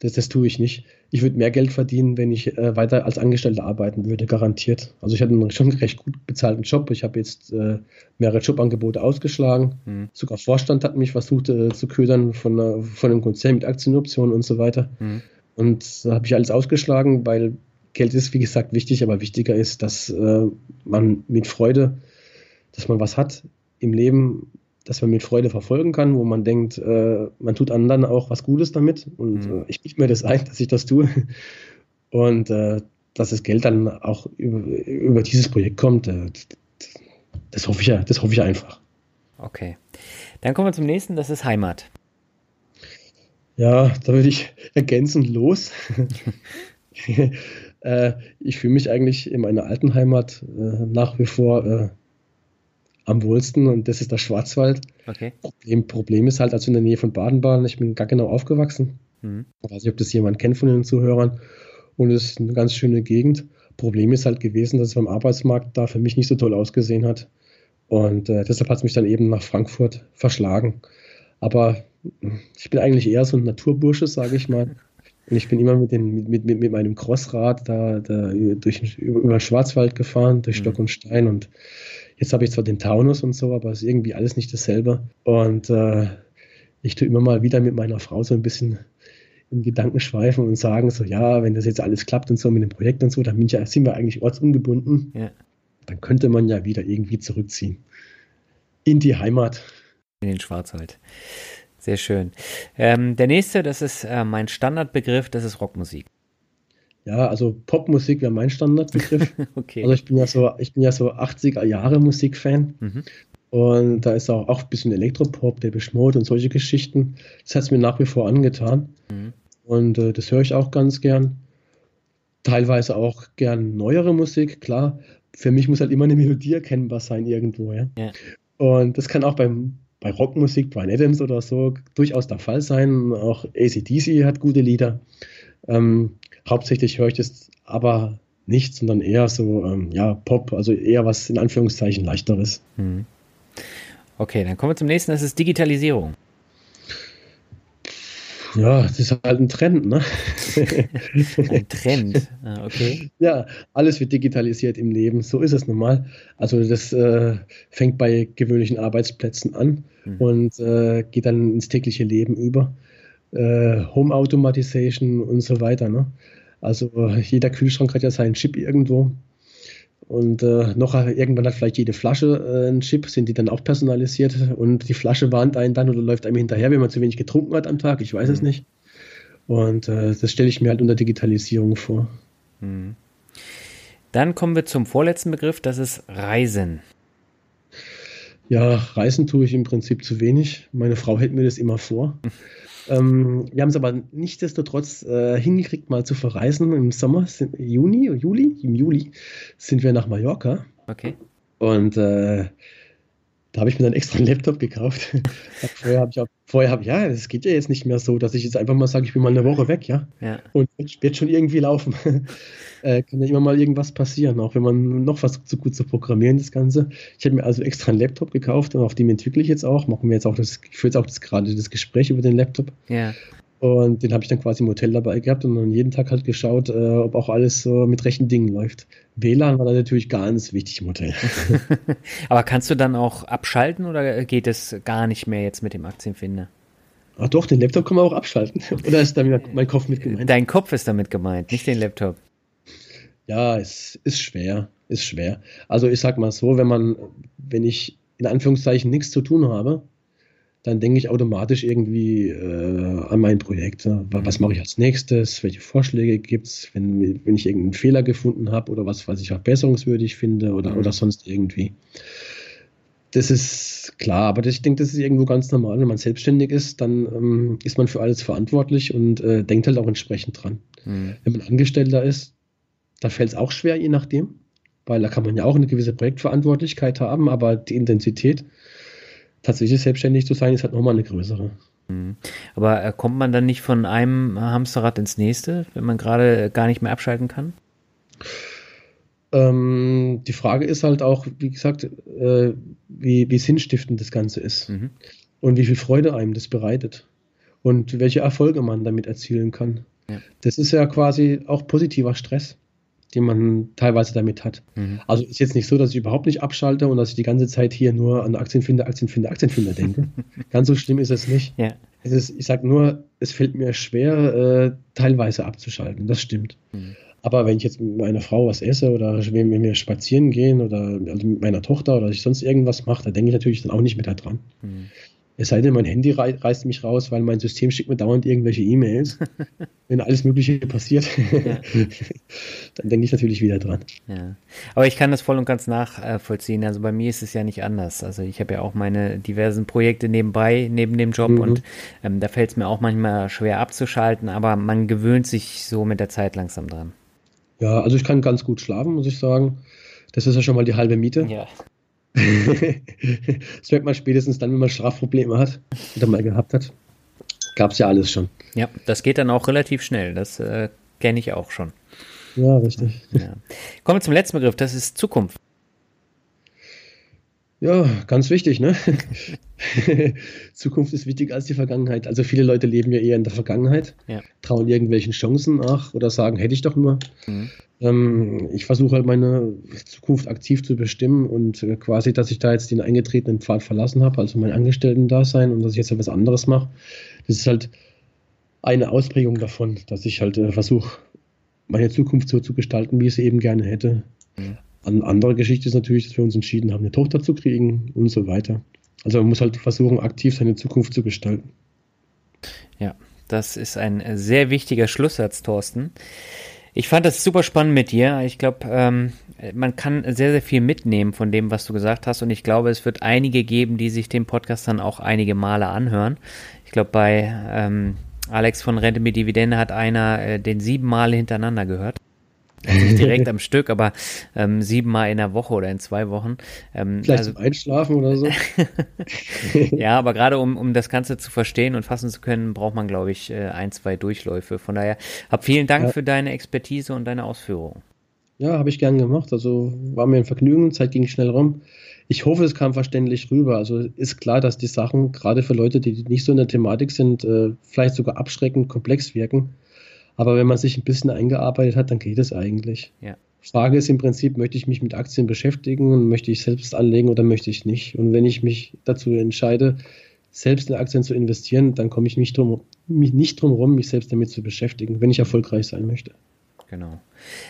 das, das tue ich nicht. Ich würde mehr Geld verdienen, wenn ich äh, weiter als Angestellter arbeiten würde, garantiert. Also ich hatte einen schon recht gut bezahlten Job. Ich habe jetzt äh, mehrere Jobangebote ausgeschlagen. Mhm. Sogar Vorstand hat mich versucht äh, zu ködern von, äh, von einem Konzern mit Aktienoptionen und so weiter. Mhm. Und da habe ich alles ausgeschlagen, weil Geld ist, wie gesagt, wichtig, aber wichtiger ist, dass äh, man mit Freude, dass man was hat im Leben, dass man mit Freude verfolgen kann, wo man denkt, äh, man tut anderen auch was Gutes damit. Und mhm. äh, ich biete mir das ein, dass ich das tue. Und äh, dass das Geld dann auch über, über dieses Projekt kommt, äh, das hoffe ich ja, das hoffe ich einfach. Okay. Dann kommen wir zum nächsten, das ist Heimat. Ja, da würde ich ergänzend los. Äh, ich fühle mich eigentlich in meiner alten Heimat äh, nach wie vor äh, am wohlsten und das ist der Schwarzwald. Okay. Problem, Problem ist halt, also in der Nähe von Baden-Baden, ich bin gar genau aufgewachsen. Mhm. Ich weiß nicht, ob das jemand kennt von den Zuhörern. Und es ist eine ganz schöne Gegend. Problem ist halt gewesen, dass es beim Arbeitsmarkt da für mich nicht so toll ausgesehen hat. Und äh, deshalb hat es mich dann eben nach Frankfurt verschlagen. Aber ich bin eigentlich eher so ein Naturbursche, sage ich mal. Und ich bin immer mit, den, mit, mit, mit meinem Crossrad da, da durch, über den Schwarzwald gefahren, durch mhm. Stock und Stein. Und jetzt habe ich zwar den Taunus und so, aber es ist irgendwie alles nicht dasselbe. Und äh, ich tue immer mal wieder mit meiner Frau so ein bisschen in Gedanken schweifen und sagen so, ja, wenn das jetzt alles klappt und so mit dem Projekt und so, dann ja, sind wir eigentlich ortsungebunden. Ja. Dann könnte man ja wieder irgendwie zurückziehen. In die Heimat. In den Schwarzwald. Sehr schön. Ähm, der nächste, das ist äh, mein Standardbegriff, das ist Rockmusik. Ja, also Popmusik wäre mein Standardbegriff. okay. Also ich bin ja so, ich bin ja so 80er Jahre Musikfan. Mhm. Und da ist auch, auch ein bisschen Elektropop, der Mode und solche Geschichten. Das hat es mir nach wie vor angetan. Mhm. Und äh, das höre ich auch ganz gern. Teilweise auch gern neuere Musik, klar. Für mich muss halt immer eine Melodie erkennbar sein irgendwo, ja. ja. Und das kann auch beim bei Rockmusik, Brian Adams oder so, durchaus der Fall sein. Auch ACDC hat gute Lieder. Ähm, hauptsächlich höre ich das aber nicht, sondern eher so, ähm, ja, Pop, also eher was in Anführungszeichen leichteres. Hm. Okay, dann kommen wir zum nächsten, das ist Digitalisierung. Ja, das ist halt ein Trend, ne? ein Trend, ah, okay. Ja, alles wird digitalisiert im Leben, so ist es normal. Also das äh, fängt bei gewöhnlichen Arbeitsplätzen an mhm. und äh, geht dann ins tägliche Leben über. Äh, Home Automatization und so weiter, ne? Also jeder Kühlschrank hat ja seinen Chip irgendwo. Und äh, noch irgendwann hat vielleicht jede Flasche äh, einen Chip, sind die dann auch personalisiert und die Flasche warnt einen dann oder läuft einem hinterher, wenn man zu wenig getrunken hat am Tag, ich weiß mhm. es nicht. Und äh, das stelle ich mir halt unter Digitalisierung vor. Mhm. Dann kommen wir zum vorletzten Begriff, das ist Reisen. Ja, Reisen tue ich im Prinzip zu wenig. Meine Frau hält mir das immer vor. Ähm, wir haben es aber nichtsdestotrotz äh, hingekriegt, mal zu verreisen. Im Sommer, Juni, Juli, im Juli sind wir nach Mallorca. Okay. Und äh, da habe ich mir dann extra einen Laptop gekauft. vorher habe ich auch, vorher habe ja, das geht ja jetzt nicht mehr so, dass ich jetzt einfach mal sage, ich bin mal eine Woche weg, ja. ja. Und wird schon irgendwie laufen. äh, kann ja immer mal irgendwas passieren, auch wenn man noch was zu gut zu programmieren, das Ganze. Ich habe mir also extra einen Laptop gekauft und auf dem entwickle ich jetzt auch. Machen wir jetzt auch das, ich führe jetzt auch das, gerade das Gespräch über den Laptop. Ja. Und den habe ich dann quasi im Hotel dabei gehabt und dann jeden Tag halt geschaut, äh, ob auch alles so mit rechten Dingen läuft. WLAN war da natürlich ganz wichtig im Hotel. Aber kannst du dann auch abschalten oder geht es gar nicht mehr jetzt mit dem Aktienfinder? Ach doch, den Laptop kann man auch abschalten. Oder ist damit mein Kopf mit gemeint? Dein Kopf ist damit gemeint, nicht den Laptop. Ja, es ist schwer, ist schwer. Also ich sag mal so, wenn man, wenn ich in Anführungszeichen nichts zu tun habe, dann denke ich automatisch irgendwie äh, an mein Projekt. Ne? Was mhm. mache ich als nächstes? Welche Vorschläge gibt es, wenn, wenn ich irgendeinen Fehler gefunden habe oder was, was ich verbesserungswürdig finde oder, mhm. oder sonst irgendwie. Das ist klar, aber ich denke, das ist irgendwo ganz normal. Wenn man selbstständig ist, dann ähm, ist man für alles verantwortlich und äh, denkt halt auch entsprechend dran. Mhm. Wenn man Angestellter ist, da fällt es auch schwer, je nachdem, weil da kann man ja auch eine gewisse Projektverantwortlichkeit haben, aber die Intensität tatsächlich selbstständig zu sein, ist halt nochmal eine größere. Mhm. Aber äh, kommt man dann nicht von einem Hamsterrad ins nächste, wenn man gerade gar nicht mehr abschalten kann? Ähm, die Frage ist halt auch, wie gesagt, äh, wie, wie sinnstiftend das Ganze ist mhm. und wie viel Freude einem das bereitet und welche Erfolge man damit erzielen kann. Ja. Das ist ja quasi auch positiver Stress den man teilweise damit hat. Mhm. Also ist jetzt nicht so, dass ich überhaupt nicht abschalte und dass ich die ganze Zeit hier nur an Aktienfinder, Aktienfinder, Aktienfinder denke. Ganz so schlimm ist es nicht. Ja. Es ist, ich sage nur, es fällt mir schwer, äh, teilweise abzuschalten. Das stimmt. Mhm. Aber wenn ich jetzt mit meiner Frau was esse oder wenn wir spazieren gehen oder also mit meiner Tochter oder ich sonst irgendwas mache, da denke ich natürlich dann auch nicht mehr daran. Mhm. Es sei denn, mein Handy reißt mich raus, weil mein System schickt mir dauernd irgendwelche E-Mails. Wenn alles Mögliche passiert, ja. dann denke ich natürlich wieder dran. Ja. Aber ich kann das voll und ganz nachvollziehen. Also bei mir ist es ja nicht anders. Also ich habe ja auch meine diversen Projekte nebenbei, neben dem Job mhm. und ähm, da fällt es mir auch manchmal schwer abzuschalten, aber man gewöhnt sich so mit der Zeit langsam dran. Ja, also ich kann ganz gut schlafen, muss ich sagen. Das ist ja schon mal die halbe Miete. Ja. Das merkt man spätestens dann, wenn man Strafprobleme hat oder mal gehabt hat. Gab es ja alles schon. Ja, das geht dann auch relativ schnell. Das äh, kenne ich auch schon. Ja, richtig. Ja. Kommen wir zum letzten Begriff, das ist Zukunft. Ja, ganz wichtig, ne? Zukunft ist wichtiger als die Vergangenheit. Also viele Leute leben ja eher in der Vergangenheit, ja. trauen irgendwelchen Chancen nach oder sagen, hätte ich doch nur. Mhm. Ähm, ich versuche halt meine Zukunft aktiv zu bestimmen und äh, quasi, dass ich da jetzt den eingetretenen Pfad verlassen habe, also mein Angestellten-Dasein und dass ich jetzt etwas anderes mache. Das ist halt eine Ausprägung davon, dass ich halt äh, versuche, meine Zukunft so zu gestalten, wie ich sie eben gerne hätte. Mhm. Eine andere Geschichte ist natürlich, dass wir uns entschieden haben, eine Tochter zu kriegen und so weiter. Also man muss halt versuchen, aktiv seine Zukunft zu gestalten. Ja, das ist ein sehr wichtiger Schlusssatz, Thorsten. Ich fand das super spannend mit dir. Ich glaube, ähm, man kann sehr, sehr viel mitnehmen von dem, was du gesagt hast. Und ich glaube, es wird einige geben, die sich den Podcast dann auch einige Male anhören. Ich glaube, bei ähm, Alex von Rente mit Dividende hat einer äh, den sieben Male hintereinander gehört. Also nicht direkt am Stück, aber ähm, siebenmal in der Woche oder in zwei Wochen. Ähm, Vielleicht also, zum Einschlafen oder so. ja, aber gerade um, um das Ganze zu verstehen und fassen zu können, braucht man, glaube ich, äh, ein, zwei Durchläufe. Von daher, hab vielen Dank ja. für deine Expertise und deine Ausführungen. Ja, habe ich gern gemacht. Also war mir ein Vergnügen, Zeit ging schnell rum. ich hoffe, es kam verständlich rüber. Also ist klar, dass die Sachen, gerade für Leute, die nicht so in der Thematik sind, äh, vielleicht sogar abschreckend komplex wirken. Aber wenn man sich ein bisschen eingearbeitet hat, dann geht es eigentlich. Ja. Frage ist im Prinzip, möchte ich mich mit Aktien beschäftigen und möchte ich selbst anlegen oder möchte ich nicht? Und wenn ich mich dazu entscheide, selbst in Aktien zu investieren, dann komme ich nicht drum, mich nicht drum herum, mich selbst damit zu beschäftigen, wenn ich erfolgreich sein möchte. Genau.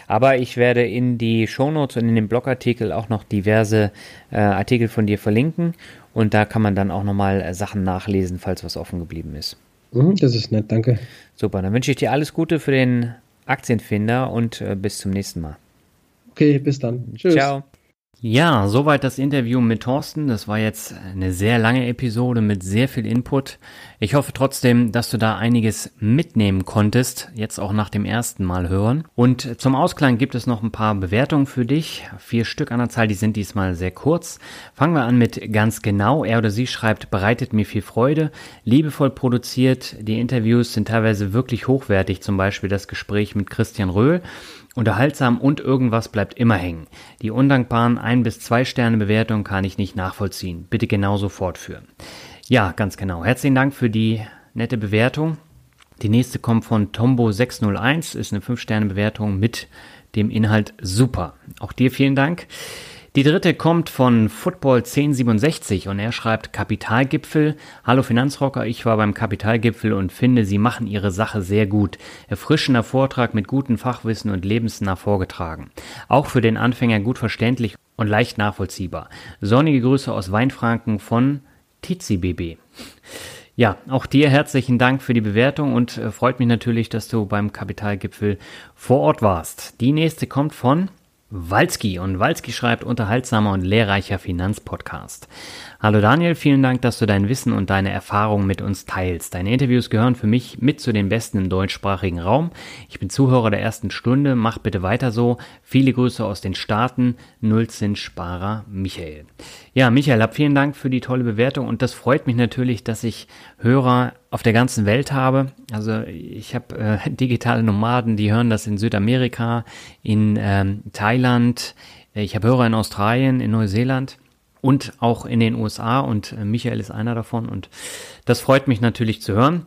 Aber ich werde in die Shownotes und in den Blogartikel auch noch diverse äh, Artikel von dir verlinken und da kann man dann auch nochmal äh, Sachen nachlesen, falls was offen geblieben ist. Mhm, das ist nett, danke. Super, dann wünsche ich dir alles Gute für den Aktienfinder und äh, bis zum nächsten Mal. Okay, bis dann. Tschüss. Ciao. Ja, soweit das Interview mit Thorsten. Das war jetzt eine sehr lange Episode mit sehr viel Input. Ich hoffe trotzdem, dass du da einiges mitnehmen konntest, jetzt auch nach dem ersten Mal hören. Und zum Ausklang gibt es noch ein paar Bewertungen für dich. Vier Stück an der Zahl, die sind diesmal sehr kurz. Fangen wir an mit ganz genau. Er oder sie schreibt, bereitet mir viel Freude, liebevoll produziert. Die Interviews sind teilweise wirklich hochwertig, zum Beispiel das Gespräch mit Christian Röhl. Unterhaltsam und irgendwas bleibt immer hängen. Die undankbaren ein bis zwei Sterne Bewertungen kann ich nicht nachvollziehen. Bitte genauso fortführen. Ja, ganz genau. Herzlichen Dank für die nette Bewertung. Die nächste kommt von Tombo601, ist eine 5-Sterne-Bewertung mit dem Inhalt super. Auch dir vielen Dank. Die dritte kommt von Football 1067 und er schreibt Kapitalgipfel. Hallo Finanzrocker, ich war beim Kapitalgipfel und finde, sie machen ihre Sache sehr gut. Erfrischender Vortrag mit gutem Fachwissen und lebensnah vorgetragen. Auch für den Anfänger gut verständlich und leicht nachvollziehbar. Sonnige Grüße aus Weinfranken von Tizi BB. Ja, auch dir herzlichen Dank für die Bewertung und äh, freut mich natürlich, dass du beim Kapitalgipfel vor Ort warst. Die nächste kommt von Walski und Walski schreibt unterhaltsamer und lehrreicher Finanzpodcast. Hallo Daniel, vielen Dank, dass du dein Wissen und deine Erfahrungen mit uns teilst. Deine Interviews gehören für mich mit zu den besten im deutschsprachigen Raum. Ich bin Zuhörer der ersten Stunde, mach bitte weiter so. Viele Grüße aus den Staaten, Nullzinssparer Michael. Ja, Michael, hab vielen Dank für die tolle Bewertung und das freut mich natürlich, dass ich Hörer auf der ganzen Welt habe. Also ich habe äh, digitale Nomaden, die hören das in Südamerika, in ähm, Thailand. Ich habe Hörer in Australien, in Neuseeland und auch in den USA und äh, Michael ist einer davon und das freut mich natürlich zu hören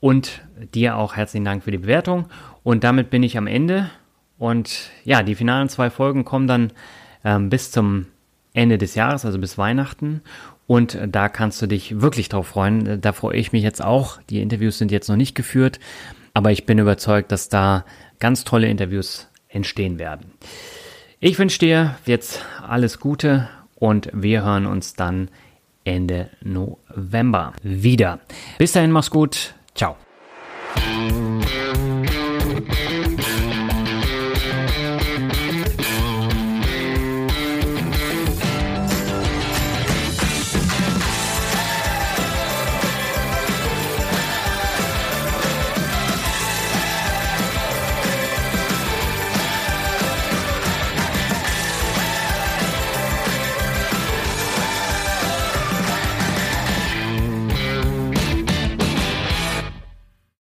und dir auch herzlichen Dank für die Bewertung und damit bin ich am Ende und ja, die finalen zwei Folgen kommen dann ähm, bis zum Ende des Jahres, also bis Weihnachten. Und da kannst du dich wirklich drauf freuen. Da freue ich mich jetzt auch. Die Interviews sind jetzt noch nicht geführt, aber ich bin überzeugt, dass da ganz tolle Interviews entstehen werden. Ich wünsche dir jetzt alles Gute und wir hören uns dann Ende November wieder. Bis dahin, mach's gut. Ciao.